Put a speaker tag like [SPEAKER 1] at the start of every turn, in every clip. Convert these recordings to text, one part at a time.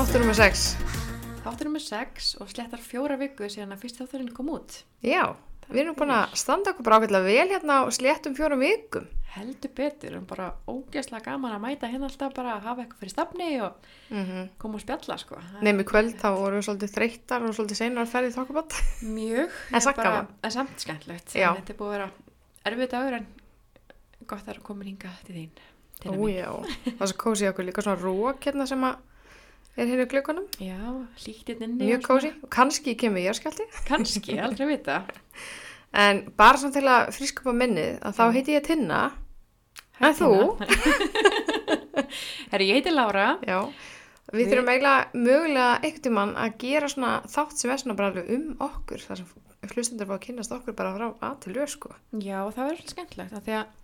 [SPEAKER 1] þáttur nummer 6
[SPEAKER 2] Þáttur nummer 6 og slettar fjóra viku síðan að fyrst þátturinn kom út.
[SPEAKER 1] Já, við erum búin að standa okkur ákveðlega vel hérna á sléttum fjórum vikum
[SPEAKER 2] Heldur betur, um bara ógeðslega gaman að mæta hérna alltaf bara að hafa eitthvað fyrir stafni og
[SPEAKER 1] mm
[SPEAKER 2] koma og spjalla sko.
[SPEAKER 1] Nefn í kvöld þá vorum við svolítið þreyttar og svolítið seinar að ferði þokkabátt
[SPEAKER 2] Mjög.
[SPEAKER 1] En
[SPEAKER 2] bara-. En samt skemmtlegt.
[SPEAKER 1] Já.
[SPEAKER 2] Þetta er búið að vera erfið dagur en gott að vera komin hinga til þín. Mín.
[SPEAKER 1] Ójá, það er svo kósi okkur líka svona rók hérna sem að hérna í glöggunum
[SPEAKER 2] Já, hlýttið inni.
[SPEAKER 1] Mjög
[SPEAKER 2] og svona.
[SPEAKER 1] kósi, kannski kemur ég skjálti
[SPEAKER 2] Kannski, aldrei að vita.
[SPEAKER 1] En bara svona til að friska upp á minnið að þá heiti ég Tinna En þú?
[SPEAKER 2] Herri, ég heiti Lára.
[SPEAKER 1] Já, við
[SPEAKER 2] Við-
[SPEAKER 1] þurfum eiginlega mögulega einhvern tímann að gera svona þátt sem er svona bara alveg um okkur þar sem hlustendur fá að kynast okkur bara frá að til lög sko
[SPEAKER 2] Já, það verður skemmtilegt af því að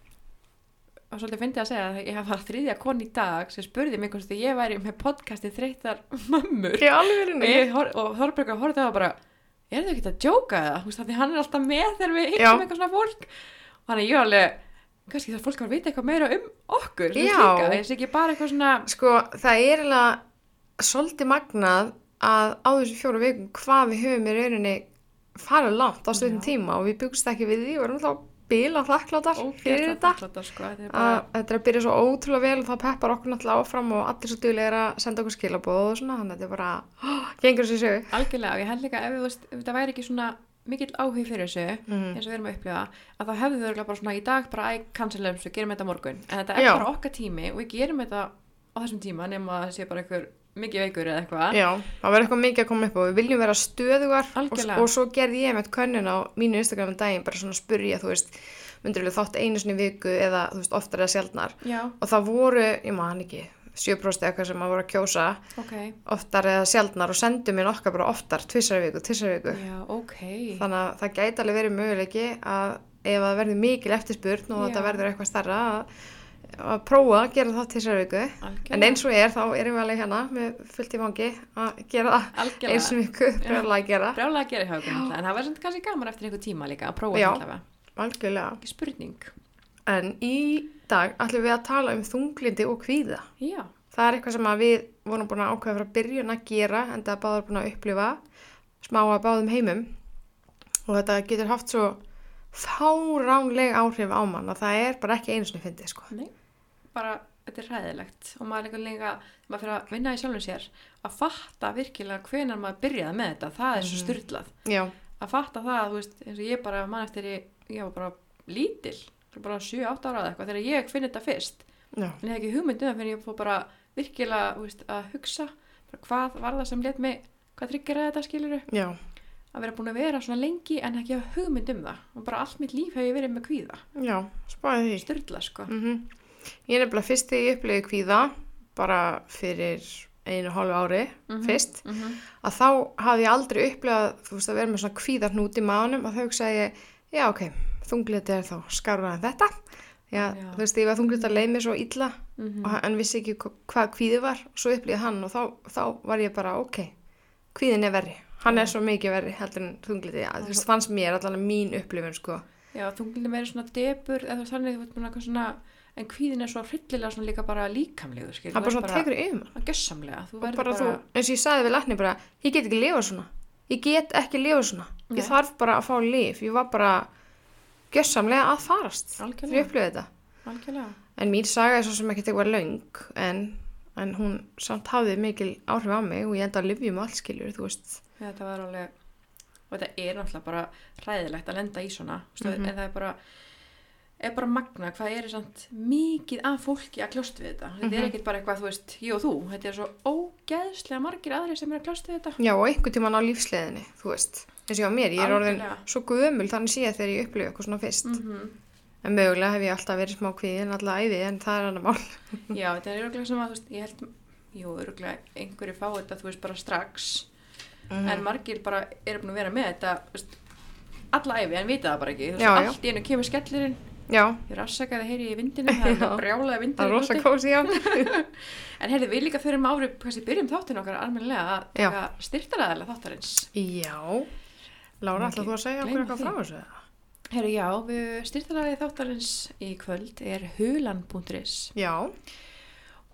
[SPEAKER 2] og svolítið fyndi að segja að ég var þriðja kon í dag sem spurði mig hvort ég væri með podcasti þreytar mömmur.
[SPEAKER 1] Já, alveg
[SPEAKER 2] og, og Þorbergur horfði það bara er þau ekki að djóka það? Því hann er alltaf með þegar við hittum eitthvað svona fólk. Og hann er ég alveg kannski það fólk var að vita eitthvað meira um okkur. Líka, þessi ekki bara eitthvað svona
[SPEAKER 1] Sko, það er eiginlega svolítið magnað að á þessu fjóru vikum hvað við höfum í rauninni farið langt á stundin tíma og við byggst ekki við því og erum þá bíla þakkláttar fyrir þetta
[SPEAKER 2] sko, þetta er
[SPEAKER 1] að
[SPEAKER 2] bara,
[SPEAKER 1] þetta er að byrja svo ótrúlega vel og það peppar okkur náttúrulega áfram og allir svo duglega að senda okkur skilabóð og svona þannig að þetta er bara, oh, gengur þessi sögu
[SPEAKER 2] algjörlega og ég held líka ef, veist, ef þetta væri ekki svona mikill áhug fyrir þessu
[SPEAKER 1] mm.
[SPEAKER 2] eins og við erum að upplifa að þá hefðu þau bara svona í dag bara æg cancelum svo gerum þetta á morgun en þetta er
[SPEAKER 1] Já.
[SPEAKER 2] bara okkar tími og við gerum þetta á þessum tíma nema að það sé bara einhver mikið veikur eða eitthvað.
[SPEAKER 1] Já, það verður eitthvað mikið að koma upp og við viljum vera stöðugar og, og svo gerði ég með könnun á mínu Instagram um daginn bara svona að spurja, þú veist við þátt einu sinni í viku eða þú veist oftar eða sjaldnar?
[SPEAKER 2] Já,
[SPEAKER 1] og það voru, ég man ekki 7% eða eitthvað sem að voru að kjósa
[SPEAKER 2] ok,
[SPEAKER 1] oftar eða sjaldnar og sendu mér okkar bara oftar, tvissar viku, tvissar viku.
[SPEAKER 2] Já, ok.
[SPEAKER 1] Þannig að það gæti alveg verið möguleiki að ef það verður mikil eftirspurn og
[SPEAKER 2] Já.
[SPEAKER 1] þetta verður eitthvað starra að, að prófa að gera það tvissar viku.
[SPEAKER 2] Algjörlega,
[SPEAKER 1] en eins og er þá erum við alveg hérna með fullt í vangi að gera það eins
[SPEAKER 2] algjörlega
[SPEAKER 1] og viku brjálega að gera.
[SPEAKER 2] Brjálega að gera hjá okkur náttúrulega, en það samt kannski gaman eftir einhver tíma líka að prófa þetta
[SPEAKER 1] algjörlega.
[SPEAKER 2] Ekki spurning.
[SPEAKER 1] En í dag ætlum við að tala um þunglindi og kvíða.
[SPEAKER 2] Já,
[SPEAKER 1] það er eitthvað sem við vorum búin að ákveða frá byrjun að gera en það báður búin að upplifa smá að báðum heimum. Og þetta getur haft svo fáránleg áhrif á mann að það er bara ekki einu sinni fyndið sko.
[SPEAKER 2] nei bara, þetta er hræðilegt og maður er líka líka, maður fyrir að vinna í sjálfum sér að fatta virkilega hvenar maður byrjaði með þetta, það er svo
[SPEAKER 1] Mhm.
[SPEAKER 2] styrlað
[SPEAKER 1] Já,
[SPEAKER 2] að fatta það, þú veist, eins og ég bara mann eftir ég, ég var bara lítil bara 7-8 ára eða eitthvað, þegar ég finn þetta fyrst.
[SPEAKER 1] Já,
[SPEAKER 2] en ég hef ekki hugmynd um það fyrir ég fór bara virkilega, veist, að hugsa hvað var það sem let mig hvað tryggjaraði þetta skiluru,
[SPEAKER 1] já,
[SPEAKER 2] að vera búin að vera svona lengi en ekki hafa hugmynd um það og bara allt mitt líf hef ég verið með kvíða
[SPEAKER 1] já, spáði því.
[SPEAKER 2] styrla sko
[SPEAKER 1] Mm Ég er nefnilega fyrst þegar ég upplifið kvíða bara fyrir einu hálfu ári
[SPEAKER 2] Mhm.
[SPEAKER 1] fyrst
[SPEAKER 2] mm -hmm.
[SPEAKER 1] að þá hafði ég aldrei upplifað þú veist að vera með svona kvíðarnút í mánum og þá hugsaði já ok þungliti er þá skárra en þetta já,
[SPEAKER 2] Já.
[SPEAKER 1] þú veist, ég var þungliti að leið mér svo illa
[SPEAKER 2] Mhm.
[SPEAKER 1] og hann vissi ekki hva- hvað kvíði var og svo upplifið hann og þá, þá var ég bara ok, kvíðin er verri hann er svo mikið verri heldur en þungliti já, þú veist, fannst mér allan mín upplifun sko.
[SPEAKER 2] já, þunglindi meiri svona debur eða þannig, þú veit, svona, eitthvað svona en kvíðin er svo hryllilega svona líka bara líkamlegu skil,
[SPEAKER 1] hann bara svona tekur yfir mann
[SPEAKER 2] að gössamlega,
[SPEAKER 1] bara,
[SPEAKER 2] bara,
[SPEAKER 1] þú, eins og ég sagði við lækni bara, ég get ekki lifað svona. Ég get ekki lifað svona. Ég
[SPEAKER 2] Nei.
[SPEAKER 1] þarf bara að fá lif, ég var bara gjössamlega að farast. Þegar ég
[SPEAKER 2] algjörlega,
[SPEAKER 1] upplifði þetta.
[SPEAKER 2] Algjörlega.
[SPEAKER 1] En mín saga er svo sem ekki eitthvað löng en, en hún samt hafði mikil áhrif á mig og ég enda að lifjum allt skiljur, þú veist
[SPEAKER 2] þetta var alveg og þetta er náttúrulega bara hræðilegt að lenda í svona mm
[SPEAKER 1] Mhm.
[SPEAKER 2] en það er bara er bara magna hvað er samt mikið af fólki að kljóst við þetta þetta
[SPEAKER 1] Mhm.
[SPEAKER 2] er ekkert bara eitthvað, þú veist, ég og þú þetta er svo ógeðslega margir aðrir sem er að kljóst við þetta
[SPEAKER 1] já og einhvern tímann á lífsleðinni, þú veist eins og mér, ég er orðin
[SPEAKER 2] Algjörlega.
[SPEAKER 1] svo gömul þannig sé þegar ég upplifi eitthvað svona fyrst
[SPEAKER 2] mm
[SPEAKER 1] en mögulega hef ég alltaf verið smá kvíðin alla æfi en það er annar mál.
[SPEAKER 2] Já, þetta er öruglega sem að, þú veist, ég held jú, öruglega einhverju fá þetta, þú veist, bara strax.
[SPEAKER 1] Mhm.
[SPEAKER 2] en margir bara eru búin að vera með þetta þú veist, alla æfi, en vita það bara ekki. Þú veist,
[SPEAKER 1] Já,
[SPEAKER 2] allt í einu kemur skellirinn
[SPEAKER 1] já,
[SPEAKER 2] ég rassakaði heyri í vindinu, það er brjálaði vindur
[SPEAKER 1] það er rosa kósi já
[SPEAKER 2] En heyrðu, við líka fyrir ári, kannski byrjum þáttin okkar almennilega að
[SPEAKER 1] Já.
[SPEAKER 2] taka styrtaræðilega þáttarins.
[SPEAKER 1] Já, Lára, ætlaðu þú að segja okkur eitthvað frá þessu?
[SPEAKER 2] Heyrðu, já, styrtaræði þáttarins í kvöld er hulan.is
[SPEAKER 1] Já,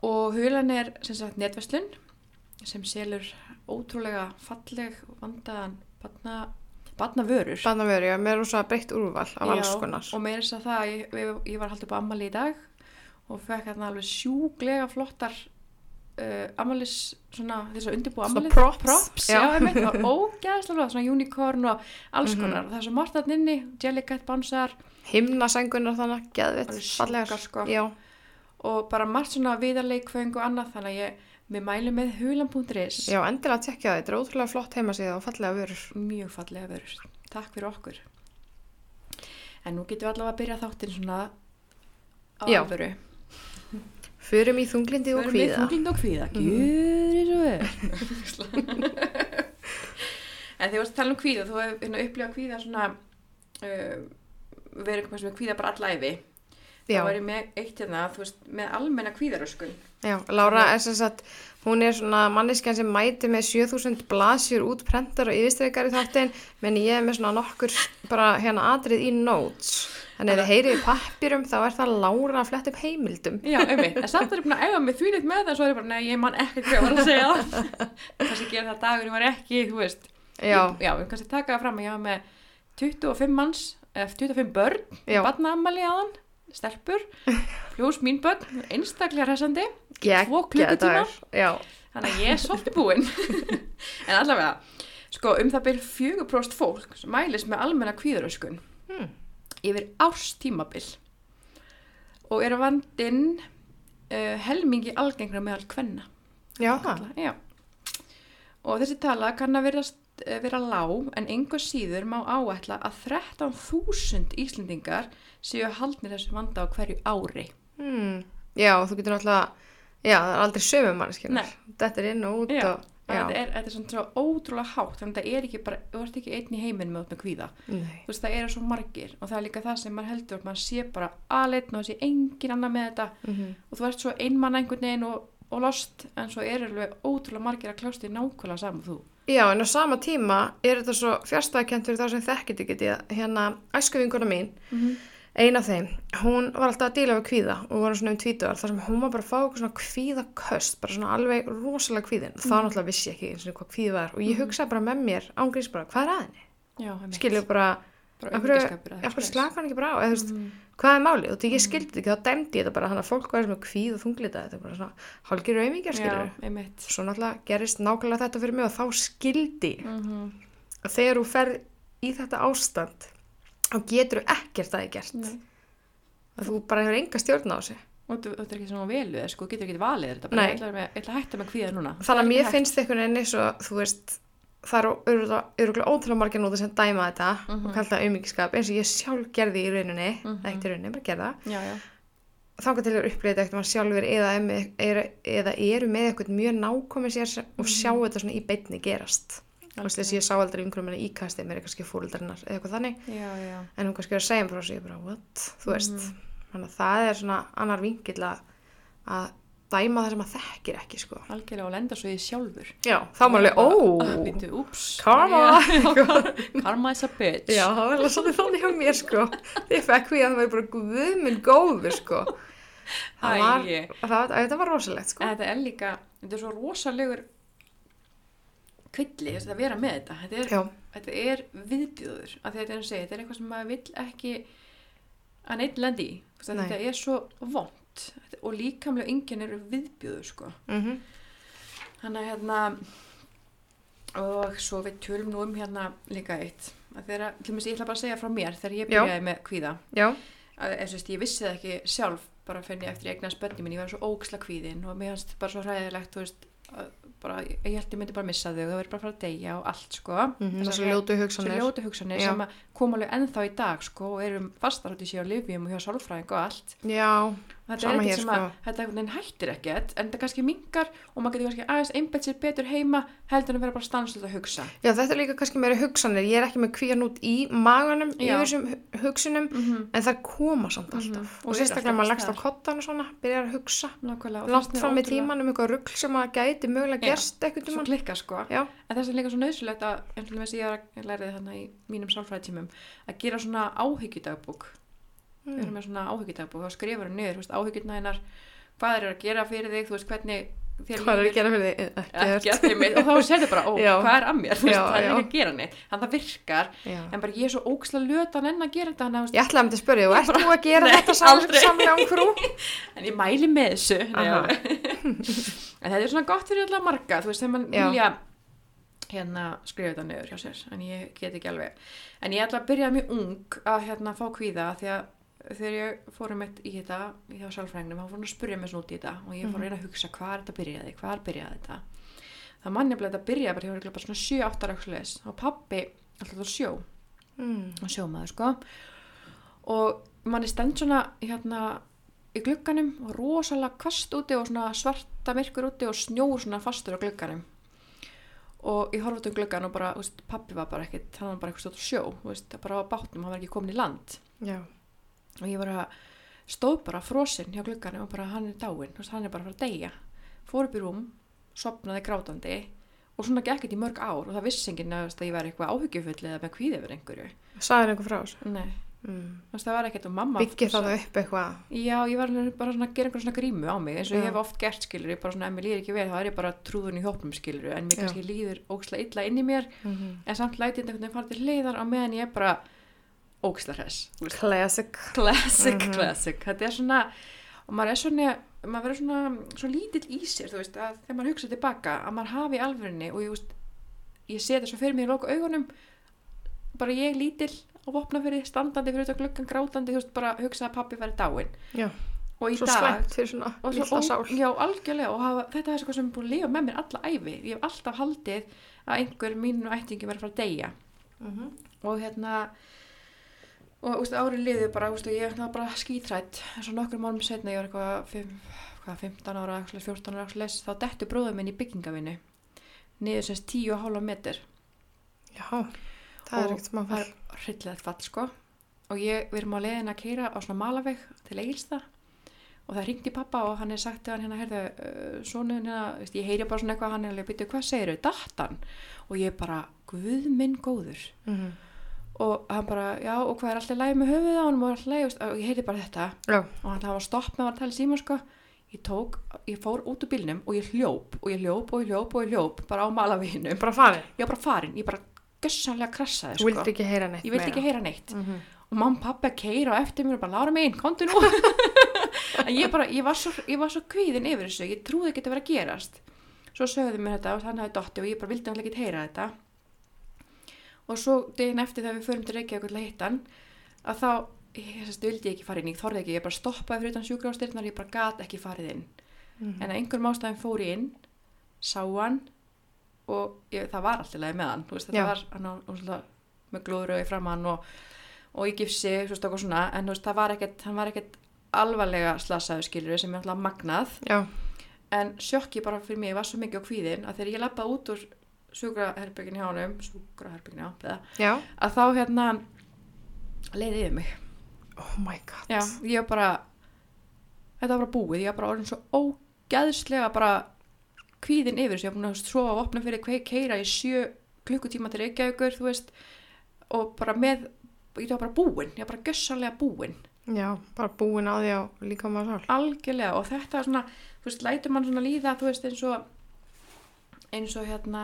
[SPEAKER 2] og hulan er sem sagt netverslun sem selur ótrúlega falleg vandaðan barna, barna vörur
[SPEAKER 1] Barnavöru, já, með rosa breytt úrval af alls konar.
[SPEAKER 2] og meira þess að það, ég, ég var haldið upp á ammali í dag og fekk hérna alveg sjúglega flottar uh, ammalis svona þess að undirbúa ammalið
[SPEAKER 1] props.
[SPEAKER 2] props
[SPEAKER 1] Já.
[SPEAKER 2] einmitt, og ógæðslega flott, svona unicorn og alls
[SPEAKER 1] Mhm.
[SPEAKER 2] konar og það er svo margt þarna inni, jellycat bánsar
[SPEAKER 1] Himnasængunar þannig, fallegar.
[SPEAKER 2] sjúkar, sko. Og bara margt svona viðarleikföng og annað þannig að ég, mér mælu með hulan.is
[SPEAKER 1] já, endilega tekja það, þetta er ótrúlega flott heimasíða og fallega vörur.
[SPEAKER 2] mjög fallega vörur takk fyrir okkur en nú getum við allavega að byrja þáttinn svona á
[SPEAKER 1] Já.
[SPEAKER 2] alvöru
[SPEAKER 1] Förum í þunglindi og kvíða.
[SPEAKER 2] þunglind og kvíða,
[SPEAKER 1] Mhm.
[SPEAKER 2] gjör svo vel en þegar þú varst að tala um kvíða þú hefur hérna, upplifað kvíða svona uh, verið eitthvað sem er kvíða bara allæfi
[SPEAKER 1] Já,
[SPEAKER 2] er ég með eitt hérna þú veist, með almenna kvíðaröskun
[SPEAKER 1] já, Lára er sem sagt, hún er svona manneskjan sem mæti með 7000 blasjur út prentar og yfirstreikar í þáttinn, menn ég er með svona nokkur bara hérna atrið í notes. Þannig ef þið heyrið í pappirum þá er það Lára að fletta upp heimildum.
[SPEAKER 2] Já, einmitt, en samt er ég búin að eiga mig þvílitt með það svo er ég bara, nei, ég man ekki hvað ég var að segja. Kannski gera það dagur ég var ekki, þú veist.
[SPEAKER 1] Já,
[SPEAKER 2] ég, já, kannski taka það fram að ég var með 25 manns, eða 25 börn á hann, stelpur pluss mín börn, einstaklega hressandi
[SPEAKER 1] gegn,
[SPEAKER 2] tvo klukkutíma.
[SPEAKER 1] Já,
[SPEAKER 2] þannig að ég er svolítið búin. En allavega sko, um það byrð 4% fólk sem mælis með almenna kvíðuröskun
[SPEAKER 1] Hmm.
[SPEAKER 2] Yfir árstímabil og er vandinn uh, helmingi algengra meðal kvenna
[SPEAKER 1] já,
[SPEAKER 2] já. Og þessi tala kann að vera, vera lág en einhver síður má áætla að 13.000 Íslendingar séu haldnir þessu vanda á hverju ári.
[SPEAKER 1] Hmm. Já, þú getur náttúrulega, já, það er aldrei sömu manneskjunar.
[SPEAKER 2] Nei.
[SPEAKER 1] Þetta er inn og út
[SPEAKER 2] Já,
[SPEAKER 1] og,
[SPEAKER 2] Þetta er, þetta er svona svo ótrúlega hátt, þannig að þetta er ekki bara, þú ert ekki einn í heiminn með, með kvíða.
[SPEAKER 1] nei,
[SPEAKER 2] Þú veist, það eru svo margir og það er líka það sem maður heldur að maður sé bara aðleitn og þessi engin annað með þetta.
[SPEAKER 1] Mm
[SPEAKER 2] og þú ert svo einmann einhvern veginn og, og lost en svo eru alveg ótrúlega margir að kljást í nákvæmlega saman þú.
[SPEAKER 1] Já, en á sama tíma er þetta svo fjárstæðakent fyrir þá sem þekkit ekki hérna æskuvinguna mín,
[SPEAKER 2] Mm
[SPEAKER 1] ein af þeim, hún var alltaf að díla við kvíða og voru svona um tvítugar þar sem hún var bara að fá eitthvað svona kvíðaköst, bara svona alveg rosalega kvíðin. Mm. Það náttúrulega vissi ég ekki eins og hvað kvíði var og ég hugsaði bara með mér ángriðs bara, hvað er að henni?
[SPEAKER 2] Já, einmitt.
[SPEAKER 1] Skilju bara,
[SPEAKER 2] bara
[SPEAKER 1] hverju slaka hann ekki bara á? Eða,
[SPEAKER 2] mm.
[SPEAKER 1] hvað er málið? Og því ég skildi þetta ekki, þá dæmdi ég þetta bara, þannig að fólk var sem kvíð og þunglita, þetta er bara svona hálgir auðmíkjar, skilju. Svo náttúrulega gerist nákvæmlega þetta fyrir mig og þá skildi
[SPEAKER 2] mm
[SPEAKER 1] að þá getur ekkert að það gert. Að þú bara hefur enga stjórn á þessu.
[SPEAKER 2] Og þú ert ekki svona velu eða sko, getur ekki valið þetta bara, ég ætla, að- hætta með kvíða núna.
[SPEAKER 1] Þannig að
[SPEAKER 2] Það er
[SPEAKER 1] mér
[SPEAKER 2] hægt.
[SPEAKER 1] finnst einhvern veginn eins og þú veist það eru öruglega ótrúlega margir núta sem dæma þetta
[SPEAKER 2] Mhm.
[SPEAKER 1] og kalla það auðmyggiskap eins og ég sjálf gerði í rauninni.
[SPEAKER 2] Mhm.
[SPEAKER 1] það ekkert í rauninni, bara gerða
[SPEAKER 2] já,
[SPEAKER 1] þangar til að uppleita eitthvað sjálfur eða, er eru, eða eru með eitthvað mjög nákomi sér og sjá
[SPEAKER 2] Mhm.
[SPEAKER 1] þetta svona í beinni gerast þess að ég sá aldrei einhverjum minna íkastið mér er kannski fóröldarinnar eða eitthvað þannig.
[SPEAKER 2] Já, já.
[SPEAKER 1] en hún kannski er að segja mér frá sig ég bara, what, þú veist.
[SPEAKER 2] Mhm.
[SPEAKER 1] þannig að það er svona annar vingill að, dæma það sem að þekkir ekki sko.
[SPEAKER 2] algjörlega og lenda svo í sjálfur.
[SPEAKER 1] Já, þá maður alveg, ó
[SPEAKER 2] úps.
[SPEAKER 1] karma.
[SPEAKER 2] Karma is a bitch.
[SPEAKER 1] Já, það var alveg svolítið þannig hjá mér sko. Ég fekk því að það var bara guð minn góður sko. Það var,
[SPEAKER 2] Æi.
[SPEAKER 1] það, var, rosalegt sko.
[SPEAKER 2] En þetta er líka, þetta er svo rosalegur kvilli, þess að vera með þetta. Þetta er, þetta er viðbjöður að þetta er segja, þetta er eitthvað sem maður vill ekki að neitt lendi þetta er svo vond og líkamlega yngin eru viðbjöður sko.
[SPEAKER 1] mm
[SPEAKER 2] þannig að hérna og svo við tölum nú um hérna líka eitt. Þeirra, til og með ég ætla bara að segja frá mér þegar ég
[SPEAKER 1] Já.
[SPEAKER 2] byrjaði með kvíða.
[SPEAKER 1] Já,
[SPEAKER 2] eins og veist, ég vissi það ekki sjálf bara finn ég eftir ég eignast bönni mín ég var svo óksla kvíðin og mér fannst bara svo hræðilegt veist, að, bara, ég held ég myndi bara missa þau það verið bara að fara að deyja og allt sko.
[SPEAKER 1] Mm
[SPEAKER 2] Þessar
[SPEAKER 1] svo ljótu hugsanir.
[SPEAKER 2] ljótu hugsanir sem að koma alveg ennþá í dag sko og erum fastar út í sig á lifjum og hjá sálfræðing og allt.
[SPEAKER 1] Já,
[SPEAKER 2] þetta
[SPEAKER 1] Sama
[SPEAKER 2] er ekkert sem að
[SPEAKER 1] sko.
[SPEAKER 2] þetta einhvern veginn hættir ekkert en þetta kannski mingar og maður getur kannski aðeins einbætt sér betur heima heldur en að vera bara stanslöð að hugsa.
[SPEAKER 1] Já, þetta er líka kannski meira hugsanir. Ég er ekki með kvíjan út í maganum
[SPEAKER 2] Já.
[SPEAKER 1] yfir þessum hu- hugsunum
[SPEAKER 2] mm -hmm.
[SPEAKER 1] en það koma samt
[SPEAKER 2] Mhm.
[SPEAKER 1] alltaf.
[SPEAKER 2] Og
[SPEAKER 1] og
[SPEAKER 2] eru
[SPEAKER 1] sérstaklega maður leggst á kottan og svona byrjar að hugsa.
[SPEAKER 2] Og
[SPEAKER 1] langt fram í
[SPEAKER 2] ótrúlega-
[SPEAKER 1] tíman um eitthvað rugl sem að gæti mögulega gerst eitthvað
[SPEAKER 2] svo klikka sko.
[SPEAKER 1] Já,
[SPEAKER 2] en þess er líka svo nöðsulegt að eins og þess að ég læriði þarna í mínum sálfræðitímum að gera svona áhyggjudagbúk við erum
[SPEAKER 1] mm.
[SPEAKER 2] með svona áhyggjudagbúk og skrifar um niður, hennar hvað er að gera fyrir þig, þú veist, hvernig
[SPEAKER 1] Hvað er að gera fyrir
[SPEAKER 2] þeim og þá sérðu bara, ó,
[SPEAKER 1] Já.
[SPEAKER 2] hvað er að mér? Það er ekki að gera neitt. Þannig að það virkar,
[SPEAKER 1] Já.
[SPEAKER 2] en bara ég er svo óksla lötan enn að gera þetta veist,
[SPEAKER 1] Ég ætlaði að myndi að spyrja, þú ert þú að gera
[SPEAKER 2] Nei,
[SPEAKER 1] þetta samlega um frú?
[SPEAKER 2] en ég mæli með þessu. En þetta er svona gott fyrir alla marga þú veist, þegar mann vilja hérna skrifa þetta niður hjá sér en ég get ekki alveg. En ég ætla að byrja mjög ung að hérna fá kvíða því að þegar ég fórum mitt í þetta hjá sálfræðingnum, þá fór hann að spurja mig svona út í þetta og ég fór að reyna að hugsa hvað er þetta byrjaði, hvað er byrjaði þetta? Það mann nefnilega þetta byrjaði bara, ég var bara svona 7-8 ára auksleis og pappi alltaf sjó.
[SPEAKER 1] Mm.
[SPEAKER 2] og sjómaður sko. Og mann er stend svona hérna í glugganum og rosalega kvast úti og svona svarta myrkur úti og snjór svona fastur á glugganum. Og ég horfði um gluggan og bara, veist, pappi var bara ekkert hann var bara á sjó, veist, bara á bátnum hann var ekki komin í land.
[SPEAKER 1] Já.
[SPEAKER 2] Og ég bara stóð bara frosinn hjá glugganum og bara hann er veist, hann er bara að deyja fór upp í rúm, sopnaði grátandi og svona gekk þetta í mörg ár og það vissi enginn að, ég var eitthvað áhyggjufull eða með kvíði yfir einhverju
[SPEAKER 1] Sæður einhver frá þessu?
[SPEAKER 2] Nei,
[SPEAKER 1] Mm.
[SPEAKER 2] það var ekkert og mamma
[SPEAKER 1] Byggir það upp eitthvað?
[SPEAKER 2] Já, ég var bara svona að gera einhver svona grímu á mig eins og
[SPEAKER 1] Já.
[SPEAKER 2] ég hef oft gert skilur, ég bara svona, ef mér líður ekki vel þá er ég bara trúðun í hópnum skilur en mér
[SPEAKER 1] Já.
[SPEAKER 2] kannski líður óksla illa inn í mér
[SPEAKER 1] Mm -hmm.
[SPEAKER 2] en samt læti þetta einhvern veginn fara til hliðar á meðan ég bara óksla hress.
[SPEAKER 1] Classic.
[SPEAKER 2] classic,
[SPEAKER 1] Mhm.
[SPEAKER 2] classic þetta er svona, og maður er svona maður verður svona, svo lítill í sér þú veist, að þegar maður hugsa tilbaka að maður hafi alvörinni og ég, veist, ég þetta svo fyrir mér í loku augunum bara ég lítill á vopnafyrir standandi fyrir þetta gluggan grátandi þú veist, bara hugsa að pappi væri dáinn
[SPEAKER 1] Já.
[SPEAKER 2] og í
[SPEAKER 1] Svo
[SPEAKER 2] dag
[SPEAKER 1] svona
[SPEAKER 2] og svo,
[SPEAKER 1] sál.
[SPEAKER 2] já, algjörlega og hafa, þetta er eitthvað sem er búin að lifa með mér alla æfi ég hef alltaf haldið að einhver mínu ættingi verið fara að deyja
[SPEAKER 1] Mm -hmm.
[SPEAKER 2] og hérna og úst, árið liðu bara úst, ég er bara skítrætt eins og nokkur mánum setna ég var eitthvað fimm, hvað, 15 ára, axli, 14 ára axli, þá dettu bróður minn í byggingavinnu niður semst 10,5 metr
[SPEAKER 1] Já. Það er ekkert smá fall.
[SPEAKER 2] hryllilegt fall sko og ég, við erum á leiðin að keira á svona malaveg til Egilsta og það ringdi pappa og hann er sagt að hann hérna, heyrðu, uh, sonuðin hérna, ég heyri bara svona eitthvað, hann er alveg, byrju, hvað segir þau, dattan? Og ég bara, guð minn góður.
[SPEAKER 1] Mm -hmm.
[SPEAKER 2] Og hann bara, já, og hvað er alltaf lægi með höfuð á hann og alltaf lægi, og ég heyri bara þetta.
[SPEAKER 1] Já.
[SPEAKER 2] Og hann hafa stopp með að tala síma, sko. Ég tók, ég fór út úr bílnum og ég hljóp, og ég hljóp, og ég hljóp, og ég hljóp, bara á malaveginum.
[SPEAKER 1] Bara.
[SPEAKER 2] Ég var bara farin, ég bara gössanlega krassaði, sko.
[SPEAKER 1] vildi ekki heyra neitt
[SPEAKER 2] Ég vildi ekki heyra neitt
[SPEAKER 1] Mm -hmm.
[SPEAKER 2] og mamma og pappi að keira á eftir mér og bara Lára mín, komdu nú en ég bara, ég var svo, ég var svo kvíðin yfir þessu, ég trúði ekki að vera að gerast svo sögðu mér þetta og hann hafði dotti og ég bara vildi alveg ekki heyra þetta og svo deginn eftir þegar við förum til Reykjavík hitta hann að þá, ég sérst, vildi ég ekki fara inn ég þorði ekki, ég bara stoppaði fyrir utan sjúkrafstyrnar ég bara gat ekki farið inn
[SPEAKER 1] Mhm.
[SPEAKER 2] en að einhverjum ástæðum fór ég inn sá hann og ég, það var alltaf leið með hann veist, þetta
[SPEAKER 1] Já.
[SPEAKER 2] var hann á, og svona, með framann og, og í gifsi svo veist, og svona, en veist, það var ekkert hann var ekkert alvarlega slasaðu skilur sem er alltaf magnað
[SPEAKER 1] Já.
[SPEAKER 2] en sjokki bara fyrir mig var svo mikið á kvíðin að þegar ég lappaði út úr sjúkraherbyggin hjá honum sjúkraherbyggin já, eða,
[SPEAKER 1] Já.
[SPEAKER 2] að þá hérna leiði yfir mig
[SPEAKER 1] Oh my god.
[SPEAKER 2] Já, ég var bara þetta var bara búið, ég var bara orðin svo ógæðslega bara kvíðin yfir þessu, ég var búin að sofa og opna fyrir kveik keira í sjö klukkutíma til Reykjavíkur, þú veist og bara með, ég var bara búin ég var bara gössanlega búin
[SPEAKER 1] Já, bara búin á því á líka maður sál.
[SPEAKER 2] algjörlega og þetta er svona, þú veist, lætur mann svona líða, þú veist, eins og eins og hérna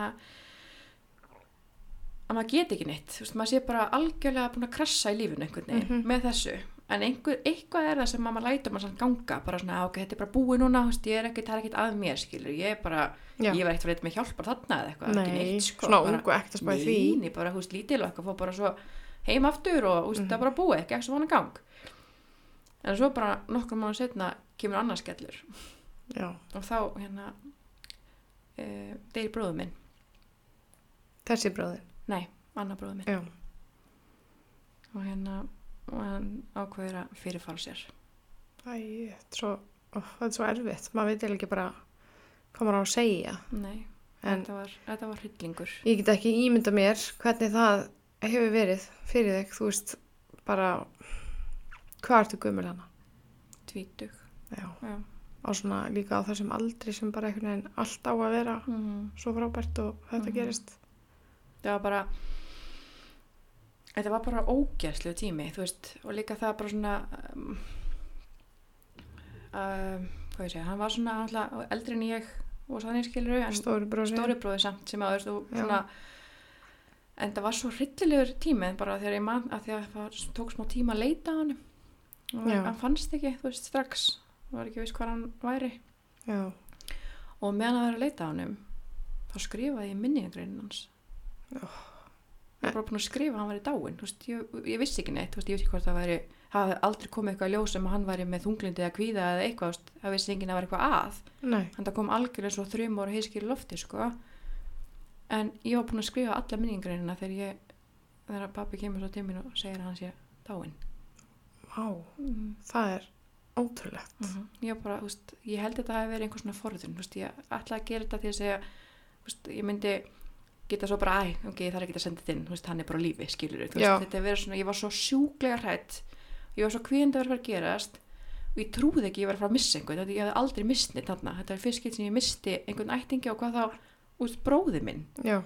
[SPEAKER 2] að maður get ekki neitt, þú veist, maður sé bara algjörlega búin að krassa í lífinu einhvern veginn
[SPEAKER 1] Mhm.
[SPEAKER 2] með þessu, en einhver, eitthvað er það sem maður lætur maður samt ganga, bara svona, "Ah, ok, þetta er bara búið núna, þú veist, ég er ekkert, það er ekkert að mér, skilur, ég er bara,
[SPEAKER 1] Já.
[SPEAKER 2] ég var ekkert fyrir með hjálpar þarna eða eitthvað, ekki
[SPEAKER 1] Nei,
[SPEAKER 2] neitt, sko,
[SPEAKER 1] svona ungu ekkert að spáði því.
[SPEAKER 2] Nei, bara, veist, lítil og eitthvað, fór bara svo heim aftur og, þú veist, það er bara búið, ekki ekki svo vana gang. En svo bara nokkur mánu setna kemur annars skellur og þá hérna e, nei, annar bróður minn
[SPEAKER 1] Já.
[SPEAKER 2] og hérna og hann ákveður að fyrirfara sér.
[SPEAKER 1] Æ, svo, ó, þetta er svo erfitt. Maður veit ekki bara hvað maður á að segja.
[SPEAKER 2] Nei, þetta var, þetta var hryllingur.
[SPEAKER 1] ég get ekki ímynda mér hvernig það hefur verið fyrir þig. Þú veist, bara, hvað ertu gömul hana?
[SPEAKER 2] Tvítug.
[SPEAKER 1] Já.
[SPEAKER 2] Já.
[SPEAKER 1] Á svona líka á þessum aldri sem bara einhvern veginn allt á að vera
[SPEAKER 2] Mm.
[SPEAKER 1] svo frábært og þetta
[SPEAKER 2] Mhm.
[SPEAKER 1] gerist.
[SPEAKER 2] Það var bara, þetta var bara ógerslu tími, þú veist, og líka það bara svona, um, um, hvað ég segja, hann var svona alltaf eldri en ég og þannig skilur en
[SPEAKER 1] stóri brósi
[SPEAKER 2] stóri bróði samt sem aður svona en það var svo hryllilegur tími bara þegar ég man að því að það tók smá tíma að leita hann og
[SPEAKER 1] Já.
[SPEAKER 2] hann fannst ekki, þú veist, strax var ekki viss hvað hann væri.
[SPEAKER 1] Já,
[SPEAKER 2] og meðan það var að leita hann þá skrifaði ég minningagreinin hans
[SPEAKER 1] Já.
[SPEAKER 2] ég var bara búin að skrifa að hann væri dáinn þú veist, ég, ég vissi ekki neitt, veist, ég vissi hvort það væri hafi aldrei komið eitthvað í ljós sem að hann væri með þunglindi eða kvíða eða eitthvað, veist, það vissi enginn að var eitthvað að.
[SPEAKER 1] Nei,
[SPEAKER 2] en það kom algjörlega svo þrjum ára heiskir í lofti sko. En ég var búin að skrifa alla minningreinina þegar ég þegar pappi kemur svo til mín og segir að hann sé dáinn.
[SPEAKER 1] Vá,
[SPEAKER 2] mm.
[SPEAKER 1] það er ótrúlegt.
[SPEAKER 2] Ég, var bara, þú veist, ég held að þetta hafi verið einhver svona forðun ég ætla að gera þetta til að segja ég myndi geta svo bara æ, ok, ég þarf ekki að senda þetta inn þú veist, hann er bara lífi, skilur
[SPEAKER 1] Já.
[SPEAKER 2] þetta er verið svona, ég var svo sjúklega hrætt ég var svo kvíðandi að vera að að gerast og ég trúði ekki að ég var að fara að missa einhvern þetta ég hafði aldrei mist neitt þarna þetta er fyrst skipt sem ég misti einhvern ættingi og hvað þá, út bróði minn
[SPEAKER 1] já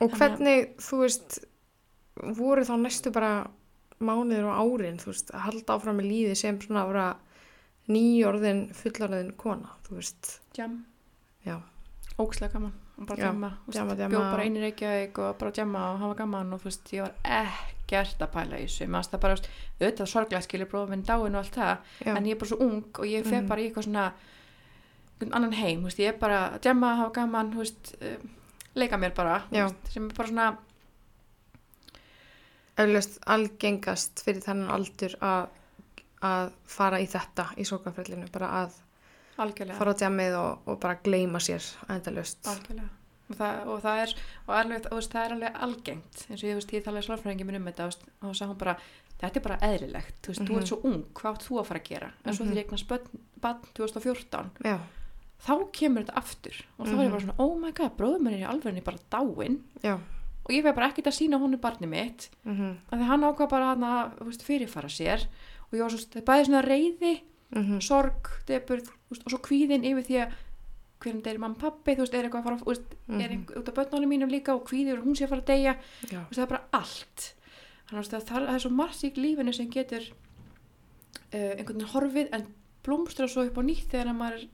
[SPEAKER 1] og
[SPEAKER 2] Þannig að-
[SPEAKER 1] hvernig, þú veist voru þá næstu bara mánuður og árin, þú veist, að halda áfram með líði sem svona að vera nýjorðin fullarðin kona, þú veist
[SPEAKER 2] Jam.
[SPEAKER 1] Já.
[SPEAKER 2] Ókslega gaman. Og bara
[SPEAKER 1] Já,
[SPEAKER 2] djamma. þú veist,
[SPEAKER 1] djamma, djamma.
[SPEAKER 2] Bjó bara einu reykjavík og bara djamma og hafa gaman og þú veist, ég var ekkert að pæla í þessu. Fannst það bara, auðvitað sorglega skilur bróðum minn dáin og allt það.
[SPEAKER 1] já,
[SPEAKER 2] En ég er bara svo ung og ég fer
[SPEAKER 1] Mhm.
[SPEAKER 2] bara í eitthvað svona einhvern annan heim, þú veist, ég er bara að djamma, hafa gaman, þú veist, uh, leika mér bara, þú veist, sem er bara svona,
[SPEAKER 1] eflaust algengast fyrir þennan aldur að að fara í þetta í sókafrællinu, bara að
[SPEAKER 2] algjörlega.
[SPEAKER 1] fara á djamið og, og bara gleyma sér endalust.
[SPEAKER 2] Og það, og það er, og alveg, það er alveg algengt eins og ég, þú veist, ég talaði slárfræðingi minn um þetta þú og þá sagði hún bara, þetta er bara eðlilegt þú veist, þú
[SPEAKER 1] Mhm.
[SPEAKER 2] ert svo ung, hvað þú að fara að gera en svo
[SPEAKER 1] Mhm.
[SPEAKER 2] þegar ég eignast barn 2014
[SPEAKER 1] Já,
[SPEAKER 2] þá kemur þetta aftur og þá er ég bara
[SPEAKER 1] Mhm.
[SPEAKER 2] svona, oh my god, bróður minn er í alvegni bara dáinn
[SPEAKER 1] já,
[SPEAKER 2] og ég veið bara ekkert að sína honum barni mitt
[SPEAKER 1] mhm,
[SPEAKER 2] af því hann ákvað bara að þú veist, fyrirfara sér og ég var svo, það er bæði svona reyði
[SPEAKER 1] mhm,
[SPEAKER 2] sorg, deburð þú veist, og svo kvíðin yfir því að hvernig er mamma pappi, þú veist, er eitthvað að fara veist, er
[SPEAKER 1] mhm,
[SPEAKER 2] einhver, út af börnunum mínum líka og kvíðir og hún sé að fara að deyja. Þú veist, það er bara allt. Þannig að það, er svo margt í lífinu sem getur uh, einhvern veginn horfið en blómstra svo upp á nýtt þegar að maður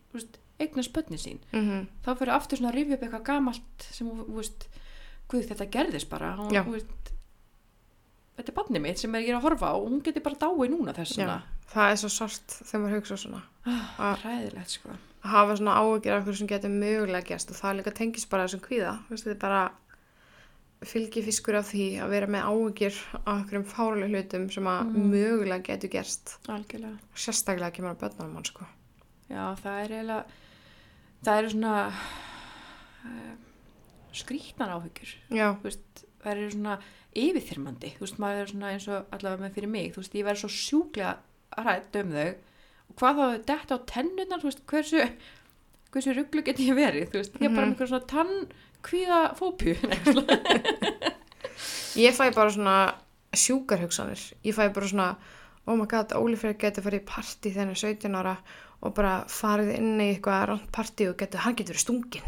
[SPEAKER 2] eignast börnin sín.
[SPEAKER 1] Mhm,
[SPEAKER 2] þá fyrir aftur svona að rifja upp eitthvað gamalt sem þú veist, guð þetta gerðist bara. Hún, þú veist, þetta er barnið mitt sem er ég að horfa á og hún getur bara dáið núna þess
[SPEAKER 1] já.
[SPEAKER 2] vegna
[SPEAKER 1] Það er svo sort þegar maður hugsa svona.
[SPEAKER 2] ah, hræðilegt sko
[SPEAKER 1] Að hafa svona áhugir af hverju sem getur mögulega gerst og það líka tengist bara þessum kvíða. Þetta er bara fylgi fiskur af því að vera með áhugir af einhverjum fáraleg hlutum sem að
[SPEAKER 2] Mhm.
[SPEAKER 1] mögulega getur
[SPEAKER 2] algjörlega
[SPEAKER 1] Sérstaklega kemur á börnunum hann, sko.
[SPEAKER 2] já það er eiginlega það eru svona uh, skrítnar
[SPEAKER 1] Já,
[SPEAKER 2] þú veist, það eru svona yfirþyrmandi, þú veist, maður er svona eins og allavega með fyrir mig, þú veist, ég verð svo sjúklega rætt um þau og hvað þá detta á tennunar, þú veist, hversu hversu rugglu get ég verið, þú veist, ég er bara
[SPEAKER 1] Mhm.
[SPEAKER 2] með einhver svona tannkvíða fópju
[SPEAKER 1] ég fæ bara svona sjúkar hugsanir. Ég fæ bara svona, oh my god, Óli Freyr getur farið í hann er 17 ára og bara farið inn í eitthvað ránt partí og getur, hann getur stungin.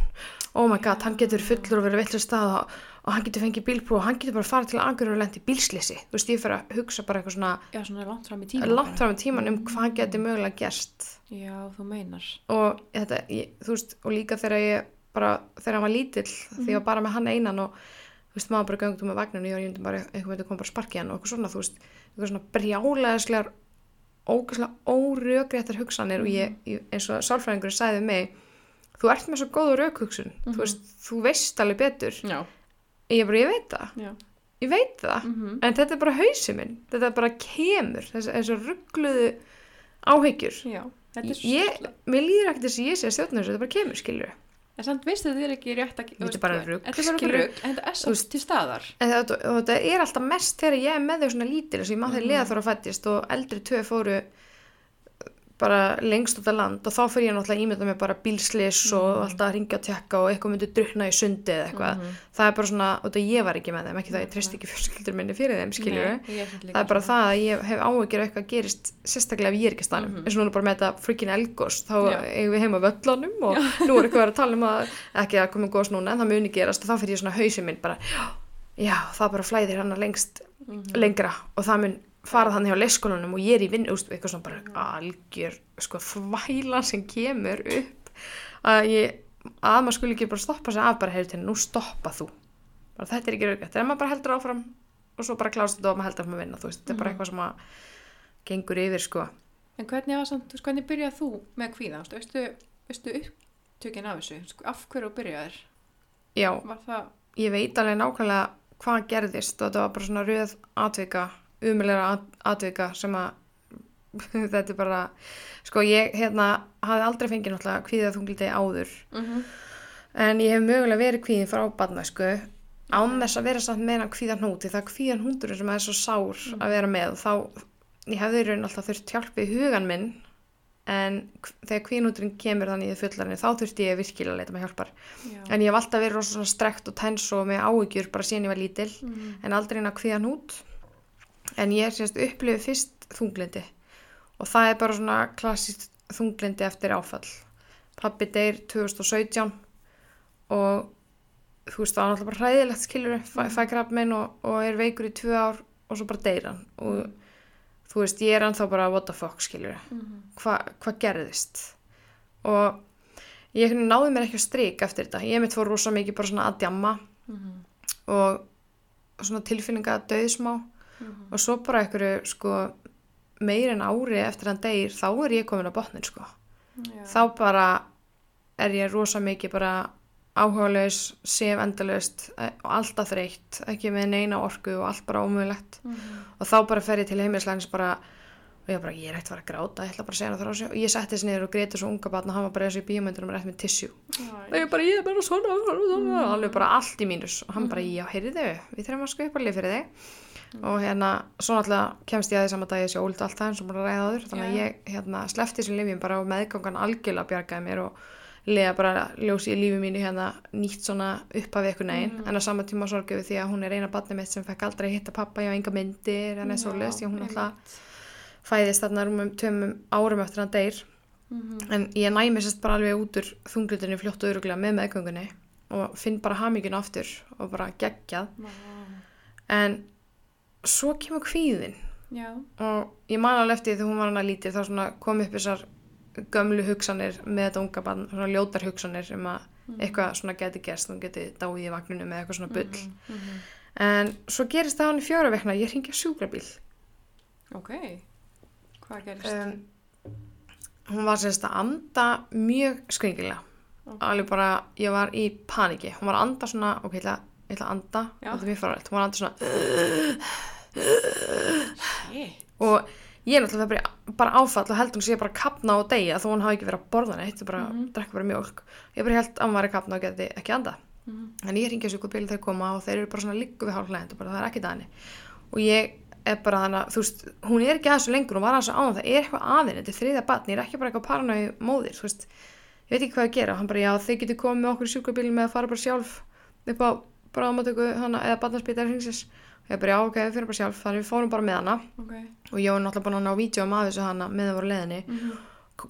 [SPEAKER 1] Oh my god, hann getur fullur og verið villur stað og, og hann getur fengið bílprú og hann getur bara farið til aðgjör og lent í bílslisi. Þú veist, ég fyrir að hugsa bara eitthvað svona
[SPEAKER 2] já, svona langt fram í tíma
[SPEAKER 1] langt fram í tíman um hvað getur mögulega gerst.
[SPEAKER 2] já, þú meinar.
[SPEAKER 1] Og þetta, ég, þú veist, og líka þegar ég bara, þegar hann var lítill því ég var bara með hann einan og þú veist, maður bara göngt um með vagninu og ég var bara, eitthvað myndi koma bara að sparki hann og eitthvað svona, þú veist, eitthvað svona brjálæðislegar ógæslega órökréttar hugsanir og ég, ég, eins og sálfræðingur sagði mig, þú ert með svo góða rökhugsun, þú veist, þú veist alveg betur,
[SPEAKER 2] já,
[SPEAKER 1] ég bara, ég veit það.
[SPEAKER 2] Já,
[SPEAKER 1] ég veit það,
[SPEAKER 2] mm
[SPEAKER 1] en þetta er bara hausi minn, þetta bara kemur þessi ruggluðu áhyggjur.
[SPEAKER 2] Já þetta er
[SPEAKER 1] ég, mér líður ekkert þess að ég sé að stjórna þessu, þetta bara kemur, skilur
[SPEAKER 2] en samt veistu þið er ekki rétt að
[SPEAKER 1] Þetta er bara
[SPEAKER 2] þetta er rugg, en þetta er svo til staðar.
[SPEAKER 1] en þetta, þetta er alltaf mest þegar ég er með þau svona lítil þess að ég maður þegar
[SPEAKER 2] Mhm.
[SPEAKER 1] liða þóra fættist og eldri tvö fóru bara lengst út af land og þá fyrir ég náttúrulega ímynda með bara bílslis og
[SPEAKER 2] Mhm.
[SPEAKER 1] alltaf að ringja að tekka og eitthvað myndi drukna í sundi eða eitthvað
[SPEAKER 2] Mhm.
[SPEAKER 1] það er bara svona, og þetta ég var ekki með þeim ekki það ég treyst ekki fjölskyldur minni fyrir þeim
[SPEAKER 2] líka
[SPEAKER 1] það er bara það að ég hef af eitthvað gerist sérstaklega ef ég er ekki stanum
[SPEAKER 2] Mhm.
[SPEAKER 1] eins og núna bara með þetta freaking elgos þá
[SPEAKER 2] Já.
[SPEAKER 1] eigum við heima á völlanum og nú er eitthvað að tala um að ekki að koma gos núna en það muni flæðir hann hjá leikskólanum og ég er í vinn eitthvað svona bara algjör sko þvæla sem kemur upp að ég að maður skuli ekki bara stoppa sig af bara heyrðu til, nú stoppa þú bara, þetta er ekki raugætt, þegar maður bara heldur áfram og svo bara klást þetta og maður heldur að vinna þú veist, þetta er bara
[SPEAKER 2] Mhm.
[SPEAKER 1] eitthvað sem að gengur yfir sko
[SPEAKER 2] En hvernig var samt, hvernig byrjað þú með kvíða? Þú veist, veistu, upptökin af þessu? Sko, Af hverju byrjaðir?
[SPEAKER 1] já,
[SPEAKER 2] það,
[SPEAKER 1] ég veit alveg nákvæmlega hvað gerðist og þetta var bara svona röð atvika, umulega atvika sem að þetta er bara, sko ég hérna hafði aldrei fengið náttúrulega kvíðað þungliti áður.
[SPEAKER 2] Mm
[SPEAKER 1] en ég hef mögulega verið kvíðin frá barnæsku án þess að vera samt meina kvíðan hnúti það er kvíðan húndur sem er svo sár að vera með. Þá, ég hefði raun alltaf þurft hjálp í hugan minn en þegar kvíðanhúturinn kemur þannig í fullarinn þá þurfti ég virkilega að leita með hjálpar.
[SPEAKER 2] Já.
[SPEAKER 1] en ég hef alltaf verið rosa svona strekt og tens og með áhyggjur bara síðan ég var lítil
[SPEAKER 2] Mhm.
[SPEAKER 1] en aldrei inn að kvíðan út en ég sérst upplifið fyrst þunglindi og það er bara svona klassist þunglindi eftir áfall. Pappi deyr 2017 og þú veist það var náttúrulega bara hræðilegt skilur fæ, fæ krabmein og, og er veikur í tvö ár og svo bara deyr hann. Og þú veist ég er ennþá bara what the fuck skilur
[SPEAKER 2] Mhm.
[SPEAKER 1] hvað hva gerðist? Og ég náði mér ekki að strik eftir þetta. Ég mitt fór rosa mikið bara svona að djamma
[SPEAKER 2] Mhm.
[SPEAKER 1] og svona tilfinninga að döðsmá
[SPEAKER 2] Mhm.
[SPEAKER 1] og svo bara einhverju sko meir en ári eftir hann degir þá er ég komin á botnin sko.
[SPEAKER 2] Já.
[SPEAKER 1] þá bara er ég rosa mikið bara áhugalaus, sef endalaust eh, og alltaf þreytt, ekki með neina orku og allt bara ómögulegt.
[SPEAKER 2] Mhm.
[SPEAKER 1] og þá bara fer ég til heimilislæns bara og ég bara, ég er ekkert að fara að gráta, ég ætla bara að segja hann frá sig og ég setti þessi niður og greiti svo unga batna og hann var bara þessi í bíómyndunum rétt með tissue. Og ég bara, ég er bara svona, svona, svona alveg bara allt í mínus. Og hann bara, já, heyrðu við þurfum að skupa lið fyrir þig og hérna, svo náttúrulega kemst ég að því saman dag ég sé ólítið allt það eins og bara ræða áður. Þannig að ég, hérna, slefti þessum lifjum bara og meðgangan algjörlega bjargaði mér og lega bara ljósi í lífi mínu hérna nýtt svona upp af ykkur negin en á sama tíma sorgum við því að hún er eina barnið mitt sem fekk aldrei hitta pappa, ég á enga myndir en eða svoleiðis, því að hún alltaf fæðist þarna rúmum tveimum árum eftir hann deyr.
[SPEAKER 2] Mhm.
[SPEAKER 1] en ég næmi sérst bara alveg út úr þunglutinu fljótt og öruglega með meðgöngunni og finn bara hamingin aftur og bara geggjað.
[SPEAKER 2] Vá.
[SPEAKER 1] en svo kemur kvíðin
[SPEAKER 2] Já.
[SPEAKER 1] og ég man alveg eftir því hún var hana lítið þá kom upp þessar gömlu hugsanir með þetta unga barn, svona ljótar hugsanir um að eitthvað svona geti gerst hún geti dáið í vagninu með eitthvað svona bull
[SPEAKER 2] Mhm.
[SPEAKER 1] en svo gerist það hann í fjóra vekna ég ringi sjúkrabíl
[SPEAKER 2] Ok. Hvað gerist?
[SPEAKER 1] um, hún var sérst að anda mjög skringilega
[SPEAKER 2] Ok.
[SPEAKER 1] alveg bara, ég var í paniki hún var að anda svona, ok, ég ætla, að anda þetta er mjög faralegt, hún var að anda svona. Og ég er náttúrulega bara, bara áfall og heldur hún sé bara að kapna og deyja þó hún hafi ekki verið að borða neitt og bara
[SPEAKER 2] Mhm.
[SPEAKER 1] drekka bara mjólk. Ég bara held að hún var að kapna og geti ekki anda
[SPEAKER 2] Mhm.
[SPEAKER 1] en ég ringi að sjúkubíl þeir koma og þeir eru bara svona líku við hálflegend og bara það er ekki dæni og ég er bara þannig að þú veist hún er ekki aðeins lengur, hún var aðeins á það er eitthvað aðeins, þetta er þriðja batn, ég er ekki bara eitthvað paranau móðir, þú veist. Ég veit ekki hvað að gera, hann bara já þeir getur komið okkur í sjúkubíl með að fara bara sjálf upp á bráðmátöku hana eða batnarspítar hringsins. og ég bara já ok, við fyrir bara sjálf, þannig við fórum bara með hana
[SPEAKER 2] Ok.
[SPEAKER 1] og ég var náttúrulega búin að ná vídeo af þessu hana með það voru leiðinni
[SPEAKER 2] Mhm.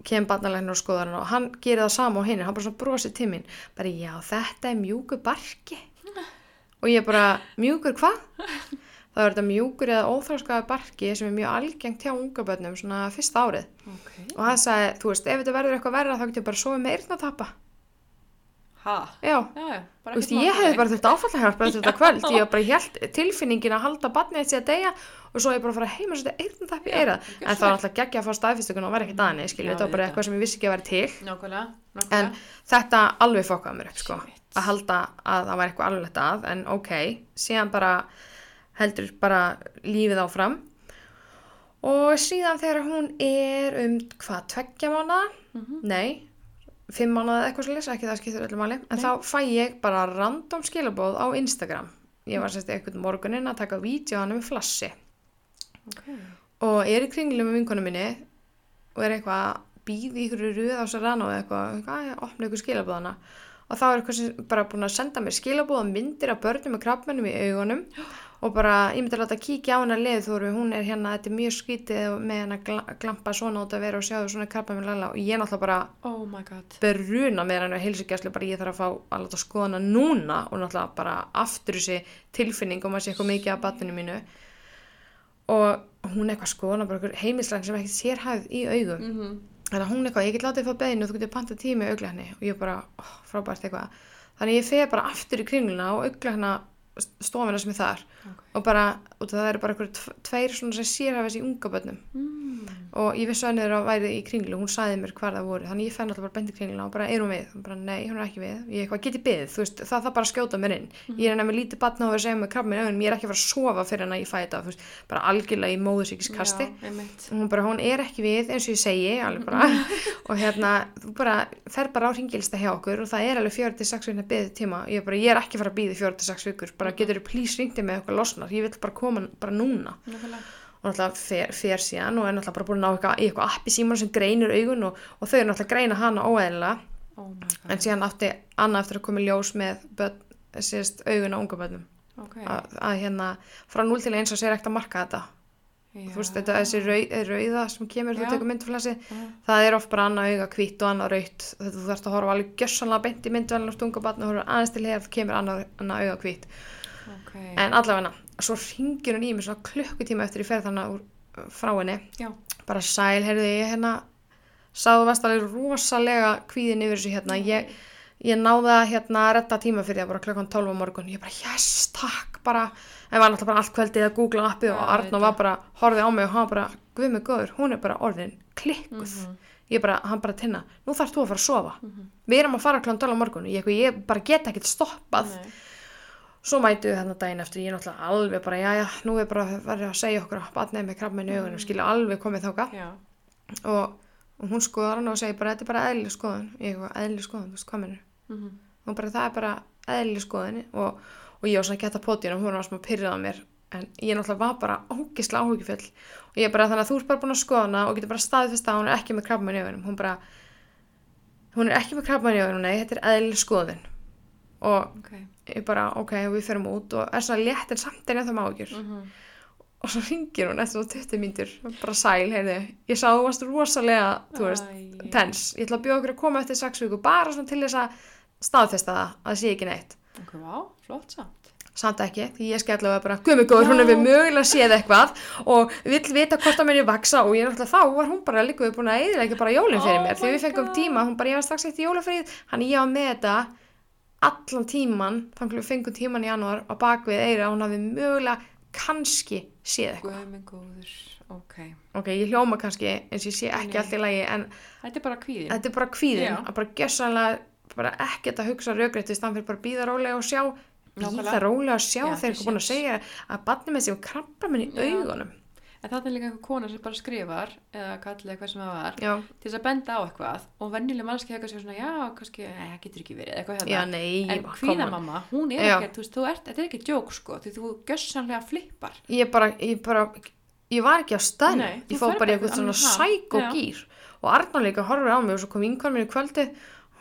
[SPEAKER 1] kem barnalegnin og skoðar hana og hann gerir það sama á henni, hann bara svona brosir til mín bara já, þetta er mjúkur barki og ég bara, mjúkur hvað? það er þetta mjúkur eða óþráskaða barki sem er mjög algengt hjá unga börnum svona fyrsta árið
[SPEAKER 2] Ok.
[SPEAKER 1] og hann sagði, þú veist, ef þetta verður eitthvað verra þá getur ég bara sofið með eyrnatappa
[SPEAKER 2] Ha?
[SPEAKER 1] Veist, ég hefði bara þurft áfallahjálp eftir þetta kvöld, ég var bara helt tilfinningin að halda eitt sér að deyja og svo ég bara fara heim og setja eyrnatappi í
[SPEAKER 2] Já,
[SPEAKER 1] eirað
[SPEAKER 2] gjörðu
[SPEAKER 1] en það var alltaf geggja að fá staðfistökun og var ekkert aðeins, þetta var bara eitthvað sem ég vissi ekki að vera til.
[SPEAKER 2] Nákvæmlega. Nákvæmlega.
[SPEAKER 1] en þetta alveg fokkaði mér upp sko að halda að það var eitthvað alveglegt að en ok, síðan bara heldur bara lífið áfram. Og síðan þegar hún er um hvað, tveggja mánuða
[SPEAKER 2] Mhm.
[SPEAKER 1] nei, fimm mánuða eða eitthvað svolítið, ekki það skiptir öllu máli. En
[SPEAKER 2] Nei.
[SPEAKER 1] þá fæ ég bara random skilabóð á Instagram. Ég var sérst eitthvað morguninn að taka vídeo hann með flassi.
[SPEAKER 2] Ok.
[SPEAKER 1] og er í kringlu með vinkonu minni og er eitthvað í ykkur röð á Serrano eða eitthvað, eitthvað að opna ykkur skilabóðana og þá er eitthvað sem bara búin að senda mér skilabóða myndir af börnum með krabbmennum í augunum og bara, ég myndi að láta kíkja á leið þú hún er hérna, þetta er mjög skítið og með hennar gla- glampa svona út að vera og sjáðu svona krabbmenn lala og ég náttúrulega bara
[SPEAKER 2] Oh
[SPEAKER 1] beruna með hann og heilsugjæslu bara ég þarf að fá að láta skoða hana núna og náttúrulega bara aftur þessi tilfinning og maður sé eitthvað mikið af batninu mínu. Og hún er eitthvað skoðana bara einhver heimilslæn sem ekki sérhæfð í augum.
[SPEAKER 2] Mhm.
[SPEAKER 1] þannig að hún eitthvað, ég get látið fá beðinu og þú getur pantað tími auglækni og ég bara, oh, frábært eitthvað. Þannig ég fer bara aftur í kringluna og auglækna stofina sem er þar
[SPEAKER 2] Ok.
[SPEAKER 1] Og bara, og það eru bara tveir svona sem sérhæfa þessi unga börnum.
[SPEAKER 2] Mm.
[SPEAKER 1] og ég vissi að henni að væri í kringlu hún sagði mér hvar það voru, þannig ég fenn alltaf bara beint í kringluna og bara, er hún við? Hún bara, nei, hún er ekki við. Ég eitthvað, get ég byggð, þú veist, það það bara að skjóta mér inn. Ég er nefnir lítið batna og að segja með krabmin augunum, ég er ekki að fara að sofa fyrir henni að ég fæ þetta, veist, bara algjörlega í móðusíkiskasti og hún bara, hún er ekki við eins og ég segi bara, og hérna þú bara fer bara á ringilsta hjá okkur og það er alveg 4-6 vikna byggð tíma ég er bara, ég ekki að fara að býða 4-6 vikur bara getur þú please ringdi með eitthvað losnar ég vil bara koma bara núna
[SPEAKER 2] Nákvæmlega.
[SPEAKER 1] og náttúrulega fer, fer síðan og er náttúrulega bara búin að ná eitthvað, í eitthvað appi síman sem greinur augun og, og þau er náttúrulega að greina hana óeðlilega
[SPEAKER 2] Oh
[SPEAKER 1] en síðan átti Anna eftir að koma í ljós með börn, sérst, augun á unga börnum
[SPEAKER 2] Ok.
[SPEAKER 1] að, að hérna frá 0 til 1 og sér ekkert að marka þetta þú veist, þetta þessi rau, rauða sem kemur, þú
[SPEAKER 2] Já.
[SPEAKER 1] tekur myndflassi
[SPEAKER 2] Já.
[SPEAKER 1] það er oft bara annað auga hvítt og annað raut þetta þú þarfst að horfa alveg gjössanlega beint í myndvelin og stunga batna og horfa aðeins til hér það kemur annað, annað auga hvítt
[SPEAKER 2] Ok.
[SPEAKER 1] en allavega, svo ringir hún í mig svona klukkutíma eftir ég fer þannig úr frá henni.
[SPEAKER 2] Já.
[SPEAKER 1] bara sæl, heyrðu ég hérna sáðu vast alveg rosalega kvíðin yfir þessu hérna. Ég, ég náði að hérna redda tíma fyrir það bara klukkan 12 á morgun. Ég bara yes, takk, bara. En var náttúrulega bara allt kvöldið að googla appið og
[SPEAKER 2] auðvitað.
[SPEAKER 1] var bara, horfið á mig og hann bara guð mig góður, hún er bara orðin klikkuð.
[SPEAKER 2] Mhm.
[SPEAKER 1] ég bara, hann bara tinna, nú þarf þú að fara að sofa. Við erum að fara klukkan 12 á morgun. Ég, ég bara get ekkert stoppað.
[SPEAKER 2] Nei.
[SPEAKER 1] Svo mætu við þarna daginn eftir ég er náttúrulega alveg bara, já já, nú er bara verið að segja okkur að batnið með krabba í augunum skilja alveg komið þáka og, og hún skoðar hann og segir bara, þetta er bara eðlileg skoðun. Ég eitthvað, eðlileg skoðun, þú veist hvað minnur
[SPEAKER 2] Mhm.
[SPEAKER 1] og bara það er bara eðlileg skoðun. Og, og ég var svona að potið og hún var svona pyrrið á mér en ég náttúrulega var bara ógislega áhugifull og ég bara þannig að þú ert bara búin að skoða hana og getur bara staðfest að hún er ekki með er krabba í augunum, nei, þetta er eðlileg skoðun. Og
[SPEAKER 2] Ok.
[SPEAKER 1] Ég bara, ok, við ferum út og er svona létt en samt er það mágjur
[SPEAKER 2] Mhm.
[SPEAKER 1] og svo ringir hún eftir svona 20 mínútur bara sæl, heyrðu, ég sá þú varst rosalega, þú veist,
[SPEAKER 2] Æ.
[SPEAKER 1] tens ég ætla að bjóða okkur að koma eftir 6 viku bara svona til þess að staðfesta það að það sé ekki neitt
[SPEAKER 2] Ok, vá, flott samt.
[SPEAKER 1] samt ekki, því ég skella bara gummi góður, hún hefur mögulega séð eitthvað og vill vita hvort það muni vaksa og ég náttúrulega þá var hún bara líka búin að eðilega bara jólinn fyrir
[SPEAKER 2] Oh
[SPEAKER 1] mér, því
[SPEAKER 2] my
[SPEAKER 1] við fengum
[SPEAKER 2] God.
[SPEAKER 1] tíma hún bara, ég var strax eitt í jólafrið, hann ég var með þetta allan tíman þannig að við fengum tíman í janúar á bakvið eira hún hafi mögulega kannski séð eitthvað,
[SPEAKER 2] góður. Ok.
[SPEAKER 1] ég hljóma kannski eins og ég sé ekki allt í lagi en
[SPEAKER 2] Þetta er bara kvíðin.
[SPEAKER 1] þetta er bara kvíðin,
[SPEAKER 2] Já.
[SPEAKER 1] að bara gjössanlega bara ekkert að hugsa raugrætt í stann fyrir bara býða rólega og sjá býða rólega og sjá
[SPEAKER 2] Já,
[SPEAKER 1] þeir eru búin að segja að barni með sér krabba minn í augunum
[SPEAKER 2] En það er líka einhver kona sem bara skrifar, eða kallið eitthvað sem það var,
[SPEAKER 1] já,
[SPEAKER 2] til þess að benda á eitthvað. Og venjuleg mannski eitthvað svona, já, kannski, nei, það getur ekki verið, eitthvað hérna.
[SPEAKER 1] já, nei
[SPEAKER 2] En kvíðamamma, hún er
[SPEAKER 1] Já.
[SPEAKER 2] ekki, þú veist, þú ert, þetta er ekki djók, sko, því þú gössanlega flippar.
[SPEAKER 1] ég bara, ég bara ég var ekki á staðinu,
[SPEAKER 2] Nei,
[SPEAKER 1] ég
[SPEAKER 2] ferð
[SPEAKER 1] bara eitthvað svona sæk og gýr og Arnar líka horfir á mig og svo kom vinkon minn í kvöldi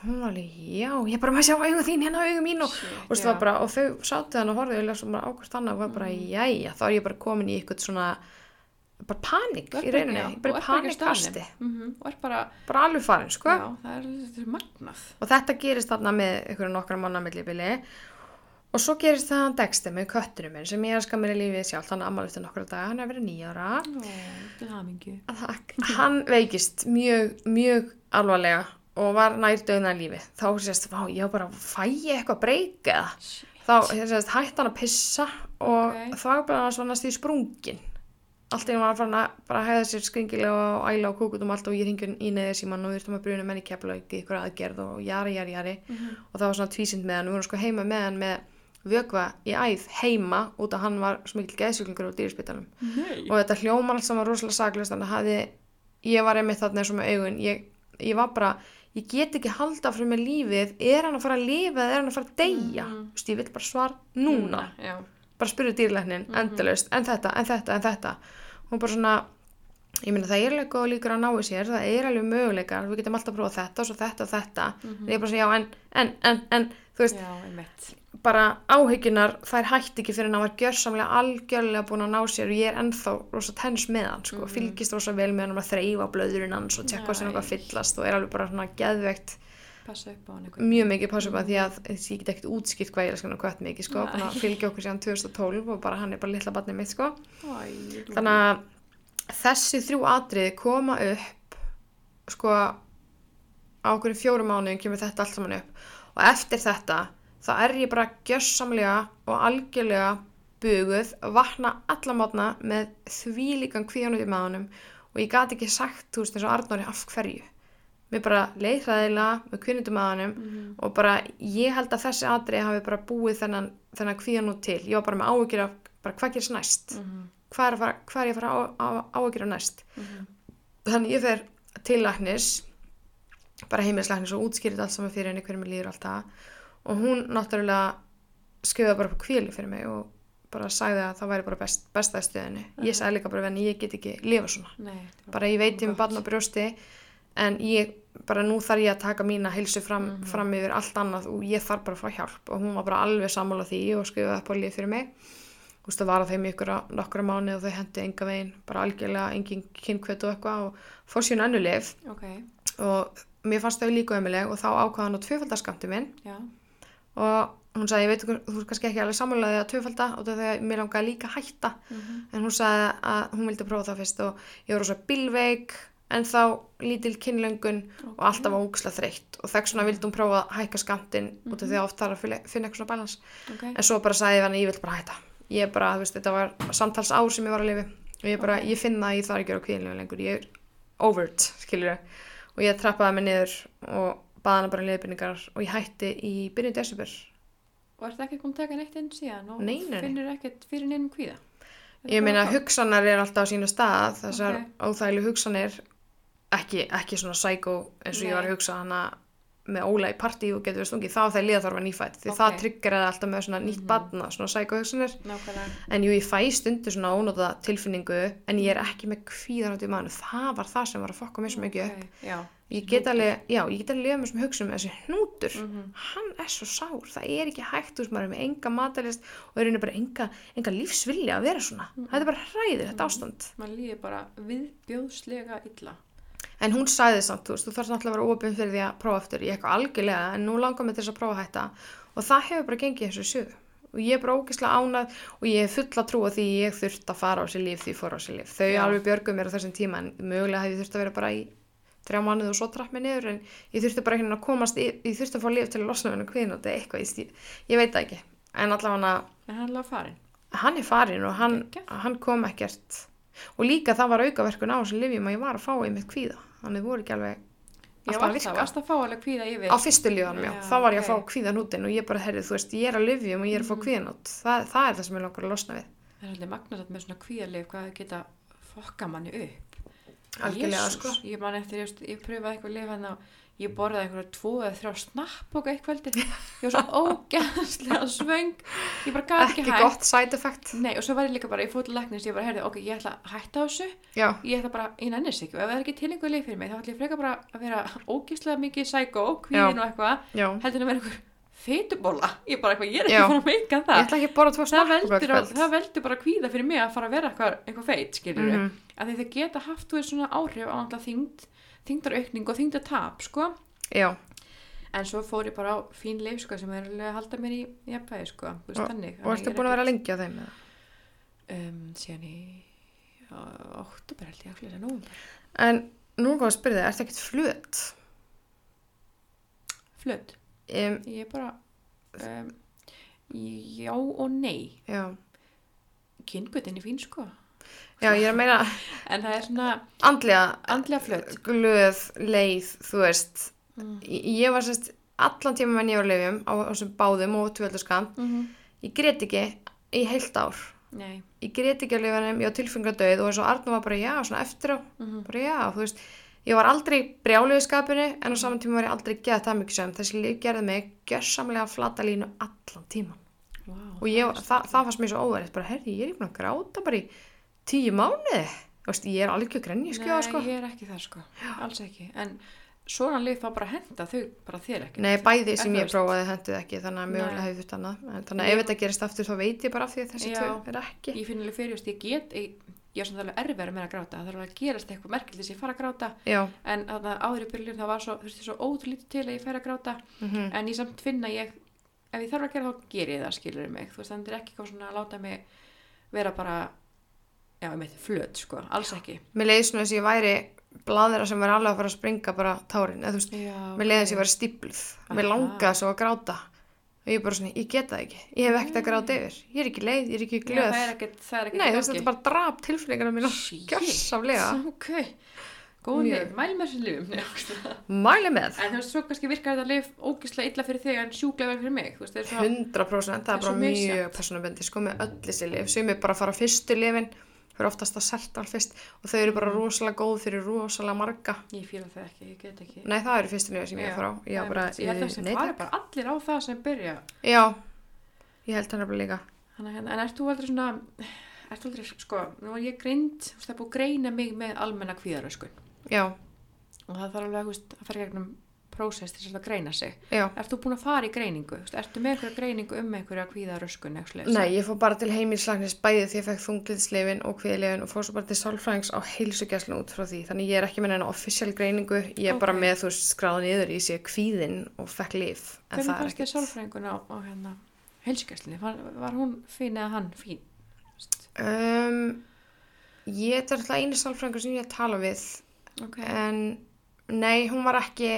[SPEAKER 1] hún var alveg, já, ég bara maður sjá augu þín hérna augu mín og,
[SPEAKER 2] Shit,
[SPEAKER 1] og, bara, og þau sátu þannig og horfið og bara ákvæmst annað og var bara,
[SPEAKER 2] Mm.
[SPEAKER 1] jæja, þá er ég bara komin í eitthvað svona bara panik í
[SPEAKER 2] bara- já,
[SPEAKER 1] ég bara
[SPEAKER 2] bara
[SPEAKER 1] panikkasti
[SPEAKER 2] staðnum. Mhm, Og er bara,
[SPEAKER 1] bara alveg farin, sko.
[SPEAKER 2] Já, það er, er
[SPEAKER 1] og þetta gerist þarna með einhverju nokkra manna millibili. Og svo gerist það hann Dexter með köttunum minn sem ég elskar mér í lífið sjálf hann ammál eftir nokkra daga, hann er verið nýjára hann veikist mjög, mjög alvarlega og var nær döðna lífi þá sést, ég var bara fæ ég eitthvað breyk eða?
[SPEAKER 2] Shit.
[SPEAKER 1] þá sést, hætti hann að pissa og
[SPEAKER 2] Ok.
[SPEAKER 1] þá bara hann svona stíð sprungin allt í hann var farin að bara hefða sér skringilega og æla og kúkut um allt og ég ringi í neðið síman og þurftum að bruna menn í í ykkur aðgerð og jari, jari, jari
[SPEAKER 2] Mhm.
[SPEAKER 1] og það var svona tvísind með hann, við vorum sko heima með hann með vökva í æð heima út af hann var svo mikil geðsjúklingur á dýrspítalum
[SPEAKER 2] Nei.
[SPEAKER 1] og þetta hljómar allt saman rosalega saklust þannig að hafði, ég var einmitt þarna eins og með augun ég, ég var bara, ég get ekki halda fyrir mig lífið, er hann að fara að lifa eða er hann að fara að deyja, mm. ég vil bara svar núna,
[SPEAKER 2] Já.
[SPEAKER 1] bara spyrja dýrlæknin
[SPEAKER 2] Mhm.
[SPEAKER 1] endalaust, en þetta, en þetta, en þetta hún bara svona ég meina það er alveg góð líkur að náu sér það er alveg möguleikar, við getum alltaf að prófa þetta og svo þetta og þetta,
[SPEAKER 2] Mhm.
[SPEAKER 1] en ég bara segja já en, en, en, en, þú veist
[SPEAKER 2] Já,
[SPEAKER 1] bara áhyggjurnar, þær hætti ekki fyrir hann var gjörsamlega algjörlega búin að ná sér og ég er ennþá rosa tens með hann sko, fylgist rosa vel með hann að þreyfa blöðurinn hans og tjekka sem
[SPEAKER 2] Næs.
[SPEAKER 1] eitthvað fyllast og er alveg bara svona geðveikt
[SPEAKER 2] Passa upp á hann eitthvað.
[SPEAKER 1] mjög mikið passa upp að því að ég get ekkert útskipt hvað ég er að skana kvött mikið sko, búin að fylgja okkur síðan 2012 og bara hann er bara litla barnið mitt sko.
[SPEAKER 2] Æ,
[SPEAKER 1] þannig að þessi þrjú atrið koma upp sko á okkur fjórum mánuðin kemur þetta allt saman upp. Og eftir þetta þá er ég bara gjössamlega og algjörlega buguð, vakna alla mátna með þvílíkan kvíðan út í maðunum og ég gati ekki sagt, þú veist, eins og Arnóri af hverju. Mér bara leið hræðilega með kvinnundum maðunum og bara ég held að þessi atrið hafi bara búið þennan, þennan kvíðan út til. Ég var bara með áhyggjur af bara hvað gerist næst, hvað er, fara, hvað er ég að fara á, á, áhyggjur af næst. Þannig ég fer til læknis, bara heimilislæknis og útskýrið allt saman fyrir henni hvernig mér líður alltaf og hún náttúrulega skjöða bara upp kvíli fyrir mig og bara sagði að það væri bara best, bestaði stöðinni. Ég sagði líka bara við henni, ég get ekki lifa svona.
[SPEAKER 2] Nei,
[SPEAKER 1] Bara ég veit ég með
[SPEAKER 2] gott.
[SPEAKER 1] barn á brjósti en ég, bara nú þarf ég að taka mína heilsu fram,
[SPEAKER 2] Mhm.
[SPEAKER 1] fram yfir allt annað og ég þarf bara að fá hjálp. Og hún var bara alveg sammála því og skrifaði upp á líf fyrir mig. Þú veist, það var að þeim ykkur á nokkra mánu og þau hendi enga veginn, bara algjörlega engin kynkveit og eitthvað og fór síðan önnu lif
[SPEAKER 2] Ok,
[SPEAKER 1] og mér fannst þau líka ömuleg og þá ákvaða hann á tvöfaldarskamti minn.
[SPEAKER 2] Já,
[SPEAKER 1] og hún sagði, ég veit ekki, þú er kannski ekki alveg sammálaði að tvöfalda og þegar mér langaði líka að hætta. En hún sagði að hún vildi prófa það fyrst og ég var rosa bilveik en þá lítil kynlöngun og alltaf ógsla þreytt. Og þess vegna vildi hún prófa að hækka skamtinn út af því að oft þarf að finna eitthvað svona balans
[SPEAKER 2] ok,
[SPEAKER 1] en svo bara sagði ég hann ég vil bara hætta. Ég bara, þú veist, þetta var samtals ár sem ég var að lifi og ég bara, ég finna að ég þarf ekki að gera kvíðinlega lengur, ég er over it, skilur og ég trappaði mig niður og baði hana bara leiðbyrningar og ég hætti í byrjun desember.
[SPEAKER 2] Og ertu ekki búin að taka neitt inn síðan og
[SPEAKER 1] Nei, nei,
[SPEAKER 2] finnur ekkert fyrir neinum kvíða?
[SPEAKER 1] ég meina hugsanar er alltaf á sínu stað. Þessar
[SPEAKER 2] Ok.
[SPEAKER 1] óþægileg hugsanir ekki, ekki svona psycho eins og ég var
[SPEAKER 2] Nei.
[SPEAKER 1] að hugsa hana með Óla í partí og getur við stungið þá þegar liða þarf að nýfætt því
[SPEAKER 2] Ok.
[SPEAKER 1] það tryggeraði alltaf með svona nýtt
[SPEAKER 2] Mhm.
[SPEAKER 1] badna svona psycho hugsanir. En jú ég fæ stundu svona ónóta tilfinningu en ég er ekki með kvíðan út í maður það var það sem var að fokka mér svo mikið upp.
[SPEAKER 2] Ok, já,
[SPEAKER 1] ég get alveg, já, ég get alveg lifa með sem hugsun með þessi hnútur.
[SPEAKER 2] Mhm.
[SPEAKER 1] hann er svo sár, það er ekki hægt þú veist, maður er með enga matalist og er einu bara enga, enga lífsvilja að vera svona.
[SPEAKER 2] Mhm.
[SPEAKER 1] þetta er bara hræðið, þetta ástand en hún sagði samt, þú veist, þú þarfst náttúrulega að vera opinn fyrir því að prófa aftur, ég eitthvað algjörlega en nú langar mig til þess að prófa þetta. Og það hefur bara gengið þessu sögu. Og ég er bara ógislega ánað og ég hef fulla trú á því ég þurft að fara á sér líf því ég fór á sér líf þau
[SPEAKER 2] Já.
[SPEAKER 1] alveg björgum mér á þessum tíma en mögulega hef ég þurft að vera bara í þrjá mánuð og svo trapp mig niður en ég þurfti bara veginn að komast í, ég þurfti að fá líf til að losna með og þetta eitthvað, ég, ég veit það ekki. En allavega
[SPEAKER 2] hann er farin.
[SPEAKER 1] hann er farin og hann, hann kom ekkert. Og líka það var aukaverkun á þessum lifjum að ég var að fá einmitt kvíða þannig voru ekki alveg
[SPEAKER 2] Já,
[SPEAKER 1] að
[SPEAKER 2] varst það, varst að fá alveg kvíða yfir.
[SPEAKER 1] á fyrstu lífanum, já,
[SPEAKER 2] Já,
[SPEAKER 1] þá var ég að
[SPEAKER 2] ok.
[SPEAKER 1] fá kvíðanútin og ég bara, herrið, þú veist, ég er að lifjum og ég er að fá kvíðanút, það, það er það sem ég langar að losna við
[SPEAKER 2] Það er alveg magnasatt með svona kvíðalif hvað það geta fokka manni upp.
[SPEAKER 1] algjörlega,
[SPEAKER 2] Jesús,
[SPEAKER 1] sko
[SPEAKER 2] Ég man eftir, ég, ég pröfaði eitthvað lif hann og ég borðaði eitthvað tvo eða þrjá snapp og eitthvað Ég var svo ógæðslega svöng. Ég bara gati
[SPEAKER 1] ekki
[SPEAKER 2] ekki hægt.
[SPEAKER 1] gott side effect
[SPEAKER 2] Nei, og svo var ég líka bara, ég fór til læknis, ég bara, herði, ok, ég ætla að hætta þessu.
[SPEAKER 1] já,
[SPEAKER 2] Ég ætla bara, ég nenni sig ekki. Og ef það er ekki tilengu lif fyrir mig, þá ætla ég freka bara að vera ógæðslega mikið psycho, kvíðin og eitthvað, heldur en að vera eitthvað feitubóla. Ég bara eitthvað, ég er ekki
[SPEAKER 1] Já.
[SPEAKER 2] fara að meika það.
[SPEAKER 1] ekki
[SPEAKER 2] það veldur bara kvíða fyrir mig að fara að vera eitthvað, eitthvað feit, þyngdaraukning og þyngdatap, sko. En svo fór ég bara á fín leif, sko, sem er alveg að halda mér í jafnvægi, sko.
[SPEAKER 1] Og- ertu búin að vera lengi á þeim?
[SPEAKER 2] Um, síðan í óttúber held ég að flera nóvumber.
[SPEAKER 1] en nú hvað að spyrja þig, ertu ekkert flöt
[SPEAKER 2] Flutt.
[SPEAKER 1] um,
[SPEAKER 2] Ég er bara, um, já og nei.
[SPEAKER 1] já,
[SPEAKER 2] Kyngutin er fín, sko.
[SPEAKER 1] Já, ég er að meina
[SPEAKER 2] En það er svona
[SPEAKER 1] andlega,
[SPEAKER 2] andlega flutt.
[SPEAKER 1] glöð, leið, þú veist
[SPEAKER 2] Mm.
[SPEAKER 1] ég, var sérst allan tíma að lifjum á á þessum báðum og tvöldaskamp
[SPEAKER 2] Mm -hmm.
[SPEAKER 1] ég grét ekki í heilt ár
[SPEAKER 2] Nei.
[SPEAKER 1] ég grét ekki að lifanum, ég var tilfengadauð og eins og Arnur var bara já, svona eftir á
[SPEAKER 2] Mm
[SPEAKER 1] bara já, þú veist ég var aldrei brjálið í skapinu en á saman tíma var ég aldrei geðað það mikið sem þessi líf gerði mig gjörsamlega flata línu allan tíman
[SPEAKER 2] Wow,
[SPEAKER 1] og ég, það, það fannst mér svo óverið bara herri, ég er ekki búin að gráta bara í tíu mánuði? Þú veist, ég er alveg að grenja skjóða
[SPEAKER 2] Nei,
[SPEAKER 1] sko.
[SPEAKER 2] ég er ekki það sko, alls ekki. En svona lið þá bara henda þau bara þér ekki.
[SPEAKER 1] Nei, bæði sem ég prófaði hendið ekki þannig að mögulega
[SPEAKER 2] Nei.
[SPEAKER 1] hefði þurft annað. En þannig að ef þetta gerist aftur þá veit ég bara af því að þessi tvö er ekki.
[SPEAKER 2] Ég finn alveg fyrir, ég get Ég, er svona alveg erfæri með að gráta. Það þarf að gerast eitthvað merkild þess að ég fara að gráta.
[SPEAKER 1] Já,
[SPEAKER 2] En að áður í byrjun það var svo, svo ótrúlítið til að ég færi að gráta.
[SPEAKER 1] Mhm,
[SPEAKER 2] En ég samt finna ég Ef ég þarf að gera þá ger ég það skilur mig. Þú veist, þannig er ekki svona að láta mig vera bara Já, ég meit, flöt sko, alls ekki.
[SPEAKER 1] Mér leiði svona þess að ég væri blaðira sem var alveg að fara að springa bara tárin, eða þú veist,
[SPEAKER 2] Já,
[SPEAKER 1] mér leiði þess að ég var stípluð, mér langaði svo að gráta. Og ég er bara svona, ég get það ekki. Ég hef ekkert að gráta yfir, ég er ekki leið, ég er ekki glöð.
[SPEAKER 2] það er ekkert, það er ekkert
[SPEAKER 1] nei, þú veist, þetta bara drap tilfinningarna mína
[SPEAKER 2] Shit.
[SPEAKER 1] gjössaflega,
[SPEAKER 2] Ok, góð
[SPEAKER 1] Mjög.
[SPEAKER 2] lif, mæli með þessu lifum. Veist.
[SPEAKER 1] mæli með.
[SPEAKER 2] En þú veist, svo kannski virkar þetta lif ógislega illa fyrir þig en sjúklega vel fyrir mig. Veist, það er svo,
[SPEAKER 1] 100% það
[SPEAKER 2] er
[SPEAKER 1] er bara mjög personabendi sko með öll þessi lif sem er bara að fara fyrstu lifin fyrir oftast að selta fyrst og þau eru bara
[SPEAKER 2] Mm.
[SPEAKER 1] rosalega góð fyrir rosalega marga
[SPEAKER 2] ég fíla það ekki, ég get ekki.
[SPEAKER 1] nei það eru fyrstu lifin sem ég er frá ég,
[SPEAKER 2] það er
[SPEAKER 1] bara,
[SPEAKER 2] ég að sem
[SPEAKER 1] nei,
[SPEAKER 2] fari
[SPEAKER 1] takk.
[SPEAKER 2] bara allir á það sem byrja.
[SPEAKER 1] já, ég held hann líka
[SPEAKER 2] Þannig, að hérna, en ert þú aldrei svona, ert þú aldrei, sko, nú er ég veist, það er búið að greina mig með almenna kvíðaröskun.
[SPEAKER 1] já,
[SPEAKER 2] Og það þarf alveg, að fara í gegnum prósess til að greina sig.
[SPEAKER 1] já
[SPEAKER 2] Ert þú búin að fara í greiningu? Ertu með einhverja greiningu um einhverja kvíðaröskun?
[SPEAKER 1] Nei, ég fór bara til heimilslagnis bæði því ég fekk þungliðslefin og kviðlefin og fór svo bara til sálfræðings á heilsugjæslu út frá því. Þannig ég er ekki með neina official greiningu, ég er bara
[SPEAKER 2] Ok.
[SPEAKER 1] með þú skráðan yfir í sig kvíðin og fekk lif.
[SPEAKER 2] Hvernig
[SPEAKER 1] er
[SPEAKER 2] fannst þér
[SPEAKER 1] ekkert-
[SPEAKER 2] sálfræðingun á, á hérna heilsugæslinni? Var, var hún fín eða hann fín?
[SPEAKER 1] Um, ég er alltaf einu sálfræðingur sem ég tala við
[SPEAKER 2] Ok.
[SPEAKER 1] en nei, hún var ekki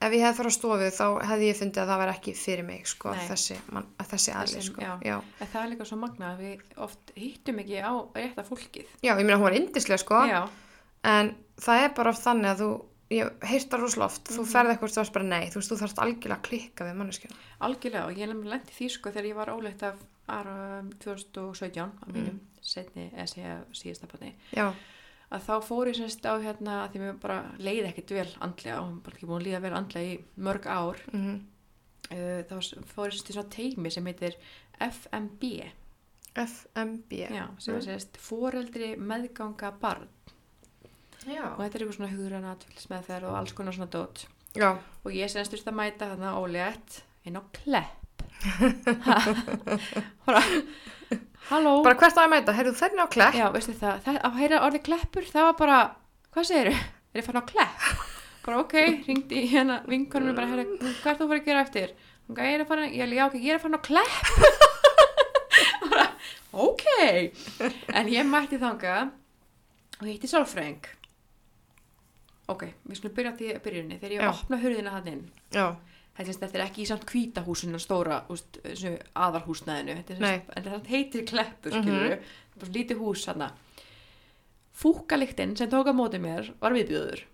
[SPEAKER 1] ef ég hefði farið á stofu þá hefði ég fundið að það var ekki fyrir mig sko, þessi, man, þessi aðli sko.
[SPEAKER 2] já.
[SPEAKER 1] Já.
[SPEAKER 2] Það er líka svo magna að við oft hittum ekki á rétta fólkið.
[SPEAKER 1] já, ég meina hún var yndislega sko
[SPEAKER 2] Já,
[SPEAKER 1] en það er bara oft þannig að þú ég heyrst það rosalega oft,
[SPEAKER 2] Mhm.
[SPEAKER 1] þú ferð eitthvað þú veist bara nei, þú veist, þú þarfst algjörlega að klikka við manneskjana
[SPEAKER 2] algjörlega og ég lendi því sko þegar ég var óleitt af ára 2017 á mínum
[SPEAKER 1] Mm.
[SPEAKER 2] setni, eða síðasta panni
[SPEAKER 1] já,
[SPEAKER 2] að þá fór ég semst á hérna að því mér bara leiði ekkert vel andlega og bara ekki búin að líða vel andlega í mörg ár
[SPEAKER 1] mm
[SPEAKER 2] uh, þá fór ég semst í svona teimi sem heitir FMB
[SPEAKER 1] FMB
[SPEAKER 2] já, sem er semst foreldri meðganga barn.
[SPEAKER 1] Já.
[SPEAKER 2] og þetta er eitthvað svona hugræna atfylgsmeðferð og alls konar svona dót.
[SPEAKER 1] Já.
[SPEAKER 2] og ég semst þurfti að mæta þarna ólétt inn á klepp bara halló
[SPEAKER 1] bara hvert á að mæta, heyrðu þenni á klepp
[SPEAKER 2] Já, veistu það, það að heyra orðið kleppur, það var bara, hvað segirðu? Er ég fann á klepp? Bara ok, ringdi í hérna vinkonum bara, heyra, hvað er þú fara að gera eftir? Gæði, ég er að fara, ég, já, ok, ég er að fara á klepp. bara, ok. En ég mætti þanga og hitti sálfræðing. Ok, við skulum byrja því að byrjunni. Þegar ég
[SPEAKER 1] Já.
[SPEAKER 2] opna hurðina hann inn,
[SPEAKER 1] já,
[SPEAKER 2] þetta er, ekki í samt hvítahúsinu stóra, úst, þessu aðalhúsnæðinu, þetta heitir kleppur, skilur við, bara lítið hús Fúkaliktinn sem tók á móti mér var viðbjöður.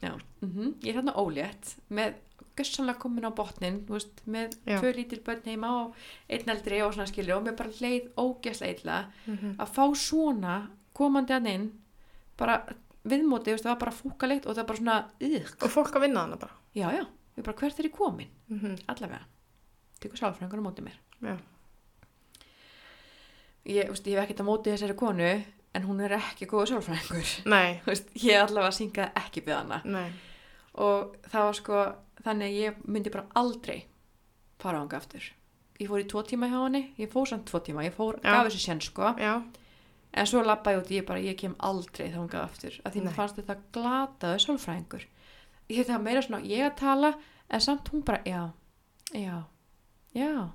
[SPEAKER 2] Já. Mm Ég er hérna ólétt með gössanlega komin á botnin, veist, með tvö lítil börn heima og einn eldri og svona skilur og mér bara leið ógæslega illa
[SPEAKER 1] Mhm.
[SPEAKER 2] að fá svona komandi hann inn bara viðmóti, þú veist, það var bara fúkalikt og það var bara svona, ugh,
[SPEAKER 1] og fólk að vinna hana bara?
[SPEAKER 2] Já, já, ég bara hvert er ég komin?
[SPEAKER 1] mm
[SPEAKER 2] allavega. Tekur sálfræðingur á móti mér.
[SPEAKER 1] Já,
[SPEAKER 2] ég, veist, ég hef ekkert á móti þessari konu en hún er ekki góð veist, ég allavega syngaði ekki við hana.
[SPEAKER 1] Nei.
[SPEAKER 2] Og það var sko þannig að ég myndi bara aldrei fara á hanga aftur. Ég fór í tvo tíma hjá henni, ég fór samt tvo tíma ég fór,
[SPEAKER 1] Já.
[SPEAKER 2] gaf þessi sén sko.
[SPEAKER 1] Já,
[SPEAKER 2] en svo labbaði ég út, ég bara, ég kem aldrei þangað aftur, að því mér fannst þetta glataði sálfræðingur. Ég þetta meira svona, ég að tala en samt hún bara, já, já já,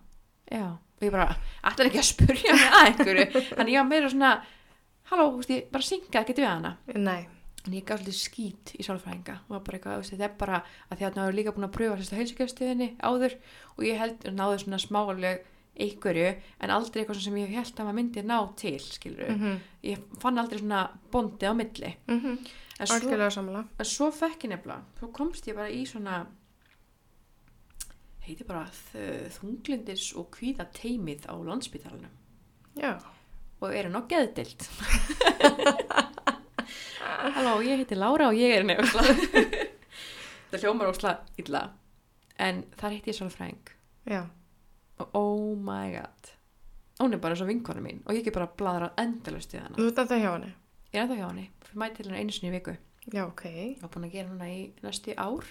[SPEAKER 2] já. Og ég bara, ætlaði ekki að spurja mig að einhverju? Þannig ég var meira svona halló, þú veist, ég bara syngaði ekkert við hana?
[SPEAKER 1] Nei.
[SPEAKER 2] En ég gaf svolítið skít í sálfræðinga. Og var bara eitthvað, þetta er bara að því að það er líka búin að pröfa sérstu heilsugjöfstuðinni áður. Og ég held, náðu svona smálega einhverju, en aldrei eitthvað sem ég held að maður myndi ná til, skilur
[SPEAKER 1] mm
[SPEAKER 2] ég fann aldrei svona bondið á milli.
[SPEAKER 1] -hmm.
[SPEAKER 2] en svo, en svo fekk ég nefnilega svo komst ég bara í svona heiti bara þunglindis og kvíða teimið á landsbytalanum
[SPEAKER 1] já,
[SPEAKER 2] og er hann á geðdild Halló, ég heiti Lára og ég er nefnsla Það hljómar ósla illa en þar heiti ég sálfræðing
[SPEAKER 1] já,
[SPEAKER 2] og oh my god. Hún er bara eins og vinkona mín og ég get bara bladrað endalust við hana.
[SPEAKER 1] Þú ert þetta hjá henni?
[SPEAKER 2] Ég er ennþá hjá henni, fyrir mæti til henni einu sinni í viku.
[SPEAKER 1] Já, ok,
[SPEAKER 2] ég var búin að gera hana í næstu ár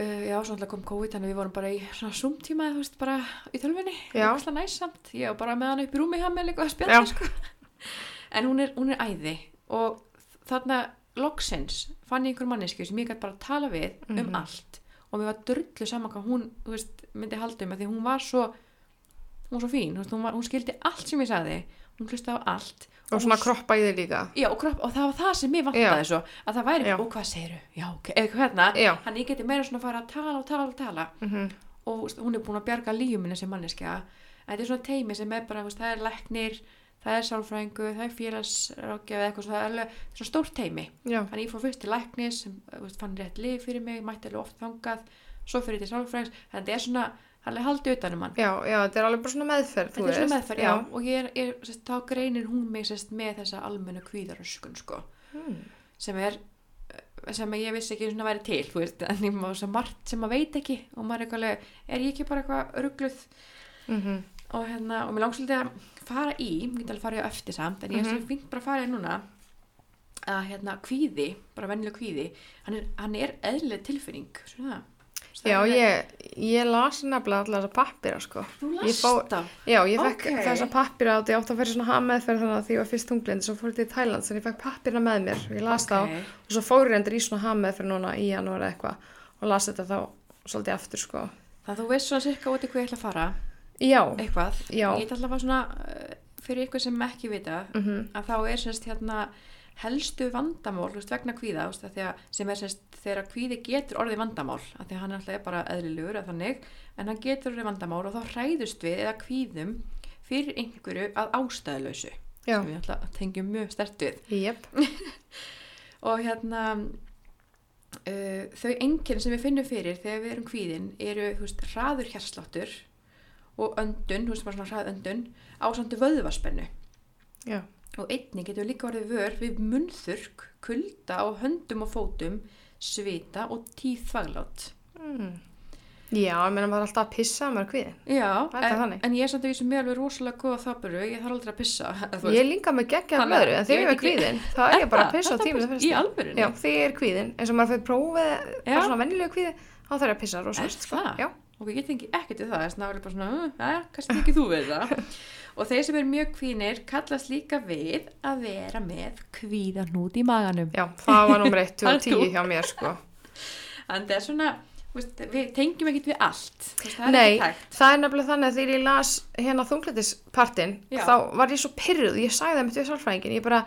[SPEAKER 2] uh, já, svo alltaf kom COVID þannig að við vorum bara í svona zoom tíma þú veist, bara í tölvinni
[SPEAKER 1] Já.
[SPEAKER 2] ósla næsamt, ég var bara með hana upp í rúmi hjá mig líka að spjalla sko. en hún er, hún er æði. Og þarna loksins fann ég einhver manneski sem ég gæti bara að tala við um
[SPEAKER 1] Mhm.
[SPEAKER 2] allt. Og mér var drullu saman hvað hún þú veist, myndi halda um að því hún var svo hún var svo fín, hún, var, hún skildi allt sem ég sagði. Hún hlusta á allt
[SPEAKER 1] og svona kroppa í þig líka.
[SPEAKER 2] Já, og, kropp, og það var það sem ég vantaði svo að það væri,
[SPEAKER 1] Já.
[SPEAKER 2] og hvað segiru? Já, ok, eða
[SPEAKER 1] Já.
[SPEAKER 2] hann ég geti meira svona að fara að tala og tala og tala
[SPEAKER 1] Mm
[SPEAKER 2] og þú veist, hún er búin að bjarga lífum minni sem manneskja en þetta er svona teimi sem er bara, það er læknir það er sálfræðingu, það er félagsrákjaf eitthvað, svona, það er svona stórt teimi
[SPEAKER 1] Já,
[SPEAKER 2] þannig ég fór fyrst til læknis sem fann rétt lif fyrir mig, mætti alveg oft þangað svo fyrir til sálfræðings, þannig þetta er svona alveg haldið utanum hann.
[SPEAKER 1] Já, já, þetta er alveg bara svona meðferð,
[SPEAKER 2] þetta er svona meðferð, já, og ég er, er sest, þá greinir hún mig sest, með þessa almennu kvíðaröskun sko,
[SPEAKER 1] Mm.
[SPEAKER 2] sem er sem ég vissi ekki svona væri til veist, en ég má svo margt sem maður veit ekki. Og maður er eitthvað, alveg, er ég ekki bara eitthvað örgluð
[SPEAKER 1] Mm
[SPEAKER 2] og hérna, og mér langt svolítið að fara í ég get alveg farið á eftir samt en ég
[SPEAKER 1] Mhm.
[SPEAKER 2] svo fínt bara að fara í núna að hérna kvíði, bara vennilega kvíði hann er, hann er eðlileg tilfinning svona
[SPEAKER 1] Já,
[SPEAKER 2] Það
[SPEAKER 1] ég, ég las nefnilega alla þessa pappira, sko.
[SPEAKER 2] þú
[SPEAKER 1] ég
[SPEAKER 2] last
[SPEAKER 1] fór-
[SPEAKER 2] á
[SPEAKER 1] Já, ég fekk
[SPEAKER 2] Ok.
[SPEAKER 1] þessa pappira og ég átti að fyrir svona hafmeðferð þannig að því ég var fyrst tunglind, svo fór ég til Thailand, þannig ég fekk pappira með mér ég las þá
[SPEAKER 2] Ok.
[SPEAKER 1] og svo fór ég endur í svona hafmeðferð núna í janúar eitthvað og las þetta þá svolítið aftur, sko.
[SPEAKER 2] þannig að þú veist svona cirka út í hvað ég ætla að fara
[SPEAKER 1] Já,
[SPEAKER 2] eitthvað,
[SPEAKER 1] Já.
[SPEAKER 2] ég ætla alltaf að svona uh, fyrir ykkur sem ekki vita
[SPEAKER 1] mhm,
[SPEAKER 2] að þá er semst hérna helstu vandamál veist, vegna kvíða veist, að sem er semst þegar kvíði getur orðið vandamál að því að hann alltaf er bara eðlilegur þannig, en hann getur orðið vandamál og þá hræðust við eða kvíðum fyrir einhverju að ástæðulausu
[SPEAKER 1] já,
[SPEAKER 2] sem við alltaf tengjum mjög stert við.
[SPEAKER 1] Jep,
[SPEAKER 2] og hérna uh, þau enginn sem við finnum fyrir þegar við erum kvíðin eru veist, hraður hérsláttur og öndun, þú veist bara svona hrað öndun ásandi vöðvaspennu.
[SPEAKER 1] Já,
[SPEAKER 2] og einnig getur líka orðið vör við munnþurk, kulda á höndum og fótum, svita og tíð þvaglát.
[SPEAKER 1] mm. já, ég meina maður er alltaf að pissa að maður er kviðin.
[SPEAKER 2] Já,
[SPEAKER 1] Það er
[SPEAKER 2] en, en ég er samt að vísum mér alveg rosalega góða þáburu, ég þarf aldrei að pissa.
[SPEAKER 1] Ég
[SPEAKER 2] veist.
[SPEAKER 1] er líka með geggjað
[SPEAKER 2] Þannig að
[SPEAKER 1] blöðru, en þegar
[SPEAKER 2] ég
[SPEAKER 1] ég er kvíðin, þá er ég bara að pissa á
[SPEAKER 2] Er það
[SPEAKER 1] tíminu fyrst.
[SPEAKER 2] Í alvörunni?
[SPEAKER 1] Já, þegar ég er kvíðin, eins og maður fyrir prófið,
[SPEAKER 2] Já.
[SPEAKER 1] bara svona venjulegu kvíði, þá þarf ég að pissa
[SPEAKER 2] Er
[SPEAKER 1] rosalegt, sko.
[SPEAKER 2] það?
[SPEAKER 1] Já,
[SPEAKER 2] Og ég tengi ekkert við það, þess að það er bara svona, "Uh, jæja, kannski ekki þú við það. og þeir sem eru mjög kvínir kallast líka við að vera með kvíðanút í maganum.
[SPEAKER 1] já, það var nummer 1
[SPEAKER 2] Það er
[SPEAKER 1] og 10
[SPEAKER 2] þú.
[SPEAKER 1] hjá mér, sko.
[SPEAKER 2] En það er svona, við tengjum ekkert við allt. það er
[SPEAKER 1] Nei, það er nefnilega þannig að þegar ég las hérna þunglætispartin, þá var ég svo pyrruð, ég sagði það mitt við sálfræðingin, ég bara,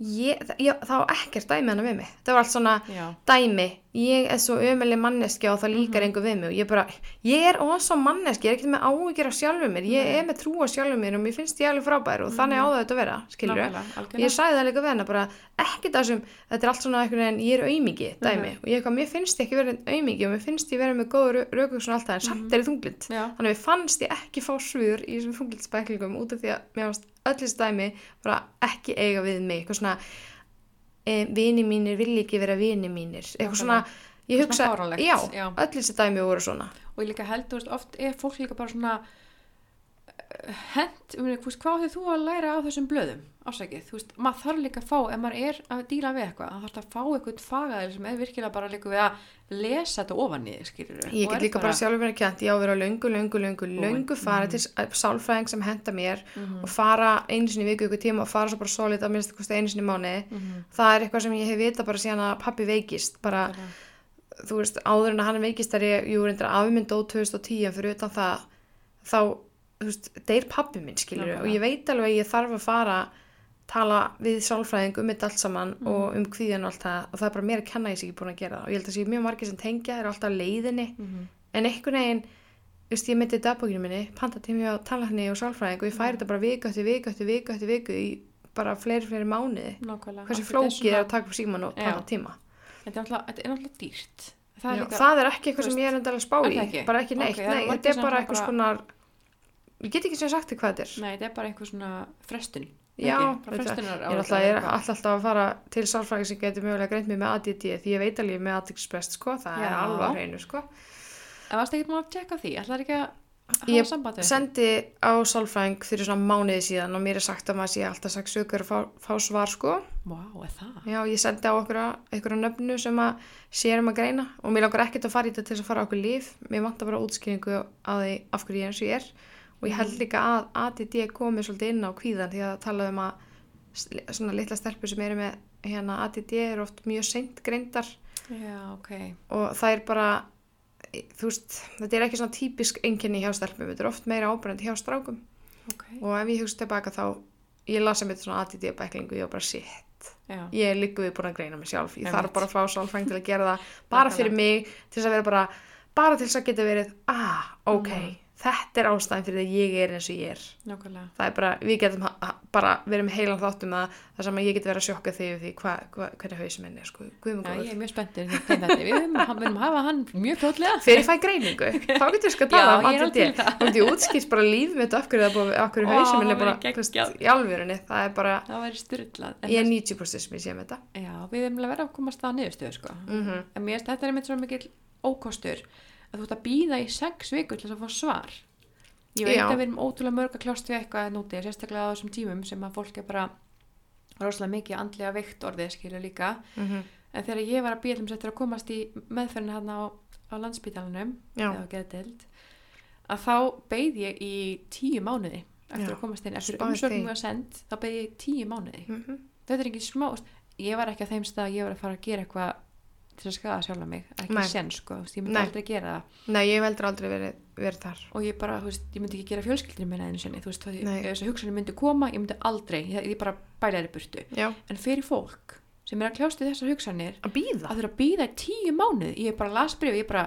[SPEAKER 1] ég, ég, það var ekkert dæmi hana við mig. Það var allt svona
[SPEAKER 2] Já.
[SPEAKER 1] dæmi, ég er svo ömuleg manneskja og það líkar
[SPEAKER 2] Mhm.
[SPEAKER 1] engu við mig og ég bara, ég er ósá manneskja, ég er ekkert með áhyggjur af sjálfur mér, ég er með trú á sjálfur mér og mér finnst ég alveg frábær og þannig á það þetta að vera, skilur
[SPEAKER 2] Mhm. Algjörlega.
[SPEAKER 1] Ég sagði það líka við hennar bara, ekkert það sem, þetta er allt svona einhvern veginn, ég er aumingi, dæmi,
[SPEAKER 2] Mhm.
[SPEAKER 1] og ég eitthvað, mér finnst ég ekki verið aumingi og mér finnst ég verið með góður raukugsun alltaf en samt er ég þunglind.
[SPEAKER 2] Mhm.
[SPEAKER 1] Þannig öll þessi dæmi bara ekki eiga við mig, eitthvað svona, e, vini mínir vilja ekki vera vini mínir, eitthvað svona, ég hugsa, já,
[SPEAKER 2] já.
[SPEAKER 1] öll þessi dæmi voru svona.
[SPEAKER 2] og ég líka held, þú veist, oft er fólk líka bara svona hent, veist, hvað þau þú að læra á þessum blöðum, ásækið, þú veist, maður þarf líka að fá, ef maður er að díla við eitthvað, það þarf að fá eitthvað fagaðil sem er virkilega bara líka við að lesa þetta ofan í skilur
[SPEAKER 1] Ég get líka bara sjálfur verið kjent, ég á að vera löngu, löngu, löngu, löngu fara
[SPEAKER 2] Mhm.
[SPEAKER 1] til s- sálfræðing sem henda mér og fara einu sinni viku ykkur tíma og fara svo bara solid að minnst kosti einu sinni í mánuði.
[SPEAKER 2] Mhm.
[SPEAKER 1] Það er eitthvað sem ég hef vita bara síðan að pappi veikist, bara, þú veist, áður en að hann veikist er ég, jú, reyndar afmynd dó 2010 en fyrir utan það, þá, þú veist, deyr pappi minn,
[SPEAKER 2] Nákvæmlega.
[SPEAKER 1] og ég veit alveg að ég þarf að fara tala við sálfræðing um þetta allt saman
[SPEAKER 2] Mhm.
[SPEAKER 1] og um kvíðan og allt það. Og það er bara mér að kenna ég sé ekki búin að gera það. Og ég held að sé mjög margir sem tengja er alltaf leiðinni.
[SPEAKER 2] Mhm.
[SPEAKER 1] en einhvern veginn þú veist, ég myndi dagbókinu minni, pantatími á tannlækni og sálfræðing og ég færi þetta bara viku eftir viku eftir viku eftir viku í bara fleiri, fleiri mánuði.
[SPEAKER 2] Nákvæmlega.
[SPEAKER 1] Hversu flókið er að taka upp síman og
[SPEAKER 2] Já.
[SPEAKER 1] panta tíma.
[SPEAKER 2] Þetta er náttúrulega- er dýrt. Það
[SPEAKER 1] það
[SPEAKER 2] er,
[SPEAKER 1] er,
[SPEAKER 2] líka,
[SPEAKER 1] það er ekki eitthvað sem ég er endalega að spá
[SPEAKER 2] er
[SPEAKER 1] í.
[SPEAKER 2] það ekki?
[SPEAKER 1] bara ekki neitt,
[SPEAKER 2] Ok, það eru
[SPEAKER 1] nei, þetta er bara- eitthvað skonar ég get ekki sem sagt þig hvað þetta er.
[SPEAKER 2] Nei, þetta er bara einhver svona frestun.
[SPEAKER 1] Já, það.
[SPEAKER 2] frestunar
[SPEAKER 1] ég er alltaf, ég er alltaf að fara til sálfræðing sem getur mögulega greint mig með ADD því ég veit alveg með aðtíksprest sko, það er
[SPEAKER 2] Já.
[SPEAKER 1] alveg á hreinu sko.
[SPEAKER 2] En varst ekki maður að tjekka því, ætlar ekki að
[SPEAKER 1] Ég sendi á sálfræðing fyrir svona mánuði síðan og mér er sagt að maður sé alltaf sagt sögur að fá, fá svar sko.
[SPEAKER 2] Er það?
[SPEAKER 1] Já, ég sendi á okkur einhverja nöfnu sem að sér um að greina og mér langar ekkert að fara í þetta til að fara okkur líf. Mér vantar bara útskýringu á því af hverju ég er eins og ég er og ég held líka að ADD komi svolítið inn á kvíðan því að tala um að svona litla stelpur sem eru með hérna ADD eru oft mjög seint greindar
[SPEAKER 2] Já, ok.
[SPEAKER 1] og það er bara þú veist, þetta er ekki svona típisk einkenni hjá stelpum, þetta er oft meira ábærandi hjá strákum
[SPEAKER 2] Ok.
[SPEAKER 1] og ef ég hugsa tilbaka þá ég las sem eitthvað svona ADD bæklingu, ég var bara shit
[SPEAKER 2] já,
[SPEAKER 1] ég er líka við búin að greina mig sjálf ég
[SPEAKER 2] Einmitt.
[SPEAKER 1] þarf bara að fá sálfræng til að gera það bara fyrir mig, til þess að vera bara bara til þess að geta verið, ah, ok
[SPEAKER 2] Mhm.
[SPEAKER 1] Þetta er ástæðan fyrir að ég er eins og ég er.
[SPEAKER 2] Nákvæmlega.
[SPEAKER 1] Það er bara, við getum bara verið með heilan þáttum að það sem að ég geti verið að sjokka þig við því hva, hva, hvernig hausum minn er sko,
[SPEAKER 2] Já, ég er mjög spenntur við við viljum hafa hann mjög fljótlega.
[SPEAKER 1] Fyrir ég fæ greiningu, þá getur ég sko að tala um
[SPEAKER 2] í það.
[SPEAKER 1] þá getur ég útskýrt bara líf mitt og af hverju það er bara, þú
[SPEAKER 2] geggjað.
[SPEAKER 1] í alvörunni. Það er bara,
[SPEAKER 2] það
[SPEAKER 1] ég er
[SPEAKER 2] þess-
[SPEAKER 1] 90% sem ég sé með þetta.
[SPEAKER 2] Já, við viljum vera að komast það niðurstöðu sko.
[SPEAKER 1] mm
[SPEAKER 2] finnst þetta er einmitt svo mikil ókostur að þú ert að býða í sex vikur til þess að fá svar ég veit
[SPEAKER 1] Já.
[SPEAKER 2] að við erum ótrúlega mörg að kljást við eitthvað núti, sérstaklega á þessum tímum sem að fólk er bara rosalega mikið andlega veikt orðið skilur líka
[SPEAKER 1] -hmm.
[SPEAKER 2] en þegar ég var að býða um að komast í meðferðin hann á, á landspítalunum
[SPEAKER 1] Já.
[SPEAKER 2] eða geðdeild að þá beið ég í tíu mánuði eftir
[SPEAKER 1] Já.
[SPEAKER 2] að komast inn, eftir
[SPEAKER 1] því.
[SPEAKER 2] að send þá beið ég í tíu mánuði
[SPEAKER 1] Mm
[SPEAKER 2] þetta er ekki smá ég var ekki að þeim stað að ég var að fara að gera eitthvað til að skada sjálfa mig ekki sen sko, ég myndi
[SPEAKER 1] Nei.
[SPEAKER 2] aldrei gera það
[SPEAKER 1] Nei, ég hef heldur aldrei verið, verið þar.
[SPEAKER 2] og ég bara, þú veist, ég myndi ekki gera fjölskyldinu minna einu sinni, þú veist, ef þessi hugsanir myndi koma, ég myndi aldrei, ég, ég bara bæla í burtu,
[SPEAKER 1] Já,
[SPEAKER 2] en fyrir fólk sem er að kljást við þessar hugsanir
[SPEAKER 1] að býða.
[SPEAKER 2] að þeirra býða í tíu mánuð ég bara las bref, ég bara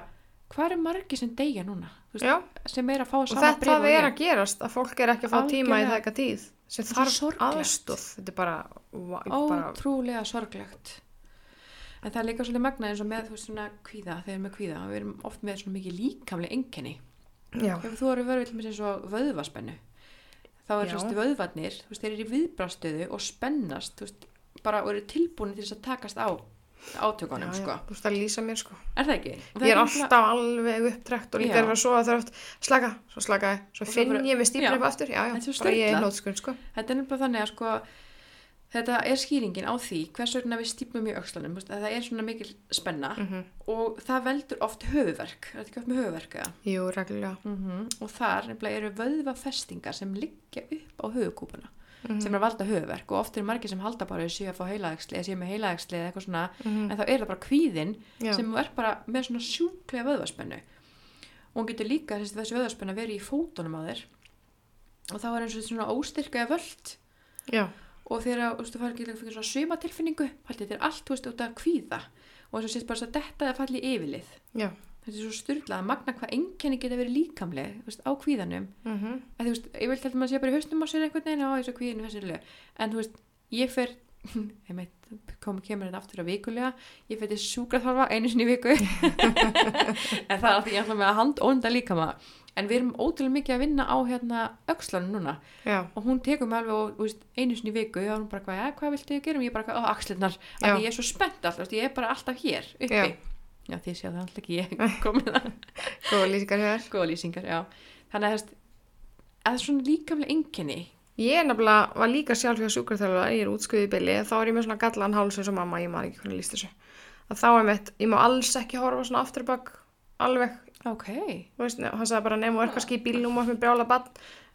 [SPEAKER 2] hvað er margir sem deyja núna veist, sem er að fá sama
[SPEAKER 1] þetta
[SPEAKER 2] bref og
[SPEAKER 1] er
[SPEAKER 2] ég
[SPEAKER 1] að gerast, að fólk er ekki að fá tíma í
[SPEAKER 2] Algjörlega.
[SPEAKER 1] það eitthvað tíð, sem
[SPEAKER 2] Þetta er
[SPEAKER 1] þarf aðstóð. Þetta er bara, bara
[SPEAKER 2] ótrúlega sorglegt en það er líka svolítið magnað eins og með þú veist svona kvíða, þegar með kvíða við erum oft með svona mikið líkamlega enkenni
[SPEAKER 1] já,
[SPEAKER 2] ef þú eru verið með eins og vöðvaspennu þá er svona vöðvarnir þú veist, þeir eru í viðbrastöðu og spennast veist, bara og eru tilbúin til þess að takast á átökunum sko.
[SPEAKER 1] þú veist að lýsa mér sko.
[SPEAKER 2] er það ekki? Það
[SPEAKER 1] Ég er alltaf alveg upptrekt og líka er að sofa þurft slaka, svo slaka svo
[SPEAKER 2] svo
[SPEAKER 1] finn ég
[SPEAKER 2] Já.
[SPEAKER 1] upp aftur, já, já,
[SPEAKER 2] er svo
[SPEAKER 1] bara ég er nótskun sko.
[SPEAKER 2] Þetta er nefnilega þannig að sko þetta er skýringin á því hvers vegna við stípum í að það er svona mikil spenna
[SPEAKER 1] Mm
[SPEAKER 2] og það veldur oft höfuverk, er þetta ekki oft með höfuverk eða?
[SPEAKER 1] Jú, reglulega.
[SPEAKER 2] Mm og þar eru vöðvafestingar sem liggja upp á höfukúpuna
[SPEAKER 1] Mm
[SPEAKER 2] sem er að valda höfuverk og oft er margir sem halda bara að séu að fá heilaæksli eða séu með heilaæksli eða eitthvað svona.
[SPEAKER 1] -hmm.
[SPEAKER 2] en þá er það bara kvíðin
[SPEAKER 1] Já,
[SPEAKER 2] sem er bara með svona sjúklega vöðvaspennu. Og hún getur líka þessi, þessi vöðvaspenna verið í fótunum á þér. Og þá er eins og svona óstyrkaði völd
[SPEAKER 1] já,
[SPEAKER 2] og þegar þú fær ekki fyrir svona sumatilfinningu haldið þetta er allt, þú veist, út að kvíða. Og þess að sést bara að detta eða falli í yfirlið.
[SPEAKER 1] Já.
[SPEAKER 2] þetta er svo styrlað að magna hvað einkenni geta verið líkamleg þú veist, á kvíðanum.
[SPEAKER 1] Mm
[SPEAKER 2] að þú veist, ég vil til að maður sé bara í haustum á sér einhvern veginn á þessu kvíðinu þessu en þú veist, ég fer kom, kemur þetta aftur að vikulega. Ég fer til sjúkraþarfa einu sinni viku. En það er að því ég ætla með að hand ónda líka maður en við erum ótrúlega mikið að vinna á hérna öxlanum núna.
[SPEAKER 1] Já,
[SPEAKER 2] og hún tekur mig alveg og, einu sinni viku og hún bara, hvað, ja, hvað viltu ég gera? Og ég bara, á axlirnar, af því ég er svo spennt alltaf, ég er bara alltaf hér uppi.
[SPEAKER 1] Já.
[SPEAKER 2] já, þið séu það alltaf ekki ég komið
[SPEAKER 1] góða lýsingar hér.
[SPEAKER 2] góða lýsingar, já. Þannig að, það er svona líkamlega enginni
[SPEAKER 1] Ég er nefnilega var líka sjálf hjá sjúkraþjálfa, ég er útskuðið í bylli, þá er ég með svona gallan háls eins og mamma, ég man ekki hvernig líst þessu. Að þá er mitt, ég má alls ekki horfa svona aftur bak, alveg,
[SPEAKER 2] ok,
[SPEAKER 1] þú veist, hann sagði bara nefnum er kannski í bílnum og með brjála bann,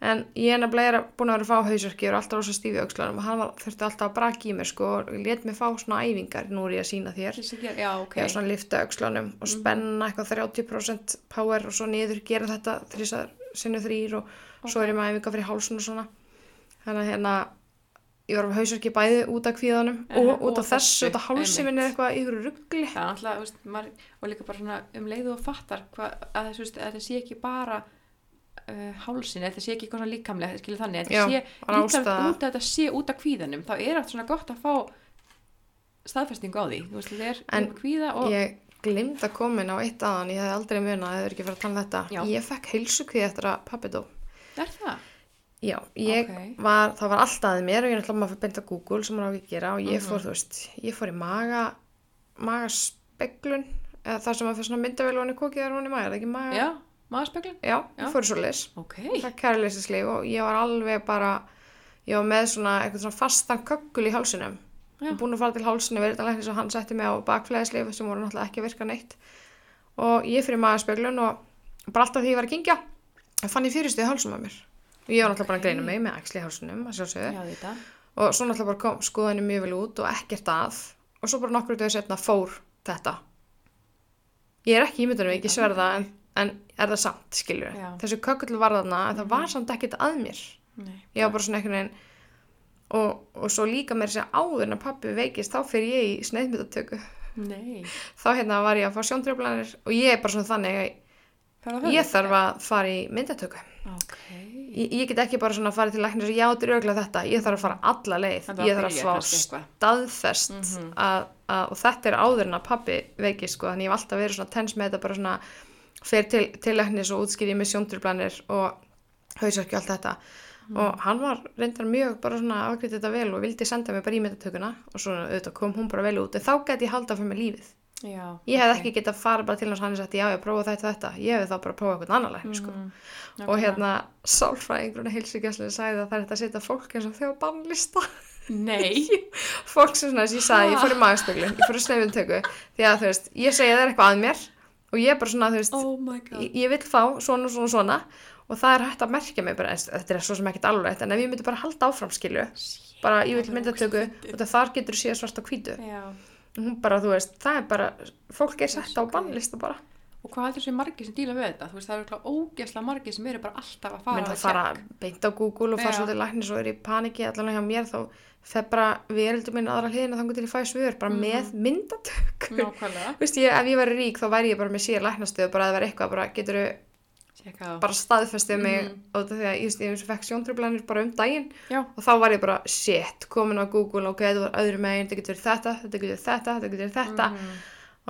[SPEAKER 1] en ég er er búin að vera að fá hausverki og er alltaf rosa stífi aukslunum og hann var, þurfti alltaf að braki í mér sko og let mig fá svona æfingar, nú er ég að sína þér.
[SPEAKER 2] Já, ok.
[SPEAKER 1] Já, svona lifta aukslunum og spenna eitthvað 30% power og svo niður gera þetta þrísar sinni þrýr og svo er ég með æfingar fyrir hálsun og svona. Þannig að hérna ég var með hausverki bæði út af kvíðanum og
[SPEAKER 2] og
[SPEAKER 1] út af þessu, út af hálsi minn er eitthvað ykkur ruggli
[SPEAKER 2] það maður, og líka bara svona um leiðu og fattar hva, að, það sé ekki bara uh, hálsin, að það sé ekki eitthvað svona líkamlega skilur þannig, að það sé líkamlega út að þetta sé út af kvíðanum þá er allt svona gott að fá staðfestingu á því, þú veist, þetta er
[SPEAKER 1] En
[SPEAKER 2] um kvíða og
[SPEAKER 1] ég glimd að koma inn á eitt aðan ég hefði aldrei munað að þau eru ekki fyrir að tala um þetta.
[SPEAKER 2] Já.
[SPEAKER 1] ég fekk heilsukvið eftir að pappi dó.
[SPEAKER 2] Er það?
[SPEAKER 1] Já, ég
[SPEAKER 2] Ok.
[SPEAKER 1] var, það var alltaf að mér og ég ætla maður að beinta Google sem maður á ekki að gera og ég
[SPEAKER 2] Mhm.
[SPEAKER 1] fór, þú veist, ég fór í maga magaspeglun eða það sem að fyrir svona myndavél og hann í kokið er hún í maga, er það ekki maga?
[SPEAKER 2] Já, maðurspeglun?
[SPEAKER 1] Já,
[SPEAKER 2] Já.
[SPEAKER 1] ég fór í svo leis
[SPEAKER 2] Ok,
[SPEAKER 1] það kærleisinslíf og ég var alveg bara ég var með svona eitthvað svona fastan köggul í og búin að fara til þetta læknis og hann setti mig á bakflæðislif sem voru náttúrulega ekki að virka neitt og ég fyrir magaspeglun og bara alltaf því ég var að kingja fann ég fyrirstuði hálsum að mér og ég var náttúrulega bara að greina mig með axli í hálsunum að sjálfsögðu. Og svo náttúrulega bara kom skoðinu mjög vel út og ekkert að. Og svo bara nokkru dögur setna fór þetta. Ég er ekki ímyndunum ekki sverða en, en er það samt skilur
[SPEAKER 2] Já.
[SPEAKER 1] þessu kökull var þarna en það var samt ekkert að mér.
[SPEAKER 2] Nei,
[SPEAKER 1] ég var bara svona einhvern veginn og, og svo líka mér sér áður en að pappi veikist þá fyrir ég í sneiðmyndatöku
[SPEAKER 2] Nei.
[SPEAKER 1] þá hérna var ég að fá sjóntröflanir og ég er bara svona þannig að ég þarf að fara í myndatöku.
[SPEAKER 2] Ok.
[SPEAKER 1] ég, ég get ekki bara svona að fara til læknir og já, þetta er auðvitað þetta, ég þarf að fara alla leið. Ég þarf að fá staðfest
[SPEAKER 2] Mhm.
[SPEAKER 1] að, að, og þetta er áður en að pappi veikist sko, þannig ég hef alltaf verið svona tens með þetta bara svona fer til, til læknis og útskýri með sjóntröflanir og hausarki og allt þetta.
[SPEAKER 2] Mhm.
[SPEAKER 1] og hann var reyndar mjög bara svona afgriðt þetta vel og vildi senda mig bara í myndatökuna og svo auðvitað kom hún bara vel út. En þá gæti ég halda fyrir mig lífið
[SPEAKER 2] Já.
[SPEAKER 1] ég hef
[SPEAKER 2] ok.
[SPEAKER 1] ekki getað farið bara til hans og hann er sagt já ég prófa þetta þetta, ég hef þá bara prófað eitthvað annar lækni sko.
[SPEAKER 2] Mhm.
[SPEAKER 1] og
[SPEAKER 2] Nákvæmlega.
[SPEAKER 1] hérna sálfræðingurinn heilsugjastlega sagði að það er þetta að setja fólk eins og þjó bannlista fólk sem svona, þess að ég sagði, ég fór í magaspeglu ég fór í snefjumtöku, því að þú veist ég segi að það er eitthvað að mér og ég er bara svona, þú veist
[SPEAKER 2] Oh
[SPEAKER 1] ég, ég vil fá svona, svona, svona og það er hægt að merkja mig bara, en þetta er svo sem ekkert alveg en ef ég myndi bara halda áfram skilu bara ég vil myndatöku og þar getur þú séð svart á hvítu
[SPEAKER 2] Já.
[SPEAKER 1] Hún bara, þú veist, það er bara fólk er sett á bannlista bara
[SPEAKER 2] Og hvað heldur þessi margir sem díla við þetta? Veist, það eru ógeðslega margir sem eru bara alltaf að fara
[SPEAKER 1] mynd að
[SPEAKER 2] að
[SPEAKER 1] fara beint á Google og fara
[SPEAKER 2] Já.
[SPEAKER 1] svo til læknis og er í paniki allan hjá mér þá fer bara vereldur minn aðra hliðina þannig til ég fæ svör bara
[SPEAKER 2] Mhm.
[SPEAKER 1] með. Vist, ég, ef ég væri rík þá væri ég bara með sér læknastöð bara að það væri eitthvað, bara getur
[SPEAKER 2] á.
[SPEAKER 1] Bara staðfestið mig mm. af því að ég, ég fekk sjóntröflanir bara um daginn
[SPEAKER 2] Já.
[SPEAKER 1] og þá var ég bara shit, komin á Google og ok, þetta var öðru megin, þetta getur þetta þetta getur þetta, þetta getur þetta
[SPEAKER 2] Mhm.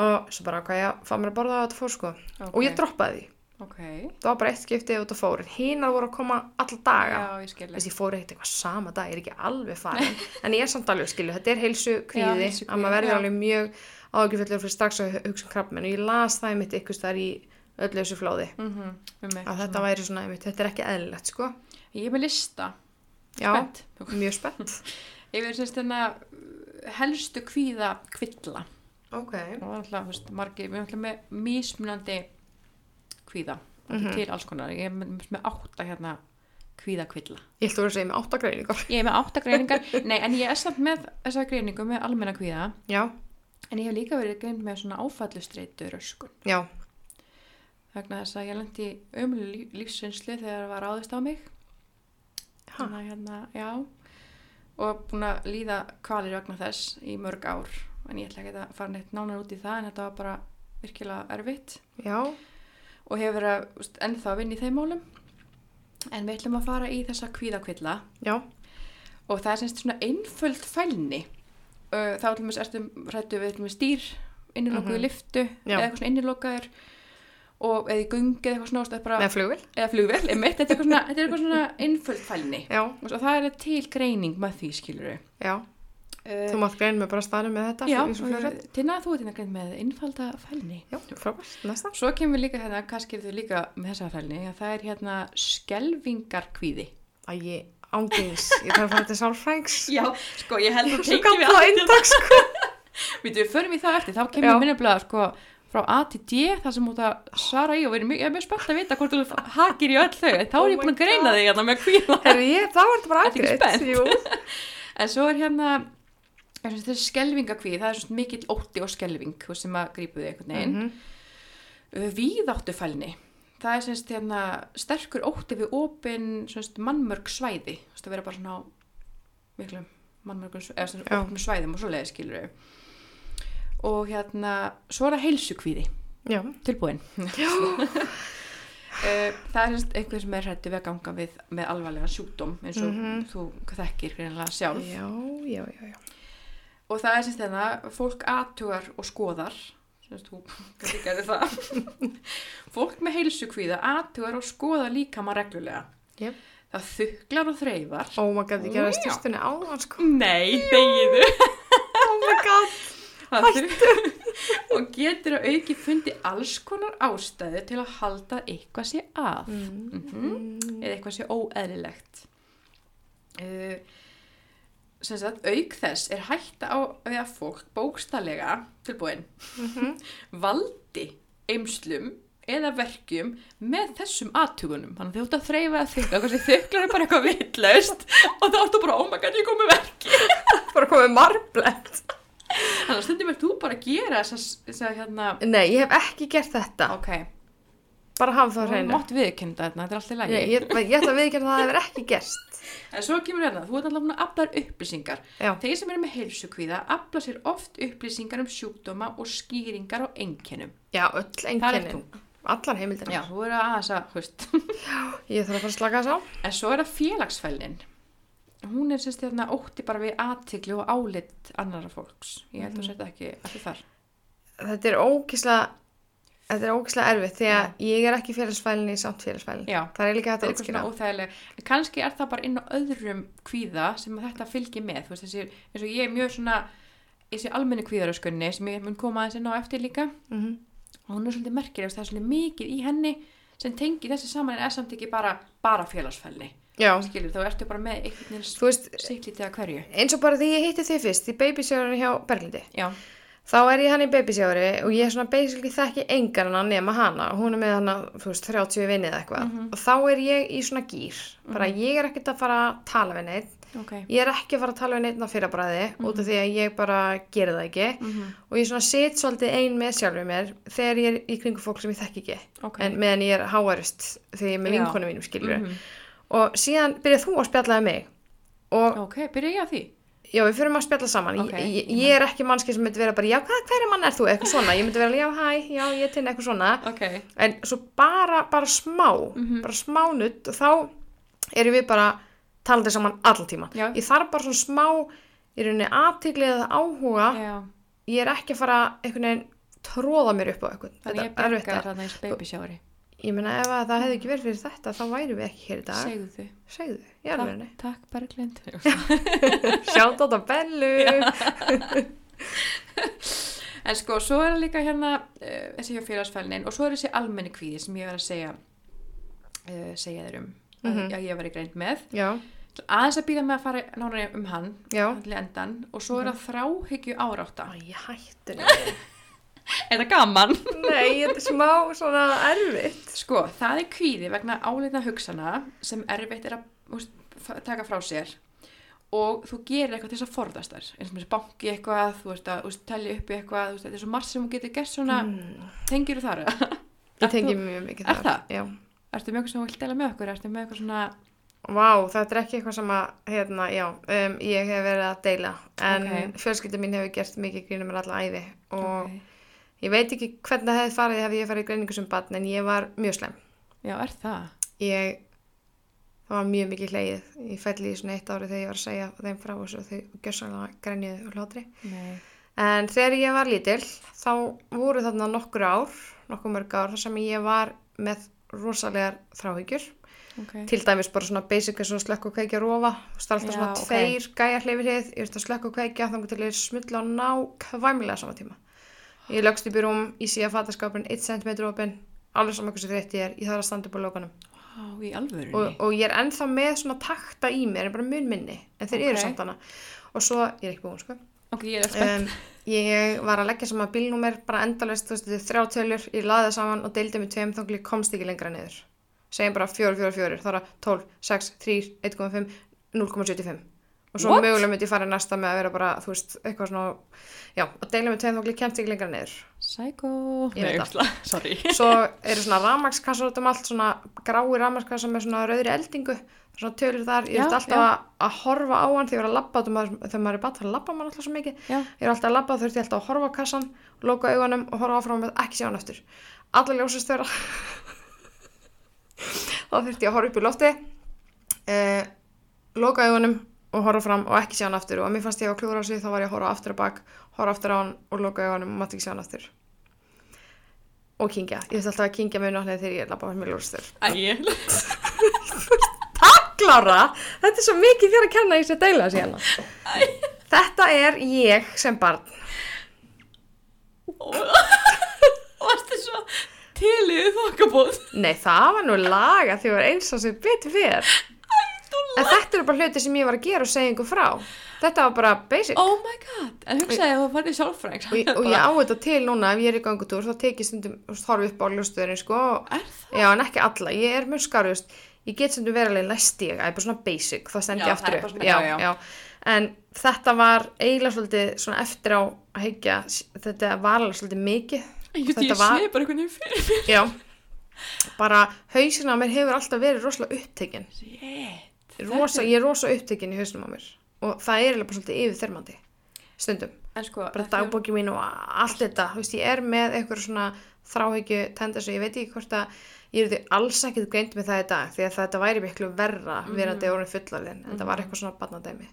[SPEAKER 1] og svo bara hvað ég fá mér að borða á þetta fór sko
[SPEAKER 2] Ok.
[SPEAKER 1] og ég droppaði því,
[SPEAKER 2] Ok.
[SPEAKER 1] það var bara eitt skipti og það fór, hinar voru að koma alla daga
[SPEAKER 2] Já, ég skilja.
[SPEAKER 1] Þess, ég fór ekkert eitthvað sama dag, ég er ekki alveg farin en ég er samt alveg skilu, þetta er heilsu kvíði að maður verður alveg mjög ágjufellur fyrir strax að hugsa um krabbmenn og ég las það einmitt ykkur þar í öllu þessu flóði
[SPEAKER 2] Mm
[SPEAKER 1] að þetta væri svona einmitt, þetta er ekki eðlilegt sko
[SPEAKER 2] Ég er með lista.
[SPEAKER 1] já,
[SPEAKER 2] Spennt.
[SPEAKER 1] mjög spennt
[SPEAKER 2] Ég verður semst hérna helstu kvíða kvilla.
[SPEAKER 1] ok,
[SPEAKER 2] alltaf, veist, margir, við erum alltaf með mismunandi kvíða. Mm
[SPEAKER 1] Mhm.
[SPEAKER 2] Til alls konar. Ég er með, með átta hérna kvíða kvilla.
[SPEAKER 1] ég ætla að segja með áttagreiningar
[SPEAKER 2] Ég er með átta greiningar. Nei, en ég er samt með þessa greiningu með almenna kvíða.
[SPEAKER 1] já,
[SPEAKER 2] En ég hef líka verið greind með svona áfallustreitu röskun.
[SPEAKER 1] já,
[SPEAKER 2] Vegna þess að ég lendi ömuleg lífsvinslu þegar það var ráðist á mig. Þannig að hérna, já. Og búin að líða kvalir vegna þess í mörg ár. En ég ætla ekki að fara neitt nánar út í það en þetta var bara virkilega erfitt.
[SPEAKER 1] já
[SPEAKER 2] Og hefur verið að, ennþá að vinna í þeim málum. En við ætlum að fara í þessa kvíðakvilla.
[SPEAKER 1] já,
[SPEAKER 2] Og það er semst svona einföld fælni. Uh, Þá ætlum við ertum rættu við stýr, innilokuðu
[SPEAKER 1] Mhm.
[SPEAKER 2] liftu
[SPEAKER 1] Já.
[SPEAKER 2] eða eitthvað svona innilokaður og eða í gungi eða eitthvað svona, það er bara,
[SPEAKER 1] með flugvill
[SPEAKER 2] eða flugvél, einmitt, þetta er eitthvað svona, er eitthvað svona einföld fælni.
[SPEAKER 1] já,
[SPEAKER 2] Og það er til greining með því, skilur við.
[SPEAKER 1] já, þú mátt grein með bara staðinu með þetta
[SPEAKER 2] já. Tina, þú ert hérna grein með einfalda fælni.
[SPEAKER 1] já, frábært, næsta
[SPEAKER 2] Svo kemur líka hérna, kannski eru þau líka með þessa fælni, að það er hérna skelvingarkvíði.
[SPEAKER 1] Æ, ángins, ég þarf að fara til sálfrængs
[SPEAKER 2] Já, sko, ég held að
[SPEAKER 1] svo gamla eintak sko
[SPEAKER 2] Við við förum í það eftir, þá kemur minnilega sko frá A til D þar sem út að svara í og erum mjög, ég er mjög spennt að vita hvort þú hakir í öll þau, þá
[SPEAKER 1] Oh
[SPEAKER 2] er ég
[SPEAKER 1] my
[SPEAKER 2] búin að greina þig hérna með.
[SPEAKER 1] Herri, ég, þá er þetta bara? Jú,
[SPEAKER 2] En svo er hérna, þessi skelvingakvíð, það er svona mikill ótti og skelving þú sem að grípu þig einhvern veginn. Mm Víðáttufælni, það er semst hérna sterkur ótti við semst, mannmörg svæði, þú veist að vera bara svona miklum mannmörgum svona svæðum og svoleiði skilur við. Og hérna, svo er það heilsukvíði. Tilbúin. Eh, það er semst einhver sem er hrættu við að ganga við með alvarlega sjúkdóm eins og
[SPEAKER 1] Mhm.
[SPEAKER 2] þú þekkir greinilega sjálf.
[SPEAKER 1] Já, já, já, já.
[SPEAKER 2] og það er semst þennan fólk aðtugar og skoðar semst þú gerði það. Fólk með heilsukvíða aðtugar og skoðar líka maður reglulega.
[SPEAKER 1] Jep.
[SPEAKER 2] það þuklar og þreifar.
[SPEAKER 1] Oh my god, ég gerði áðan sko.
[SPEAKER 2] Nei, þegiðu.
[SPEAKER 1] Oh my god
[SPEAKER 2] Þu- og getur að auki fundi alls konar ástæðu til að halda eitthvað sé að Mhm. eða eitthvað sé óeðlilegt. Uh, sem sagt auk þess er hætta á við að fólk bókstallega tilbúin valdi eimslum eða verkjum með þessum aðtugunum þannig að þú ert að þreyfa að þykla hversi þyklar er bara eitthvað vitlaust og þá ertu bara, oh my god, ég kom með verki
[SPEAKER 1] Bara komið marblett
[SPEAKER 2] þannig að stundum er þú bara að gera þess að hérna,
[SPEAKER 1] Nei, ég hef ekki gert þetta
[SPEAKER 2] ok
[SPEAKER 1] bara hafa það hreinu.
[SPEAKER 2] mátt viðkynna þetta, þetta er alltaf lægi
[SPEAKER 1] Ég, ég, ég ætla að viðkjörna að það hefur ekki gerst.
[SPEAKER 2] en svo kemur hérna, þú ert alltaf búin að afla upplýsingar
[SPEAKER 1] Já.
[SPEAKER 2] þeir sem eru með heilsukvíða afla sér oft upplýsingar um sjúkdóma og skýringar á einkennum
[SPEAKER 1] Já, öll
[SPEAKER 2] Það þú.
[SPEAKER 1] Allar heimildina.
[SPEAKER 2] já, þú eru að, þú veist
[SPEAKER 1] Ég þarf að fara að slaka þess á.
[SPEAKER 2] En svo er það félagsfælin. Hún er sérst hérna ótti bara við aðtikli og álit annara fólks. Ég held að þetta ekki allir þar.
[SPEAKER 1] Þetta er ókíslega, þetta er ókíslega erfitt því að ég er ekki félagsfælin í samt félagsfælin.
[SPEAKER 2] Já.
[SPEAKER 1] Það er líka hægt að útskýra.
[SPEAKER 2] kannski er það bara inn á öðrum kvíða sem þetta fylgir með. Veist, þessi, eins og ég er mjög svona, þessi almenni kvíðaröskunni sem ég mun koma aðeins inn á eftir líka.
[SPEAKER 1] Mm
[SPEAKER 2] Og hún er svolítið merkileg, það er svolítið mikið í henni sem tengir þessi saman en er samt ekki bara, bara félagsfælni. Skilur, þá ertu bara með einhvern veginn sýtlítið að hverju.
[SPEAKER 1] eins og bara því ég hitti þig fyrst í babysjárunni hjá Berglindi.
[SPEAKER 2] Já,
[SPEAKER 1] Þá er ég hann í babysjári og ég er svona basically þekki engan hana nema hana hún er með hana, þú veist, 30 vinnið eitthvað.
[SPEAKER 2] Mhm.
[SPEAKER 1] Og þá er ég í svona gýr. Bara ég er ekkert að fara að tala við neitt.
[SPEAKER 2] ok.
[SPEAKER 1] Ég er ekki að fara að tala við neitt á fyrrabræði út af því að ég bara gera það ekki.
[SPEAKER 2] Mhm.
[SPEAKER 1] Og ég svona sit svolítið ein með sjálfur mér þegar ég er í kringu fólk sem ég þekki ekki.
[SPEAKER 2] Ok.
[SPEAKER 1] En meðan ég er háarist þegar ég er með
[SPEAKER 2] Já.
[SPEAKER 1] vinkonu mínum, skilur. Og síðan byrjað þú að spjallaði mig. Og
[SPEAKER 2] Ok, byrja ég að því.
[SPEAKER 1] Já, við fyrir að spjalla saman.
[SPEAKER 2] Ok,
[SPEAKER 1] ég, ég,
[SPEAKER 2] ég
[SPEAKER 1] ég er ekki mannski sem myndi vera bara, já, hvað, hver er mann er þú? Eitthvað svona. Ég myndi vera, já, hæ, já, ég er til eitthvað svona.
[SPEAKER 2] Ok.
[SPEAKER 1] En svo bara, bara smá,
[SPEAKER 2] Mhm.
[SPEAKER 1] bara smá nutt og þá erum við bara talandi saman allan tíma.
[SPEAKER 2] Já.
[SPEAKER 1] Ég þarf bara svona smá, í rauninni aðtigli eða áhuga.
[SPEAKER 2] Já,
[SPEAKER 1] Ég er ekki að fara veginn tróða mér upp á eitthvað.
[SPEAKER 2] þannig ég
[SPEAKER 1] Þetta
[SPEAKER 2] bjargaði
[SPEAKER 1] að-
[SPEAKER 2] þarna eins babysjári.
[SPEAKER 1] Ég meina, ef að það hefði ekki verið fyrir þetta, þá væri við ekki hér í dag.
[SPEAKER 2] Segðu þau.
[SPEAKER 1] Segðu, verið.
[SPEAKER 2] Takk, takk Berglind.
[SPEAKER 1] Sjátt á þetta bellu.
[SPEAKER 2] en sko, svo er það líka hérna uh, þessi hjá félagsfælinin og svo er þessi almenni kvíði sem ég var að segja uh, segja þér um
[SPEAKER 1] Mhm.
[SPEAKER 2] að ég var í greint með.
[SPEAKER 1] Já,
[SPEAKER 2] Aðeins að býða með að fara nánar um hann endan og svo er það þráhyggju árátta.
[SPEAKER 1] Æ, ég hættu niður.
[SPEAKER 2] Er það gaman?
[SPEAKER 1] Nei, þetta er smá svona erfitt.
[SPEAKER 2] Sko, það er kvíði vegna áleitna hugsana sem erfitt er að úst, taka frá sér og þú gerir eitthvað til þess að forðast þær eins og þessi banki eitthvað, þú veist að úst, telja upp í eitthvað, þetta er svo margt sem þú getur gert svona,
[SPEAKER 1] Mm.
[SPEAKER 2] tengir þú þar?
[SPEAKER 1] Ég tengi mjög mikið
[SPEAKER 2] Er
[SPEAKER 1] þar.
[SPEAKER 2] það?
[SPEAKER 1] Já.
[SPEAKER 2] Ertu með eitthvað sem þú vilt dela með okkur? Ertu með eitthvað svona,
[SPEAKER 1] Vá, þetta er ekki eitthvað sem að, hérna, já, um, ég hef verið að deila. En
[SPEAKER 2] Ok.
[SPEAKER 1] okay. fjölskylda mín hefur gert mikið grínum með alla æfi. Og
[SPEAKER 2] Ok.
[SPEAKER 1] Ég veit ekki hvernig það hefði farið ef ég farið í greiningu sem barn, en ég var mjög slem.
[SPEAKER 2] já, er það?
[SPEAKER 1] Ég, það var mjög mikið hleið. Ég fælli í svona eitt ári þegar ég var að segja þeim frá þessu og þau gjörsanlega grænjuðu og hlátri.
[SPEAKER 2] Nei.
[SPEAKER 1] En þegar ég var lítil, þá voru þarna nokkur ár, nokkur mörg ár, þar sem ég var með rosalegar þráhyggjur.
[SPEAKER 2] Ok.
[SPEAKER 1] Til dæmis bara svona basic eins og slökk og kveikja rofa. Það er alltaf svona
[SPEAKER 2] ok.
[SPEAKER 1] tveir gæja hlifir hið, ég veist að slökk og kveikja, til ég lögst upp í rúm, ég sé að fataskápin 1 cm opinn, alveg saman hversu þreytt ég er, ég þarf að standa upp á lókanum. Og, og ég er ennþá með svona takta í mér, en bara mun minni, en þeir
[SPEAKER 2] Ok.
[SPEAKER 1] eru samt hana. Og svo, ég er ekki búin, sko.
[SPEAKER 2] ok, ég er spennt.
[SPEAKER 1] Um, ég var að leggja saman bílnúmer bara endalist, þrjá tölur ég laði það saman og deildi með tveim þá komst ekki lengra niður segjum bara 4, 4, 4, þá er það 12, 6, 3, 1,5 0,75 og svo
[SPEAKER 2] What?
[SPEAKER 1] mögulega myndi ég fara næsta með að vera bara, þú veist, eitthvað svona já, að deila með tveim þá kemst ekki lengra niður.
[SPEAKER 2] Psycho. Nei,
[SPEAKER 1] svo eru svona rafmagnskassar út um allt svona grái rafmagnskassar með svona rauðri eldingu. Svona tölur þar, ég veist alltaf að, að horfa á hann þegar ég var að labba um maður, þegar maður er bara að labba mann alltaf svo mikið.
[SPEAKER 2] Já.
[SPEAKER 1] ég er alltaf að labba þurfti alltaf að horfa á kassan loka augunum og horfa áfram með ekki sjá hann eftir alla ljósastöra þá þurfti ég að horfa upp í lofti eh, loka augunum og horfa fram og ekki sjá hann aftur. Og að mér fannst ég að klúra á sig þá var ég að horfa aftur og bak horfa aftur á hann og loka augunum og mátti ekki sjá hann aftur. Og kingja, ég þurfti alltaf að kingja með náttúrulega þegar ég labba með ljósastör
[SPEAKER 2] Æ,
[SPEAKER 1] Klára, þetta er svo mikið þér að kenna í sér deila síðan. Þetta er ég sem barn.
[SPEAKER 2] Varstu svo tilið þokkabóð.
[SPEAKER 1] Nei, það var nú laga því að var eins og sem betur fyrir En þetta eru bara hluti sem ég var að gera og segja ykkur frá. Þetta var bara basic.
[SPEAKER 2] Oh my god. En hugsaði að þú farið sjálffræðing.
[SPEAKER 1] og, og ég á þetta til núna ef ég er í gangutúr þá tekið stundum, þú veist, horfi upp á ljóstöðurinn sko,
[SPEAKER 2] það?
[SPEAKER 1] já en ekki alla, ég er mjög skarust ég get stundum verið alveg læst ég það bara svona basic, stend
[SPEAKER 2] Já,
[SPEAKER 1] ég
[SPEAKER 2] það
[SPEAKER 1] aftur upp.
[SPEAKER 2] svona- já, já.
[SPEAKER 1] en þetta var eiginlega svolítið eftir á að heikja þetta var alveg svolítið mikið.
[SPEAKER 2] Ég, ég
[SPEAKER 1] var-
[SPEAKER 2] sé bara veginn fyrir
[SPEAKER 1] já, bara hausin á mér hefur alltaf verið rosalega upptekinn
[SPEAKER 2] Shit.
[SPEAKER 1] Rosa, ég er rosa upptekinn í hausnum á mér. Og það er eiginlega bara svolítið yfirþyrmandi stundum,
[SPEAKER 2] sko,
[SPEAKER 1] bara
[SPEAKER 2] þetta er-
[SPEAKER 1] dagbóki mín og allt þetta, þú veist, ég er með eitthvað svona þráhyggju tendensu, ég veit ekki hvort að ég er því alls ekkert greint með það í dag, því að þetta væri miklu verra verandi orðin fullarðin, en það var eitthvað svona barnadæmi.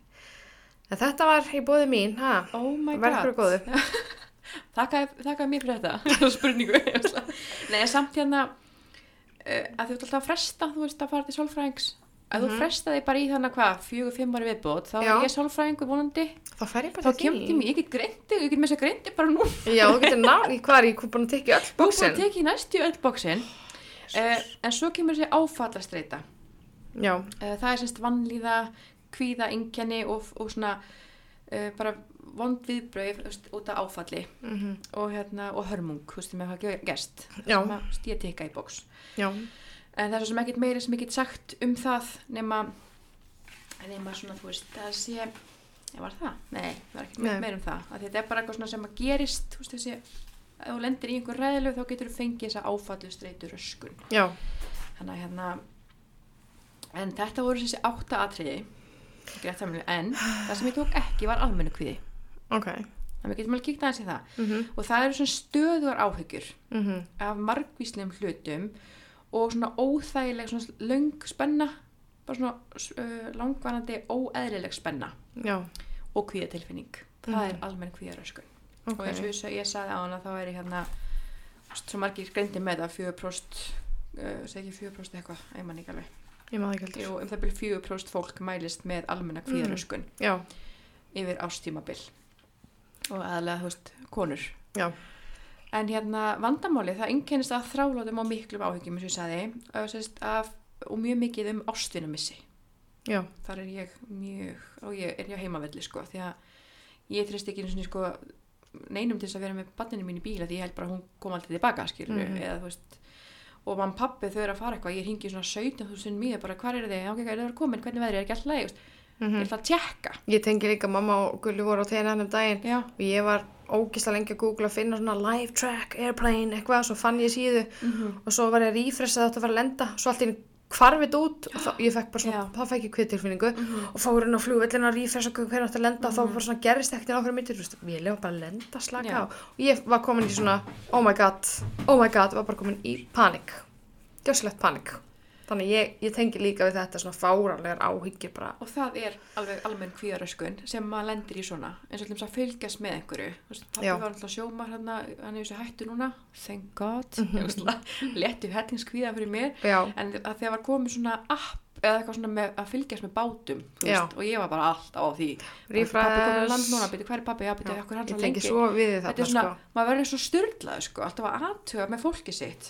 [SPEAKER 1] En þetta var í bóði mín, ha,
[SPEAKER 2] Oh
[SPEAKER 1] verður góðu
[SPEAKER 2] þakkaði mér fyrir þetta, spurningu. Nei, samt hérna, uh, að þú ert alltaf að fresta, þú veist, að fara til sálfræðings. Að þú frestaði bara í þannig hvað, fjögur, fimm ári viðbót, þá er ég sálfræðingu vonandi,
[SPEAKER 1] þá bara þín.
[SPEAKER 2] mér, ég get greindi, ég get með þess að greindi bara nú.
[SPEAKER 1] já, þú getur ná, í hvað ég búin að tekja öll
[SPEAKER 2] Þú
[SPEAKER 1] bóksin
[SPEAKER 2] að teki næstu öll bóksin, uh, en svo kemur þessi áfallastreita.
[SPEAKER 1] já,
[SPEAKER 2] Uh, það er semst vannlíða, kvíða, ingjenni og, og svona uh, bara vond viðbröð þú út af áfalli.
[SPEAKER 1] Mhm,
[SPEAKER 2] og, hérna, og hörmung, þú veist, með hvað gerst.
[SPEAKER 1] Já.
[SPEAKER 2] sem að stíða teka í bóks
[SPEAKER 1] já,
[SPEAKER 2] en það er svo sem ekkert meiri sem ég get sagt um það nema nema svona, þú veist, það sé ég var það? Nei, það var ekkert meira um það. Að þetta er bara eitthvað svona sem að gerist þú veist, þessi, ef þú lendir í einhver ræðilegu þá getur þú fengið þessa áfallu streitur öskun
[SPEAKER 1] já,
[SPEAKER 2] þannig að hérna en þetta voru þessi átta atriði en það sem ég tók ekki var almennu kviði
[SPEAKER 1] ok.
[SPEAKER 2] Þannig að við getum alveg kíkt aðeins í það.
[SPEAKER 1] Mhm,
[SPEAKER 2] og það eru svona stöðugar áhyggjur
[SPEAKER 1] mhm,
[SPEAKER 2] af margvíslegum hlutum og svona óþægileg svona löng spenna bara svona uh, langvarandi óeðlileg spenna
[SPEAKER 1] já,
[SPEAKER 2] og kvíðatilfinning. Það
[SPEAKER 1] Mhm.
[SPEAKER 2] er almenn kvíðaröskun.
[SPEAKER 1] Ok.
[SPEAKER 2] og eins og ég, ég sagði á hana þá er ég hérna svo margir greindi með það 4% uh, segi ekki 4% eitthvað, ég man ekki alveg.
[SPEAKER 1] Ég maður ekki heldur.
[SPEAKER 2] Jú, um það byrja 4% fólk mælist með almenna kvíðaröskun
[SPEAKER 1] já,
[SPEAKER 2] yfir ástímabil og aðlega, þú veist, konur.
[SPEAKER 1] Já,
[SPEAKER 2] en hérna vandamáli, það einkennist að þrálátum og miklum áhyggjum eins og ég sagði og, af, og mjög mikið um ástvinamissi
[SPEAKER 1] já,
[SPEAKER 2] þar er ég mjög og ég er ég á heimavelli sko því að ég trist ekki einu sinni sko neinum til þess að vera með banninu mín í bíla því ég held bara að hún kom alltaf tilbaka skilur
[SPEAKER 1] Mhm.
[SPEAKER 2] eða þú veist og mann pappi þau eru að fara eitthvað ég ringi svona 17.000 mýður bara hvað er þið, ok, ok, er það komin, hvernig veðrið er? Ekki alltaf ég
[SPEAKER 1] mhm.
[SPEAKER 2] Ætla að tjekka
[SPEAKER 1] Ég tengi líka mamma og Gulli voru á þeirra hennum daginn
[SPEAKER 2] já,
[SPEAKER 1] og ég var ógislega lengi að googla að finna svona live track, airplane, eitthvað, svo fann ég síðu
[SPEAKER 2] mm
[SPEAKER 1] og svo var ég að rífressa þetta að fara að lenda, svo allt í hvarfið út og þá, ég fekk bara svona,
[SPEAKER 2] Já.
[SPEAKER 1] þá fekk ég kviðtilfinningu og fór inn á flugvellina að rífressa hvernig átt að lenda og þá bara svona gerist ekkert í nákvæmur myndir, þú veist, ég lefa bara að lenda slaka
[SPEAKER 2] Já.
[SPEAKER 1] á. Og ég var komin í svona, oh my god, oh my god, var bara komin í panik, gjösslegt panik, þannig ég, ég tengi líka við þetta svona fáralegar áhyggjur bara,
[SPEAKER 2] og það er alveg almenn kvíðaröskun sem maður lendir í svona eins og þess að fylgjast með einhverju.
[SPEAKER 1] Já.
[SPEAKER 2] var alltaf sjómar hann hann er þessu hættu núna. Thank god. Mm letu hellingskvíða fyrir mér.
[SPEAKER 1] Já,
[SPEAKER 2] en að þegar var komið svona app eða eitthvað svona með að fylgjast með bátum veist, og ég var bara alltaf á því. Pappi komið á land núna, byrju, hvað er pappi, Já, hvað er hann
[SPEAKER 1] tengi
[SPEAKER 2] lengi. þetta er svona,
[SPEAKER 1] sko.
[SPEAKER 2] maður verður svo styrlað sko, alltaf að aðtuga með fólki sitt.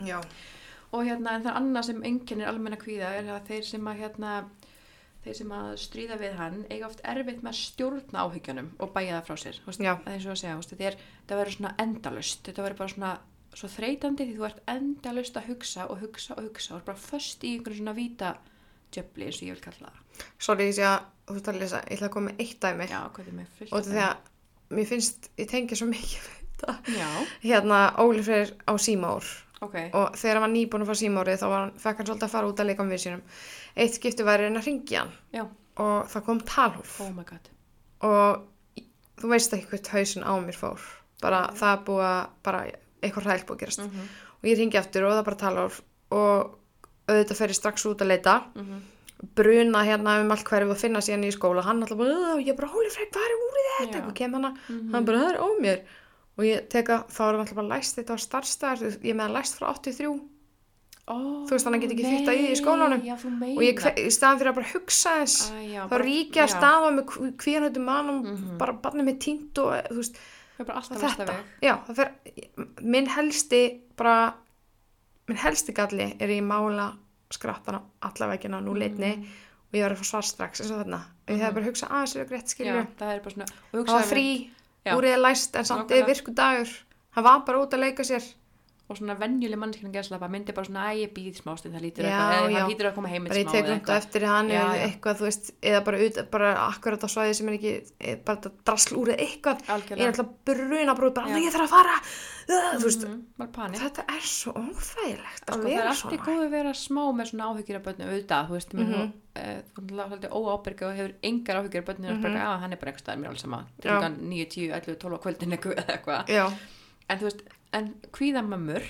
[SPEAKER 1] Já,
[SPEAKER 2] og hérna en það annað sem enginn er almenna kvíða er að þeir sem að hérna þeir sem að stríða við hann eiga oft erfitt með að stjórna áhyggjunum og bæja það frá sér. Segja, þetta verður svona endalust þetta verður bara svona svo þreytandi því þú ert endalust að hugsa og hugsa og hugsa. Og bara föst í einhverju svona víta djöfli eins og ég vil kalla það.
[SPEAKER 1] Ég sé að, þú veist að lesa, ég ætla að koma með eitt dæmi.
[SPEAKER 2] Já, fullt
[SPEAKER 1] og því að mér finnst, ég tengi svo mikið Hérna, Óli Freyr á Símór
[SPEAKER 2] ok,
[SPEAKER 1] og þegar hann var nýbúin að fá Símórið þá hann, fekk hann svolítið að fara út að leika með sínum. Eitt skipti væri hann að ringja hann
[SPEAKER 2] já,
[SPEAKER 1] og það kom talhólf
[SPEAKER 2] oh
[SPEAKER 1] og í- þú veist ekki hvert hausin á mér fór. Bara það er búið að, bara eitthvað hrælt búið að gerast.
[SPEAKER 2] mm
[SPEAKER 1] Og ég ringi aftur og það bara talhólf og auðvitað fer ég strax út að leita
[SPEAKER 2] -hmm.
[SPEAKER 1] bruna hérna um allt hverju og finna síðan í skóla hann alltaf bara, ég bara, Óli Freyr, hvað er úr þetta?
[SPEAKER 2] Já.
[SPEAKER 1] og kem hana,
[SPEAKER 2] Mhm.
[SPEAKER 1] hann bara, það er á mér og ég teka, þá er hann alltaf bara læst þetta á starfstæðar, ég er með hann læst frá 83
[SPEAKER 2] oh,
[SPEAKER 1] Þú veist, hann getur ekki fyrta í því í skólanum.
[SPEAKER 2] já,
[SPEAKER 1] og ég, í staðan fyrir að bara hugsa þess
[SPEAKER 2] Æ, já,
[SPEAKER 1] þá
[SPEAKER 2] bara-
[SPEAKER 1] ríkja að
[SPEAKER 2] já.
[SPEAKER 1] staða með kvíðanötu mannum
[SPEAKER 2] Mhm.
[SPEAKER 1] bara barnið með tínt og þú veist,
[SPEAKER 2] er
[SPEAKER 1] þetta já, það fer, minn helsti bara minn helsti galli er í mála skrattana alla vegina nú leitni
[SPEAKER 2] Mhm.
[SPEAKER 1] og ég var að fá svar strax eins og þarna og ég hef bara hugsað er greitt skilju
[SPEAKER 2] það er bara svona og
[SPEAKER 1] það var frí,
[SPEAKER 2] Já.
[SPEAKER 1] úrið er læst en samt
[SPEAKER 2] Nákvæmlega.
[SPEAKER 1] eða virku dagur hann var bara út að leika sér
[SPEAKER 2] og svona venjuleg mannskjörnum gæslappa myndi bara svona, æ, ég býð smástund, það lítur
[SPEAKER 1] Já,
[SPEAKER 2] eitthvað, eða það lítur að koma heim
[SPEAKER 1] bara ég tek rúnd eftir hann
[SPEAKER 2] Já,
[SPEAKER 1] eða
[SPEAKER 2] já.
[SPEAKER 1] eitthvað, veist, eða bara, ut, bara akkurat á svæði sem er ekki, e, bara þetta drasl úr eða eitthvað, ég er
[SPEAKER 2] algjörlega,
[SPEAKER 1] alltaf bruna brúð, bara
[SPEAKER 2] Já.
[SPEAKER 1] ég þarf að fara
[SPEAKER 2] bara panik
[SPEAKER 1] þetta er svo óþægilegt
[SPEAKER 2] sko,
[SPEAKER 1] að
[SPEAKER 2] það er alltaf góð að vera smá með svona áhyggjur af börnum auðvitað, þú veist, mm. -hmm. þú er svolítið óábyrg og hefur engar áhyggjur af börnum mm. -hmm. að hann er bara eitthvað mér alveg sama
[SPEAKER 1] Já.
[SPEAKER 2] 9, 10, 11, 12 á kvöldin eitthvað eða en þú veist, en kvíðamömmur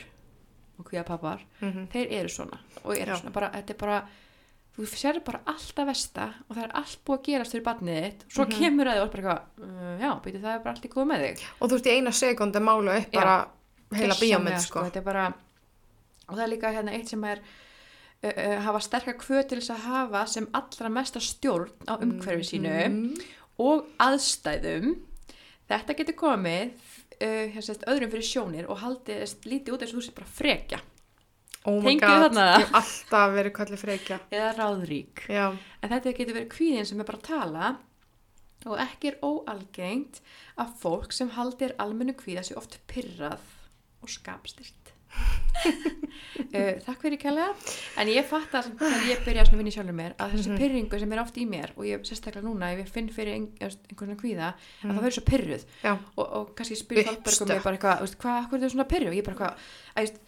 [SPEAKER 2] og kvíðapappar
[SPEAKER 1] mm
[SPEAKER 2] þeir eru svona og eru
[SPEAKER 1] Já.
[SPEAKER 2] svona bara, þetta er bara þú sér bara alltaf versta og það er allt búið að gerast fyrir barnið þitt svo
[SPEAKER 1] Mhm.
[SPEAKER 2] kemur það og er bara eitthvað uh, já, býtu það er bara allt í góð með þig
[SPEAKER 1] og þú veist, í eina sekund að mála upp
[SPEAKER 2] Já.
[SPEAKER 1] bara heila
[SPEAKER 2] Gjörsamlega,
[SPEAKER 1] bíómynd, sko
[SPEAKER 2] er bara og það er líka hérna eitt sem er uh, uh, hafa sterkar kvöð til þess að hafa sem allra mesta stjórn á umhverfi sínu
[SPEAKER 1] Mhm.
[SPEAKER 2] og aðstæðum þetta getur komið uh, sérst, öðrum fyrir sjónir og haldið lítið út eins og þú sér bara frekja.
[SPEAKER 1] Oh my
[SPEAKER 2] Tengir
[SPEAKER 1] god, ég hef alltaf verið kallið frekja.
[SPEAKER 2] Eða ráðrík.
[SPEAKER 1] Já,
[SPEAKER 2] en þetta getur verið kvíðin sem er bara að tala og ekki er óalgengt að fólk sem haldir almennu kvíða sér oft pyrrað og skapstyrt uh, Takk fyrir kælega en ég fatt að þegar ég byrja að vinna í sjálfur mér að þessi
[SPEAKER 1] Mhm.
[SPEAKER 2] pyrringu sem er oft í mér og ég sérstaklega núna ef ég finn fyrir ein, einhvern kvíða að
[SPEAKER 1] Mhm.
[SPEAKER 2] það verður svo pyrruð og, og kannski spyrir
[SPEAKER 1] Uppstökk.
[SPEAKER 2] mér bara eitthvað, hvað, hvað er þetta svona pyrru og ég bara eitthvað,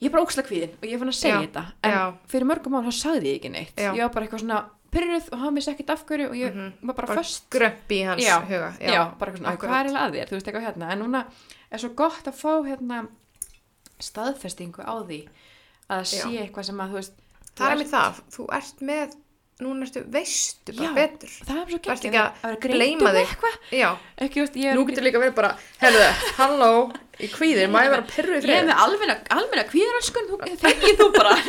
[SPEAKER 2] ég er bara óksla kvíðin og ég er fann að segja
[SPEAKER 1] Já,
[SPEAKER 2] þetta. En
[SPEAKER 1] já.
[SPEAKER 2] fyrir mörgum mál þá sagði ég ekki neitt.
[SPEAKER 1] Já.
[SPEAKER 2] ég var bara eitthvað svona pyrruð og hann vissi ekkert af hverju og ég
[SPEAKER 1] Mhm.
[SPEAKER 2] var bara,
[SPEAKER 1] bara
[SPEAKER 2] föst.
[SPEAKER 1] gröpp í hans huga.
[SPEAKER 2] Hvað er staðfestingu á því að
[SPEAKER 1] Já.
[SPEAKER 2] sé eitthvað sem að þú veist
[SPEAKER 1] það er með það, þú ert með núna ertu, veistu bara
[SPEAKER 2] Já.
[SPEAKER 1] betur
[SPEAKER 2] það er svo geggjað
[SPEAKER 1] ekki að
[SPEAKER 2] að um
[SPEAKER 1] þig. já,
[SPEAKER 2] ekki, veist,
[SPEAKER 1] nú getur líka verið bara herðu, halló, í kvíðir, má ég vera pyrru í
[SPEAKER 2] Ég er með almenna, kvíðaröskun, þengið þú bara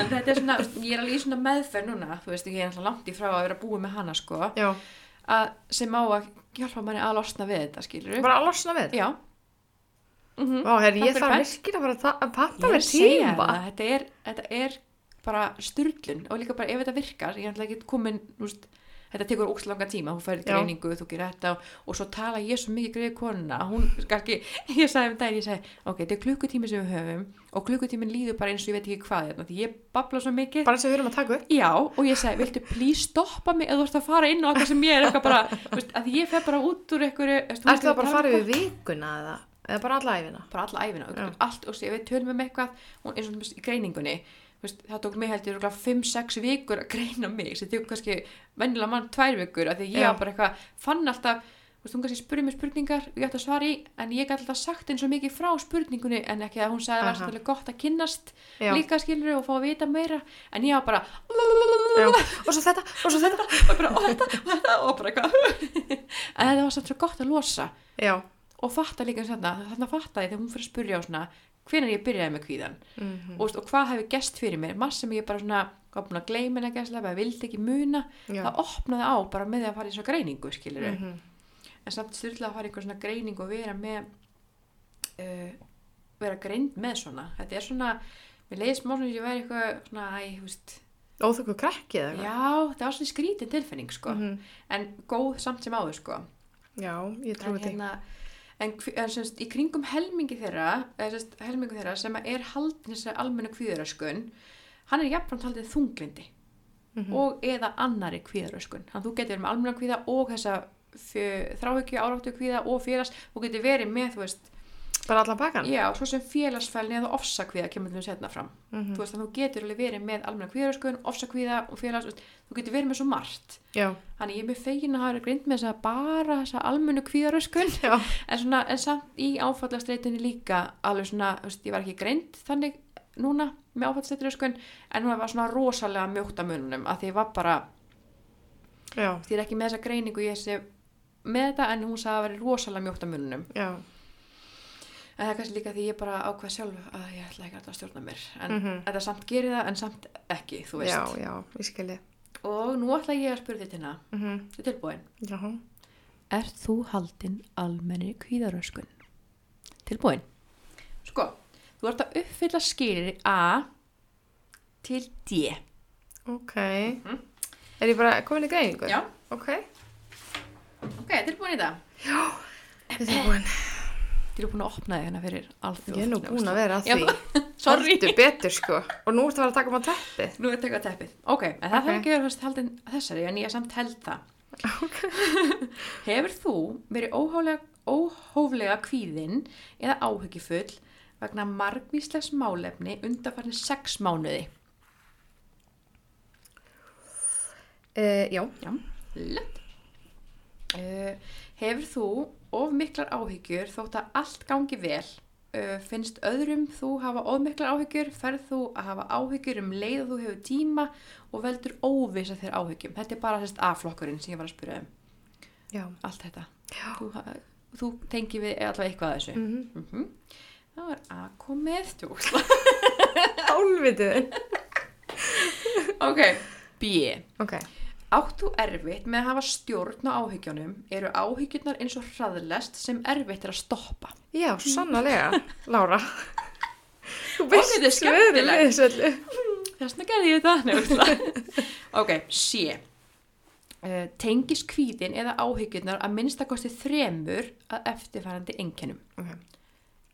[SPEAKER 2] en þetta er svona, ég er alveg í svona meðferð núna, þú veist, ég er alltaf langt í frá að vera búið með hana, sko,
[SPEAKER 1] já,
[SPEAKER 2] að sem á að hjálpa manni að losna við þetta, skilur
[SPEAKER 1] bara að losna við
[SPEAKER 2] Já. Mm
[SPEAKER 1] Vá, herri, ég þarf virkilega bara að ta- að
[SPEAKER 2] er
[SPEAKER 1] mér
[SPEAKER 2] að
[SPEAKER 1] tíma.
[SPEAKER 2] það, þetta er, þetta er bara styrlun og líka bara ef þetta virkar, ég ætla ekki komin, þú veist, þetta tekur ógslanga tíma, færið
[SPEAKER 1] Já.
[SPEAKER 2] greiningu, þú gerir þetta og, og svo tala ég svo mikið greið konuna, að hún, kannski, ég sagði um daginn, ég sagði, ok, þetta er klukkutími sem við höfum og klukkutímin líður bara eins og ég veit ekki hvað, hérna, því ég babla svo mikið.
[SPEAKER 1] bara sem við erum að taka upp.
[SPEAKER 2] Já, og ég segi, viltu please stoppa mig eða þú ert að fara inn á eitthvað sem ég er eitthvað bara, að ég fer bara út úr veist, þú
[SPEAKER 1] bara að
[SPEAKER 2] um
[SPEAKER 1] fara yfir vikuna eða, eða bara alla æfina?
[SPEAKER 2] bara alla æfina,
[SPEAKER 1] Já.
[SPEAKER 2] allt og sé, við tölum um eitthvað og eins og þú veist, í greiningunni veist, það tók mig heldur 5-6 vikur að greina mig, sem tók kannski vennilega mann tvær vikur, af því ég var bara eitthvað fann alltaf, þú veist, hún kannski spurði mig spurningar og ég ætti að svara í, en ég gæti alltaf sagt eins og mikið frá spurningunni, en ekki að hún sagði að það var gott að kynnast
[SPEAKER 1] Já.
[SPEAKER 2] líka skilur og fá að vita meira en ég var bara,
[SPEAKER 1] og svo þetta, og svo þetta.
[SPEAKER 2] Og bara, og þetta, og þetta og bara eitthvað. En þetta var samt svo gott að losa.
[SPEAKER 1] Já,
[SPEAKER 2] og fatta líka þarna, þarna fatta ég þegar hún fyrir að spurja á svona hvenær ég byrjaði með kvíðan
[SPEAKER 1] Mhm.
[SPEAKER 2] og, veist, og hvað hefur gest fyrir mér? Maður sem ég bara svona var búin að gleyma henni að gæslega vildi ekki muna,
[SPEAKER 1] já.
[SPEAKER 2] það opnaði á bara með því að fara í svona greiningu skilur
[SPEAKER 1] Mhm.
[SPEAKER 2] en samt styrla að fara í svona greiningu og vera með uh, vera greind með svona. Þetta er svona, mér leiði smá svona ég væri eitthvað svona, æ, þú veist.
[SPEAKER 1] Óþökku krakki eða
[SPEAKER 2] já, það var svona skrítin tilfinning sko,
[SPEAKER 1] Mhm.
[SPEAKER 2] en góð samt sem áður sko.
[SPEAKER 1] Já, ég trúi því.
[SPEAKER 2] hérna, en, en semst, í kringum helmingi þeirra semst, helmingu þeirra sem er haldin þessari almennu kvíðaröskun hann er jafnframt haldið þunglindi
[SPEAKER 1] Mhm.
[SPEAKER 2] og eða annari kvíðaröskun þannig að þú getur verið með almenna kvíða og þessa þráhyggju, áráttu kvíða og félags þú getur verið með, þú veist
[SPEAKER 1] bara allan pakkan?
[SPEAKER 2] Já, svo sem félagsfælni eða ofsakvíða kemur þú setna fram.
[SPEAKER 1] Mhm.
[SPEAKER 2] þú veist, að þú getur alveg verið með almenna kvíðaröskun ofsakvíða og félags, þú getur verið með svo margt.
[SPEAKER 1] Já,
[SPEAKER 2] þannig ég er með fegin að hafa verið grind með þess að bara þessa almennu kvíðaröskun. En, svona, en samt í áfallastreitinni líka alveg svona, þú veist, ég var ekki greint þannig núna með áfallastreitinni en hún var svona rosalega mjótt að mununum að því var bara,
[SPEAKER 1] já,
[SPEAKER 2] því er ekki með þessa greiningu ég sé með þetta en hún sagði að vera rosalega mjótt að mununum.
[SPEAKER 1] Já
[SPEAKER 2] en það er kannski líka því ég bara ákvað sjálf að ég ætla ekki að stjórna mér en
[SPEAKER 1] Mhm.
[SPEAKER 2] þetta samt gerir það en samt ekki, þú veist
[SPEAKER 1] já, já,
[SPEAKER 2] og nú ætla ég að spyrja til hana
[SPEAKER 1] Mhm.
[SPEAKER 2] þú er tilbúin
[SPEAKER 1] já,
[SPEAKER 2] Er þú haldinn almenni kvíðaröskun? Tilbúin. Sko, þú ert að uppfylla skilir A til D.
[SPEAKER 1] ok
[SPEAKER 2] Mhm.
[SPEAKER 1] er ég bara komin í greiningu?
[SPEAKER 2] Já.
[SPEAKER 1] ok,
[SPEAKER 2] Ok, tilbúin í það.
[SPEAKER 1] ég er búin
[SPEAKER 2] Ég er búin að opna þig hérna fyrir alþjóð.
[SPEAKER 1] Ég er nú búin að vera að því. Heldur betur sko. Og nú ertu að vera að taka maður teppið.
[SPEAKER 2] Nú er þetta eitthvað teppið. Ok, en það þarf ekki að vera haldin þessari, en ég samt held það. Hefur þú verið óhóflega, óhóflega kvíðinn eða áhyggjufull vegna margvíslegs málefni undanfarni sex mánuði?
[SPEAKER 1] Uh, já.
[SPEAKER 2] Já. Uh, hefur þú of miklar áhyggjur þótt að allt gangi vel? Uh, finnst öðrum þú hafa of miklar áhyggjur? Ferð þú að hafa áhyggjur um leið og þú hefur tíma og veldur óvisa þér áhyggjum? Þetta er bara þess afflokkurinn sem ég var að spyrja um.
[SPEAKER 1] Já.
[SPEAKER 2] Allt þetta.
[SPEAKER 1] Já.
[SPEAKER 2] Þú, þú tengi við allavega eitthvað að þessu.
[SPEAKER 1] Mm
[SPEAKER 2] Mm Það var að komið þú.
[SPEAKER 1] Álvitiðin.
[SPEAKER 2] ok, B.
[SPEAKER 1] Ok.
[SPEAKER 2] Átt þú erfitt með að hafa stjórn á áhyggjónum eru áhyggjurnar eins og hraðlest sem erfitt er að stoppa.
[SPEAKER 1] Já, sannlega, Lára. Þú
[SPEAKER 2] Ok, þetta er skemmtilegt.
[SPEAKER 1] við þessu öllu.
[SPEAKER 2] Þess vegna gerði ég þetta. Veist ok, C. Uh, tengis kvíðin eða áhyggjurnar að minnstakosti þremur að eftirfærandi.
[SPEAKER 1] Ok.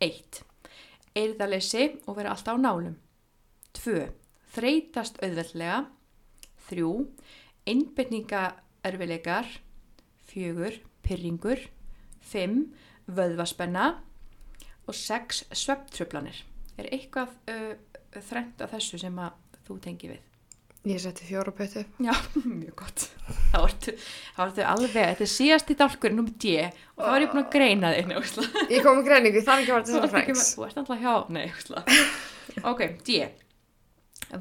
[SPEAKER 2] 1. Eirðalessi og vera alltaf á nálum. 2. Þreytast auðveldlega. 3. Einbyrningaerfileikar. 4. Pyrringur. 5. Vöðvaspenna. Og 6. Svefntröflanir. Er eitthvað uh, þrengt af þessu sem að þú tengi við?
[SPEAKER 1] Ég setti fjóra pötu.
[SPEAKER 2] Já, mjög gott. Það vartu, það alveg, þetta er síðast í dálkurinn um D og þá er ég búin að greina þig, nefnst.
[SPEAKER 1] Ég kom með greiningu, það er ekki að vera
[SPEAKER 2] ekki
[SPEAKER 1] fræks.
[SPEAKER 2] með- þú ert alltaf hjá, nei, húsla. ok, D.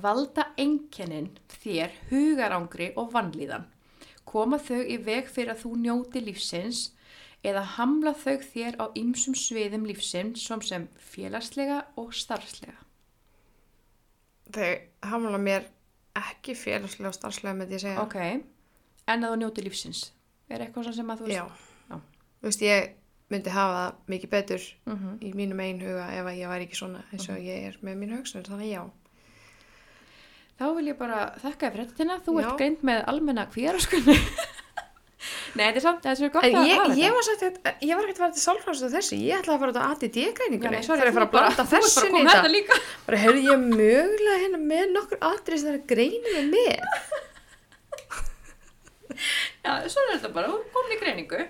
[SPEAKER 2] Valda einkennin þér hugarangri og vannlíðan. Koma þau í veg fyrir að þú njóti lífsins eða hamla þau þér á ymsum sviðum lífsins sem félagslega og starfslega.
[SPEAKER 1] Þau hamla mér ekki félagslega og starfslega með því að segja.
[SPEAKER 2] Ok, en að þú njóti lífsins. Er eitthvað sem að þú
[SPEAKER 1] Já.
[SPEAKER 2] Já.
[SPEAKER 1] Þú veist, ég myndi hafa það mikið betur
[SPEAKER 2] Mhm.
[SPEAKER 1] í mínum einn huga ef ég væri ekki svona eins og ég er með mín hugsun, þannig já.
[SPEAKER 2] Þá vil ég bara þakka þér fyrir þetta. Þú ert greint með almenna kvíðaraskunni. Nei, þetta er samt, þetta er svo gott
[SPEAKER 1] En
[SPEAKER 2] að
[SPEAKER 1] ég,
[SPEAKER 2] hafa
[SPEAKER 1] ég
[SPEAKER 2] þetta.
[SPEAKER 1] var sagt að ég var ekkert að fara til sálfræðast á þessu, ég ætlaði að fara út á ADD-greiningunni,
[SPEAKER 2] sorry,
[SPEAKER 1] þegar ég fara
[SPEAKER 2] þú
[SPEAKER 1] að blanda
[SPEAKER 2] bara- þú ert
[SPEAKER 1] þessu
[SPEAKER 2] bara
[SPEAKER 1] í
[SPEAKER 2] komið þetta líka.
[SPEAKER 1] Bara heyrði ég mögulega hérna með nokkur atrið sem það er að greina mig með.
[SPEAKER 2] Já, svona er þetta bara, þú er komin í greiningu.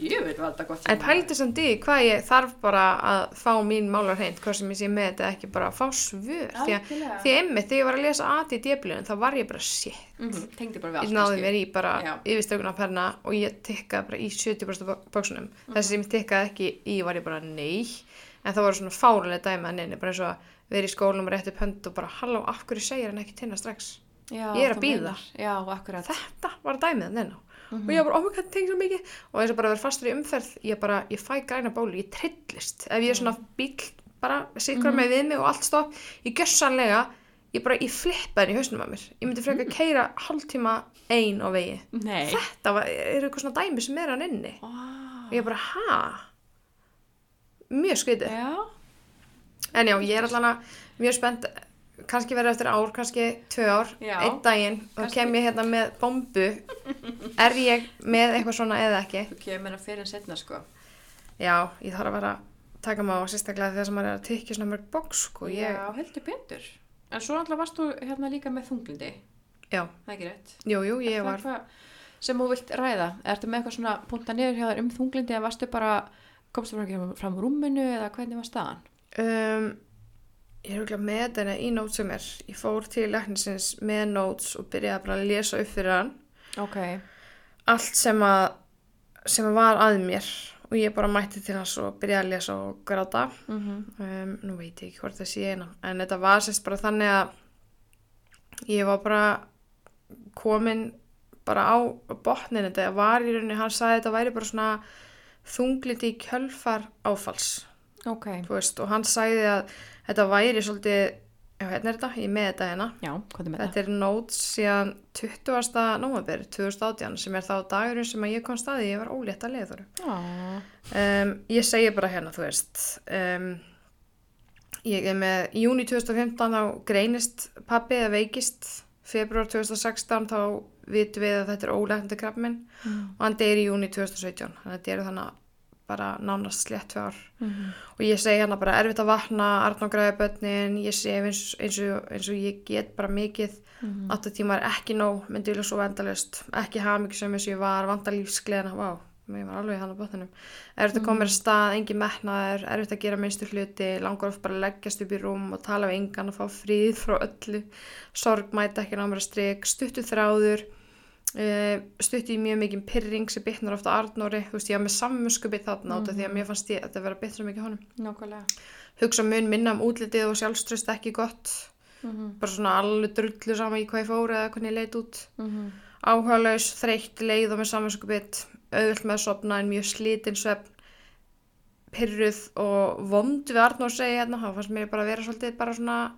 [SPEAKER 2] Ég hvað þetta gott.
[SPEAKER 1] En pældi samt í hvað ég þarf bara að fá mín málar hreint, hvað sem ég sé með þetta ekki bara að fá svör. Því að,
[SPEAKER 2] Algjörlega.
[SPEAKER 1] því einmitt, þegar ég var að lesa ADD-blöðin, þá var ég bara shit.
[SPEAKER 2] Mhm, Tengdi bara við
[SPEAKER 1] Ég
[SPEAKER 2] allt.
[SPEAKER 1] náði
[SPEAKER 2] kannski.
[SPEAKER 1] mér í bara
[SPEAKER 2] Já.
[SPEAKER 1] yfirstökuna penna og ég tikkaði bara í 70% bóksunum.
[SPEAKER 2] Mhm.
[SPEAKER 1] Þessi sem ég tikkaði ekki í var ég bara nei. En það voru svona fárulega dæmi að neina, bara eins og að vera í skólum og rétt upp hönd og bara halló, af hverju segir hann ekki tinna strax?
[SPEAKER 2] Já,
[SPEAKER 1] Ég er að
[SPEAKER 2] þú
[SPEAKER 1] bíða.
[SPEAKER 2] meinar. Já, akkurat.
[SPEAKER 1] Þetta var dæmið að neina.
[SPEAKER 2] Mhm.
[SPEAKER 1] Og ég var bara, oh my god, tengi svo mikið. Og eins og bara vera fastur í umferð, ég bara, ég fæ græna bóli, ég trillist. Ef ég er svona bíl, bara sikra
[SPEAKER 2] Mhm.
[SPEAKER 1] með við mig og allt stopp, ég gjössanlega, ég bara, ég flippa henni í hausnum að mér. Ég myndi freka að
[SPEAKER 2] Mhm.
[SPEAKER 1] keira hálftíma ein á vegi.
[SPEAKER 2] Nei.
[SPEAKER 1] Þetta var, er eitthvað svona dæmi sem er hann inni. Og ég bara, ha? Mjög.
[SPEAKER 2] Já.
[SPEAKER 1] En já, ég er allan að mjög spennt, kannski verið eftir ár, kannski tvö ár,
[SPEAKER 2] Já.
[SPEAKER 1] einn daginn, þá
[SPEAKER 2] Kannski-
[SPEAKER 1] kem ég hérna með bombu. er ég með eitthvað svona eða ekki?
[SPEAKER 2] Þú kemur að fyrir en setna, sko.
[SPEAKER 1] Já, ég þarf að vera að taka maður á sérstaklega þegar maður er að tikka svona mörg boks, sko. Ég,
[SPEAKER 2] Já, heldur betur. En svo alltaf varst þú hérna líka með þunglindi.
[SPEAKER 1] já,
[SPEAKER 2] Það er ekki rétt.
[SPEAKER 1] jú, jú, ég var,
[SPEAKER 2] eitthvað sem þú vilt ræða ertu með eitthvað svona punta niður hjá þér um þunglindi eða varstu bara, komstu bara ekki fram úr rúminu eða hvernig var staðan
[SPEAKER 1] um, ég er auðvitað með þetta í nót sem er. Ég fór til læknisins með nóts og byrjaði bara að lesa upp fyrir hann.
[SPEAKER 2] ok,
[SPEAKER 1] allt sem að sem að var að mér. Og ég bara mætti til hans og byrjaði að lesa og gráta.
[SPEAKER 2] Mm
[SPEAKER 1] um, nú veit ég ekki hvort það sé eina. En þetta var sérst bara þannig að ég var bara komin bara á botnin þetta var í rauninni, hann sagði þetta væri bara svona þunglindi í kjölfar áfalls.
[SPEAKER 2] Ok.
[SPEAKER 1] Þú veist, og hann sagði að þetta væri svolítið, já hérna er þetta, ég með þetta hérna
[SPEAKER 2] já, hvað er með
[SPEAKER 1] Þetta er nót síðan 20. november 2018 sem er þá dagurinn sem að ég kom staði, ég var ólétt að
[SPEAKER 2] það
[SPEAKER 1] Um, ég segi bara hérna, þú veist, um, ég er með, í júni 2015 þá greinist pappi eða veikist, februar 2016 þá vitum við að þetta er ólæknandi krabminn
[SPEAKER 2] mm.
[SPEAKER 1] og hann deyri í júni 2017, þannig að þetta eru þannig bara nánast slétt tvö ár
[SPEAKER 2] Mhm.
[SPEAKER 1] og ég segi hérna bara erfitt að vakna, Arnó græði börnin, ég segi eins, eins, eins og ég get bara mikið,
[SPEAKER 2] Mhm.
[SPEAKER 1] 8 tímar er ekki nóg, myndi vilja svo vendalist, ekki hafa mikið sem eins og ég var, vanda lífsgleðina, vá, ég var alveg hann á botninum, erfitt að koma mér að stað, engin metnaður, erfitt að gera minnstu hluti, langar oft bara að leggjast upp í rúm og tala við engan og fá fríð frá öllu, sorg mæta ekki ná mér að strik, stuttu þráður, Uh, stutti í mjög mikið pyrring sem bitnar ofta Arnóri, þú veist ég var með sammuskubit þarna út af því að mér fannst ég að þetta vera svo mikið honum.
[SPEAKER 2] Nákvæmlega.
[SPEAKER 1] hugsa mun minna um útlitið og sjálfströst ekki gott.
[SPEAKER 2] Mhm.
[SPEAKER 1] bara svona alveg drullu sama í hvað ég fór eða hvernig ég leit út.
[SPEAKER 2] Mhm.
[SPEAKER 1] áhugalaus, þreytt, leið og með samvinskupið auðvöld með að sopna en mjög slítinn svefn. Pyrruð og vond við Arnór segi hérna, þá fannst mér bara að vera svolítið bara svona,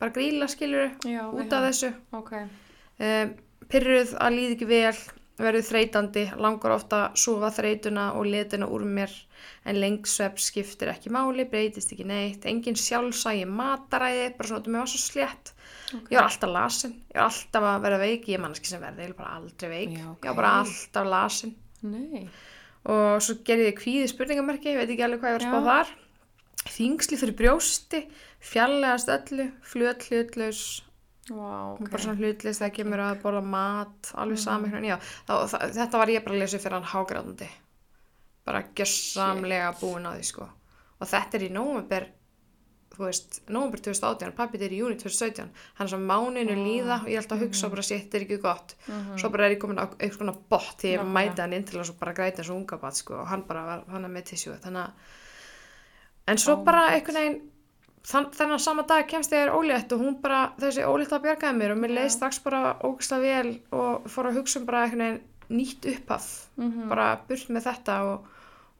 [SPEAKER 1] bara gríla skilur
[SPEAKER 2] Já,
[SPEAKER 1] út af þessu.
[SPEAKER 2] Ok.
[SPEAKER 1] um, pyrruð að líði ekki vel verður þreytandi, langar ofta að súfa þreytuna og letina úr mér en lengsvepp skiptir ekki máli breytist ekki neitt, engin sjálfsægi mataræði, bara svona, mér var svo slétt
[SPEAKER 2] Ok.
[SPEAKER 1] ég var alltaf lasin ég var alltaf að vera veik, ég er manneski sem verði ég er bara aldrei veik,
[SPEAKER 2] Já, ok.
[SPEAKER 1] ég var bara alltaf lasin
[SPEAKER 2] Nei.
[SPEAKER 1] og svo gerði ég kvíði spurningamerki, ég veit ekki alveg hvað ég var að spá
[SPEAKER 2] Já.
[SPEAKER 1] þar þingsli fyrir brjósti fjallegast öllu, flöt hlutlaus
[SPEAKER 2] Vá, ok.
[SPEAKER 1] bara svona hlutlaus þegar kemur að borða mat alveg mm. saman þá, það, þetta var ég bara að lesa fyrir hann hágrátandi bara gjössamlega búin á því sko. Og þetta er í nóvember þú veist, nóvember 2018 pappið er í júni 2017 hann svo máninu líða og ég alltaf að hugsa bara sétt er ekki gott. Svo bara er ég komin á eitthvað svona bott því ég mæti hann inn til að bara græta og unga bat sko og hann bara var, hann með tissjú þannig að en svo
[SPEAKER 2] Oh
[SPEAKER 1] bara einhvern veginn þann, þennan sama dag kemst ég þér ólétt og hún bara þessi ólétt að bjargaði mér og mér leið
[SPEAKER 2] Já.
[SPEAKER 1] strax bara ógislega vel og fór að hugsa um bara veginn nýtt upphaf
[SPEAKER 2] Mhm.
[SPEAKER 1] bara burt með þetta og,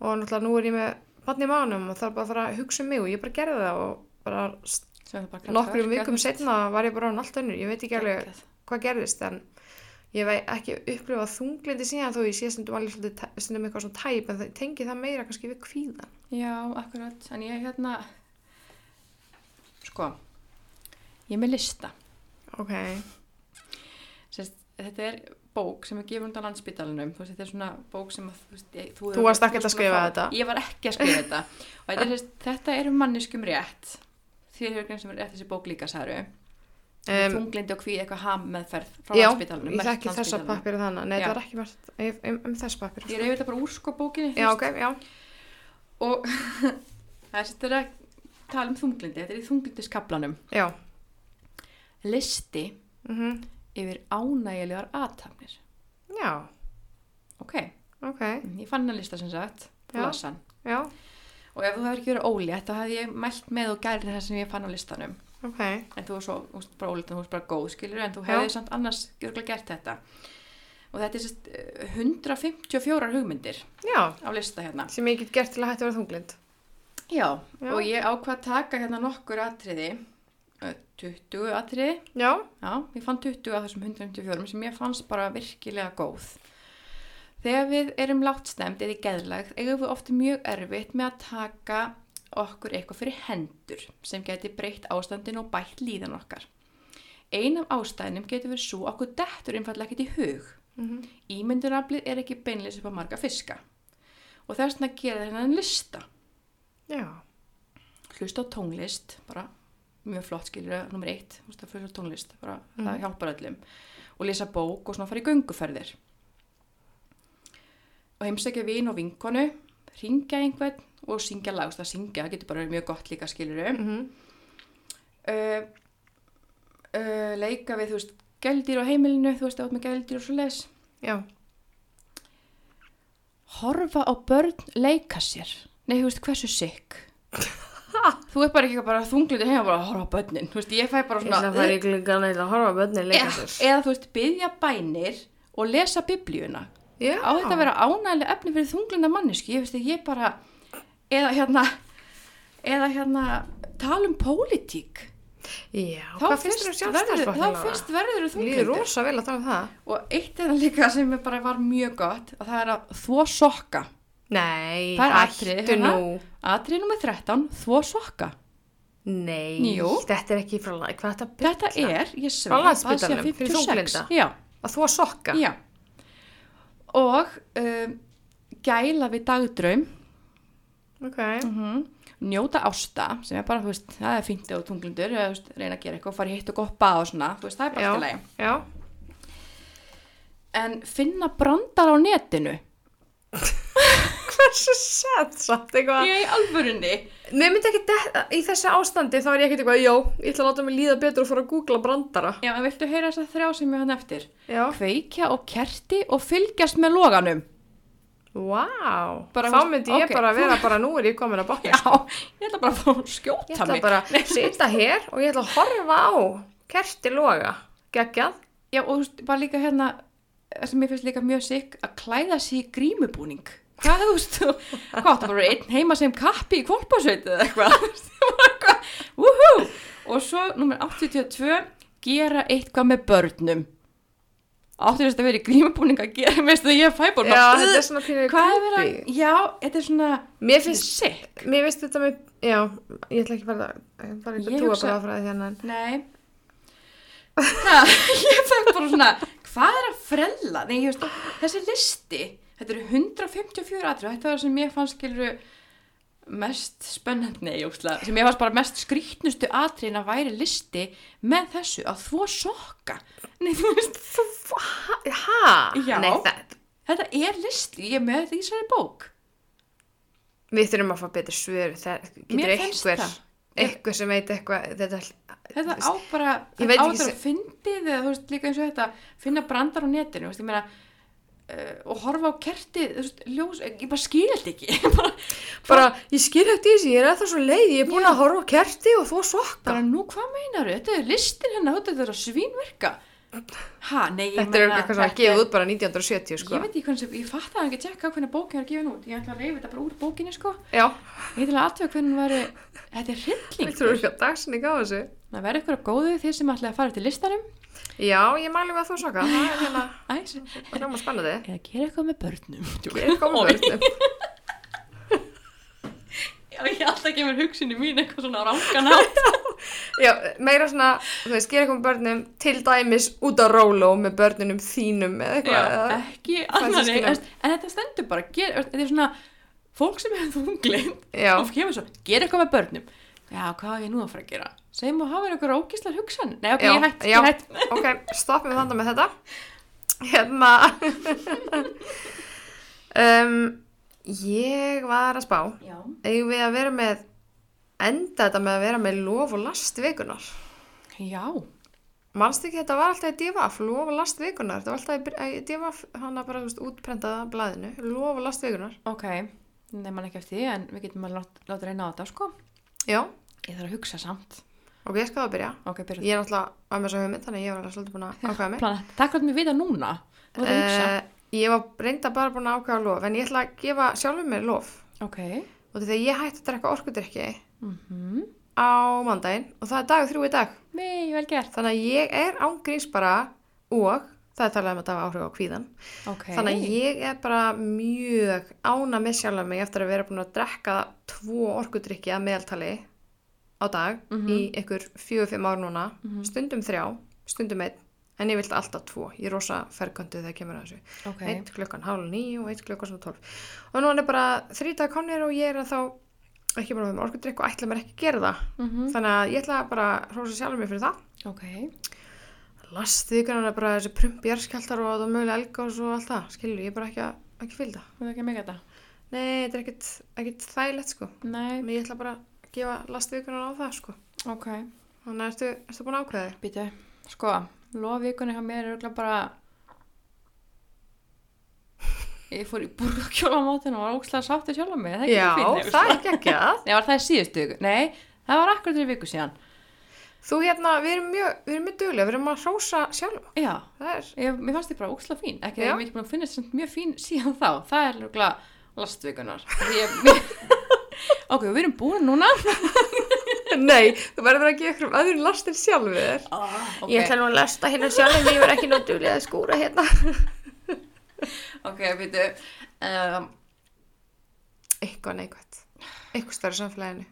[SPEAKER 1] og náttúrulega nú er ég með barn í mánum og þarf bara að fara að hugsa um mig og ég bara gerði það og bara
[SPEAKER 2] það bara
[SPEAKER 1] nokkrum vikum setna var ég bara á allt önnur, ég veit ekki alveg hvað gerðist en ég veit ekki upplifað þunglindi síðan þó ég sé stundum tæ- stundum eitthvað svona tæp en það tengi það meira kannski við kvíðan
[SPEAKER 2] Já, akkurat. En ég hérna, sko, ég er með lista.
[SPEAKER 1] ok,
[SPEAKER 2] Sest, þetta er bók sem er gefur undan landsbytalanum. Þú veist, þetta er svona bók sem að, þú veist, ég, þú,
[SPEAKER 1] Þú varst ekkert að skrifa þetta?
[SPEAKER 2] Ég var ekki að skrifa þetta. Og þetta er, þetta er um manneskum rétt. Þér hefur grein sem er rétt þessi bók líka, sagður. Um, Þunglindi og hvíð eitthvað ham meðferð frá
[SPEAKER 1] já,
[SPEAKER 2] landsbytalanum.
[SPEAKER 1] ég þekki þessa pappir þannig, nei
[SPEAKER 2] Já.
[SPEAKER 1] það var ekki verið um, um þess pappir
[SPEAKER 2] Ég reyfi þetta bara úr sko bókinni.
[SPEAKER 1] já,
[SPEAKER 2] veist.
[SPEAKER 1] ok, já,
[SPEAKER 2] Og það er að tala um þunglindi. Þetta er í þunglindiskablanum.
[SPEAKER 1] já
[SPEAKER 2] Listi
[SPEAKER 1] mm
[SPEAKER 2] yfir ánægilegar aðtafnir.
[SPEAKER 1] já,
[SPEAKER 2] Ok,
[SPEAKER 1] ok,
[SPEAKER 2] ég fann hann lista sem sagt, lasan.
[SPEAKER 1] já,
[SPEAKER 2] Og ef þú hefur ekki verið ólétt, þá hefði ég mælt með og gærið það sem ég fann á listanum.
[SPEAKER 1] ok
[SPEAKER 2] En þú var svo, veist, bara ólétt, en þú veist bara góð, skilur, en þú hefði samt annars gjörglega gert þetta. Og þetta er sérst eh, 154 hugmyndir
[SPEAKER 1] já,
[SPEAKER 2] á lista hérna.
[SPEAKER 1] sem ég get gert til að hætti að vera þunglind
[SPEAKER 2] Já,
[SPEAKER 1] Já.
[SPEAKER 2] og ég ákvað að taka hérna nokkur atriði, eh, 20 atriði,
[SPEAKER 1] já,
[SPEAKER 2] Já, ég fann 20 af þessum 154 sem ég fannst bara virkilega góð. Þegar við erum láttstemt eða í geðlægt, eigum við ofta mjög erfitt með að taka okkur eitthvað fyrir hendur sem geti breytt ástandin og bætt líðan okkar. Ein af ástæðinum getur verið svo okkur dettur einfallega ekkert í hug.
[SPEAKER 1] mm
[SPEAKER 2] Ímyndunaflið er ekki beinleys upp á marga fiska. Og þess vegna gera þennan lista. Hlusta á tónlist, bara mjög flott skilur nummer eitt, hlusta á tónlist, bara það
[SPEAKER 1] Mhm.
[SPEAKER 2] hjálpar öllum. Og lesa bók og svona fara í gönguferðir. Og heimsækja vin og vinkonu, ringja einhvern og syngja lag, það syngja, það getur bara verið mjög gott líka skilur þau.
[SPEAKER 1] mm
[SPEAKER 2] Uh, uh, leika við, þú veist, gældir á heimilinu, þú veist, átt með gældir og svo les.
[SPEAKER 1] já,
[SPEAKER 2] Horfa á börn leika sér. Nei, þú veist, hversu sikk. þú er bara ekki bara þunglindi heima bara að horfa á börnin. Þú veist, ég fæ bara
[SPEAKER 1] ég
[SPEAKER 2] svona...
[SPEAKER 1] ætla að fara í gluggan eða að horfa á leika
[SPEAKER 2] eða, eða þú veist, byggja bænir og lesa biblíuna.
[SPEAKER 1] já,
[SPEAKER 2] Á þetta að vera ánægilega efni fyrir þunglinda mannesku. Ég veist ég bara, eða hérna, eða hérna, tala um pólitík.
[SPEAKER 1] já,
[SPEAKER 2] Þá
[SPEAKER 1] þér um
[SPEAKER 2] fyrst verður- Þá fyrst verður þú
[SPEAKER 1] líður
[SPEAKER 2] þunglindi.
[SPEAKER 1] rosa vel að tala um það
[SPEAKER 2] Og eitt eða líka sem er bara var mjög gott, að það er að þvó sokka.
[SPEAKER 1] Nei,
[SPEAKER 2] Það er
[SPEAKER 1] hættu
[SPEAKER 2] hérna. Atrið nummer 13, þvó sokka.
[SPEAKER 1] nei,
[SPEAKER 2] Jú.
[SPEAKER 1] þetta er ekki frá hvað er þetta
[SPEAKER 2] Þetta
[SPEAKER 1] bulla?
[SPEAKER 2] er, ég sver,
[SPEAKER 1] Frá Landspítalanum, fyrir
[SPEAKER 2] 56.
[SPEAKER 1] þunglinda?
[SPEAKER 2] Já,
[SPEAKER 1] að að sokka
[SPEAKER 2] já. Og um, gæla við dagdraum,
[SPEAKER 1] ok.
[SPEAKER 2] mm njóta ásta sem er bara, þú veist, það er fínt og þú veist, reyna að gera eitthvað, fara hitt og bað og svona, þú veist, það er bara
[SPEAKER 1] Já.
[SPEAKER 2] alltaf leið
[SPEAKER 1] Já.
[SPEAKER 2] en finna brandar á netinu
[SPEAKER 1] Hversu sett satt eitthvað?
[SPEAKER 2] ég í alvörunni
[SPEAKER 1] Mér myndi ekki detta, í þessu ástandi þá er ég ekkert eitthvað, já, ég ætla að láta mig líða betur og fara að googla brandara.
[SPEAKER 2] já, en viltu heyra þess að þrjá sem ég hann eftir
[SPEAKER 1] Já.
[SPEAKER 2] kveikja og kerti og fylgjast með loganum
[SPEAKER 1] Vá,
[SPEAKER 2] Bara,
[SPEAKER 1] þá
[SPEAKER 2] veist,
[SPEAKER 1] myndi ég
[SPEAKER 2] ok.
[SPEAKER 1] bara vera bara nú er ég komin að botna.
[SPEAKER 2] já, ég ætla bara að fá að
[SPEAKER 1] Ég
[SPEAKER 2] skjóta
[SPEAKER 1] ætla
[SPEAKER 2] mig
[SPEAKER 1] bara að sita hér og ég ætla að horfa á kerti loga. Geggjað.
[SPEAKER 2] já, og þú veist, bara líka hérna sem ég finnst líka mjög sikk að klæða sig í grímubúning. Hvað þú veist, hvað áttu bara einn heima sem kappi í kvolpasveit eða eitthvað? Þú það wúhú og svo nummer 82 gera eitthvað með börnum. Áttu þess að vera í grímubúning að gera veist það ég fæ bara
[SPEAKER 1] Já,
[SPEAKER 2] "Ugh,
[SPEAKER 1] þetta er svona creepy.
[SPEAKER 2] að, já, þetta er svona
[SPEAKER 1] Mér finnst,
[SPEAKER 2] sick.
[SPEAKER 1] mér finnst þetta með, já, ég ætla ekki að fara að fara ekki að
[SPEAKER 2] hugsa-
[SPEAKER 1] bara frá því hérna.
[SPEAKER 2] Nei. Það, Ég fekk bara svona Hvað er að frella? Nei, veist, þessi listi Þetta eru 154 atrið Þetta það sem ég fannst skilur mest spennandi sem ég fannst bara mest skrýtnustu atriðin að væri listi með þessu að þvó sokka Nei, þú veist.
[SPEAKER 1] Nei,
[SPEAKER 2] þetta er listi ég er með þetta í þessari bók
[SPEAKER 1] við þurfum að fá betur svör.
[SPEAKER 2] Mér
[SPEAKER 1] einhver,
[SPEAKER 2] það.
[SPEAKER 1] Einhver sem veit eitthvað, þetta,
[SPEAKER 2] Þetta á bara, þetta á
[SPEAKER 1] ekki
[SPEAKER 2] þetta
[SPEAKER 1] se-
[SPEAKER 2] að fyndið eða þú veist líka eins og þetta, finna brandar á netinu, veist, meina uh, og horfa á kertið, þú veist, ljós, ég bara skil þetta ekki, bara,
[SPEAKER 1] bara, ég skil eftir þessi, ég er það svo leið, ég er búin
[SPEAKER 2] Já.
[SPEAKER 1] að horfa á kerti og þú sokka.
[SPEAKER 2] bara nú hvað meinar þetta er listin hennar, þetta er að svínverka. Ha, nei,
[SPEAKER 1] Þetta er eitthvað sem að gefa út bara 1970, sko.
[SPEAKER 2] Ég veit ekki hvernig, ég fatt að hann ekki tjekka hvernig bókin er gefa út, ég ætla að reyfa þetta bara úr bókinni, sko. Ég ætla að aðtöða hvernig hún væri, þetta er hrylling. Það verður ykkur góðu þeir sem ætla að fara til listanum.
[SPEAKER 1] Já, ég mælu með að þú sokka, það er hérna, það er hljóma spennandi.
[SPEAKER 2] eða gera eitthvað með börnum.
[SPEAKER 1] Ég er komið börnum.
[SPEAKER 2] Já, ég alltaf kemur hugsunni mín eitthvað svona rángan átt.
[SPEAKER 1] Já, meira svona, þú veist, gera eitthvað með börnum til dæmis út á róló með börnunum þínum eða
[SPEAKER 2] Já,
[SPEAKER 1] eitthvað. eða-
[SPEAKER 2] ekki
[SPEAKER 1] Hvað
[SPEAKER 2] annari,
[SPEAKER 1] systkinum?
[SPEAKER 2] en, þetta stendur bara, ger, þetta er svona fólk sem hefur þunglind
[SPEAKER 1] Já,
[SPEAKER 2] og kemur svo, gera eitthvað með börnum. Já, hvað er ég nú að fara að gera? Segjum að hafa eitthvað ógíslar hugsan. Nei, ok,
[SPEAKER 1] Já,
[SPEAKER 2] ég hætt,
[SPEAKER 1] já.
[SPEAKER 2] ég hætt.
[SPEAKER 1] ok, stoppum við þannig með þetta. Hérna, um, ég var að spá, eigum við að vera með, enda þetta með að vera með lof og last vikunar.
[SPEAKER 2] Já,
[SPEAKER 1] Manst ekki þetta var alltaf í divaf, lof og last vikunar, þetta var alltaf í divaf, hann að bara, veist, útprentaða blaðinu, lof og last vikunar.
[SPEAKER 2] ok. Nei, mann ekki eftir því, en við getum að láta, láta reyna á þetta, sko.
[SPEAKER 1] Já,
[SPEAKER 2] Ég þarf að hugsa samt.
[SPEAKER 1] ok, ég skal það byrja.
[SPEAKER 2] Ok, byrja.
[SPEAKER 1] Ég er náttúrulega að með svo hugmynd, þannig ég var alveg svolítið búin að ákvæða mig.
[SPEAKER 2] Takk fyrir að mér vita núna. Þú þarf að hugsa.
[SPEAKER 1] Ég var reynda bara búin að ákvæða lof, en ég ætla að gefa sjálfur mér lof.
[SPEAKER 2] Ok.
[SPEAKER 1] Og þegar ég hætti að drekka orkudrykki
[SPEAKER 2] Mm
[SPEAKER 1] á mandaginn, og það er dagur þrjú í dag. Þannig að ég er ángríns bara, og það er talað um að það var áhrif á kvíðan.
[SPEAKER 2] Ok.
[SPEAKER 1] Þannig að ég er bara mjög ána með sjálf mig eftir að vera búin að drekka tvo orkudrykki að meðaltali á dag
[SPEAKER 2] Mhm.
[SPEAKER 1] í ykkur fjögur, fimm ár núna,
[SPEAKER 2] Mhm.
[SPEAKER 1] stundum þrjá, stundum einn, en ég vilt alltaf tvo. Ég er rosa ferköndu þegar kemur að þessu.
[SPEAKER 2] Ok.
[SPEAKER 1] Eitt klukkan hálf nýju og eitt klukkan svona tólf. Og nú er bara þrítag konir og ég er þá ekki bara með orkudrykk og ætla mér ekki að gera það.
[SPEAKER 2] Mm
[SPEAKER 1] Þannig að ég ætla bara að hrósa sjálfur mér fyrir það.
[SPEAKER 2] Ok.
[SPEAKER 1] Lastvíkunar er bara þessi prumpjarskjaldar og það mögulega elgás og allt það. Skilur, ég er bara ekki að, ekki fylgda.
[SPEAKER 2] Þú veit ekki að?
[SPEAKER 1] Nei, þetta er ekkit, þægilegt sko.
[SPEAKER 2] Nei.
[SPEAKER 1] En ég ætla bara að gefa lastvíkunar á það sko.
[SPEAKER 2] Ok.
[SPEAKER 1] Þannig að ertu, ertu búin að þig?
[SPEAKER 2] Býtu. Sko, loðvíkunni hjá mér er bara... Ég fór í burgakjólamátinu og var ógslag sátt í sjálf mig. Það
[SPEAKER 1] Já,
[SPEAKER 2] fínt,
[SPEAKER 1] það er ekki ekki að.
[SPEAKER 2] Nei, var það í síðustu viku? Nei, það var akkur til viku síðan.
[SPEAKER 1] Þú hérna, við erum mjög, við erum mjög duglega, við erum að hrósa sjálf.
[SPEAKER 2] Já,
[SPEAKER 1] er,
[SPEAKER 2] ég, mér fannst ég bara ógslag fín. Ekki að ég að finna þetta mjög fín síðan þá. Það er lastvíkunar. Mér... ok, við erum búin núna.
[SPEAKER 1] Nei, þú verður að ykkur um öðrum lastir sjálfur þér.
[SPEAKER 2] Ah, ok,
[SPEAKER 1] Ég ætla nú að lasta hérna sjálf en ég verð ekki nú duglega að skúra hérna.
[SPEAKER 2] ok, býtu. Um,
[SPEAKER 1] Eitthvað neikvægt. Eitthvað stærri samfélaginu.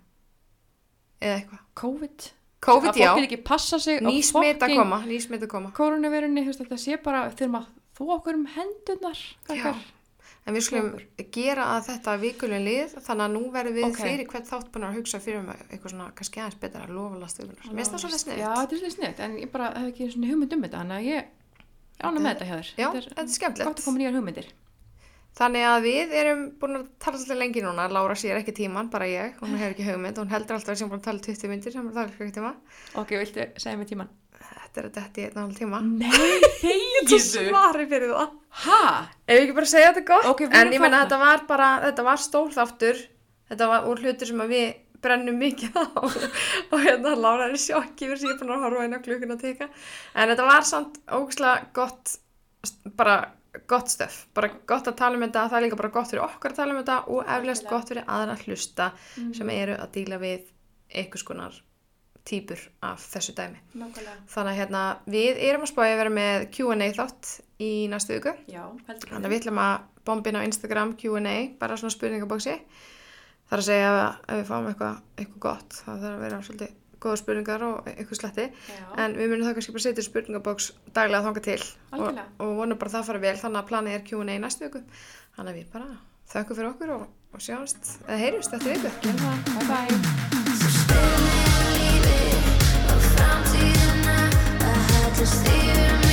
[SPEAKER 1] Eða eitthvað.
[SPEAKER 2] COVID.
[SPEAKER 1] COVID,
[SPEAKER 2] að
[SPEAKER 1] já.
[SPEAKER 2] fólk er ekki passa sig á
[SPEAKER 1] Ný smit að koma, ný smit að koma.
[SPEAKER 2] koronavirunni, þú veist, þetta sé bara þurfum að þú okkur um hendurnar
[SPEAKER 1] Já. En við skulum
[SPEAKER 2] Okkur.
[SPEAKER 1] gera að þetta vikulun lið, þannig að nú verðum við
[SPEAKER 2] Ok.
[SPEAKER 1] fyrir hvert þátt búin að hugsa fyrir um eitthvað svona, kannski aðeins betra að lofa last vikunar. Mér finnst það svolítið sniðt.
[SPEAKER 2] Já, þetta er svolítið sniðt, en ég bara hef ekki svona hugmynd um þetta, að ég rána með þetta hjá þér.
[SPEAKER 1] Já,
[SPEAKER 2] þetta
[SPEAKER 1] þetta er skemmtilegt.
[SPEAKER 2] Gott að koma nýjar hugmyndir.
[SPEAKER 1] Þannig að við erum búin að tala svolítið lengi núna, Lára sér ekki tíman, bara ég, hún hefur ekki hugmynd, hún heldur alltaf sem búin að tala 20 myndir sem er þetta í einn og hálf tíma.
[SPEAKER 2] Nei,
[SPEAKER 1] Þú
[SPEAKER 2] þegiðu!
[SPEAKER 1] svari fyrir það.
[SPEAKER 2] Hæ?
[SPEAKER 1] Ef við ekki bara segja þetta gott,
[SPEAKER 2] Ok, við
[SPEAKER 1] en ég menna þetta var bara, þetta var stór þáttur, þetta var úr hlutur sem að við brennum mikið á og hérna Lára er sjokki fyrir ég búin að horfa inn á klukkun að teka, en þetta var samt ógæslega gott, bara gott stöf, bara gott að tala um þetta, það er líka bara gott fyrir okkar að tala um þetta og
[SPEAKER 2] Algjörlega.
[SPEAKER 1] gott fyrir aðra að hlusta
[SPEAKER 2] Mhm.
[SPEAKER 1] sem eru að díla við einhvers konar típur af þessu dæmi.
[SPEAKER 2] Nákvæmlega.
[SPEAKER 1] Þannig að hérna, við erum að spája að vera með Q&A þátt í næstu viku.
[SPEAKER 2] Já,
[SPEAKER 1] Þannig að við ætlum að bomba inn á Instagram Q&A, bara svona spurningabóksi. Það er að segja að ef við fáum eitthvað, eitthvað gott, það þarf að vera svolítið góða spurningar og eitthvað sletti.
[SPEAKER 2] Já.
[SPEAKER 1] En við munum það kannski bara setja spurningabóks daglega þanga til og, og vonum bara að það fara vel. Þannig að planið er Q&A næstu viku. Þannig að við bara þökkum fyrir okkur og, og sjáumst, eða heyrjumst eftir viku.
[SPEAKER 2] Bye bye.
[SPEAKER 3] Spilum við lífið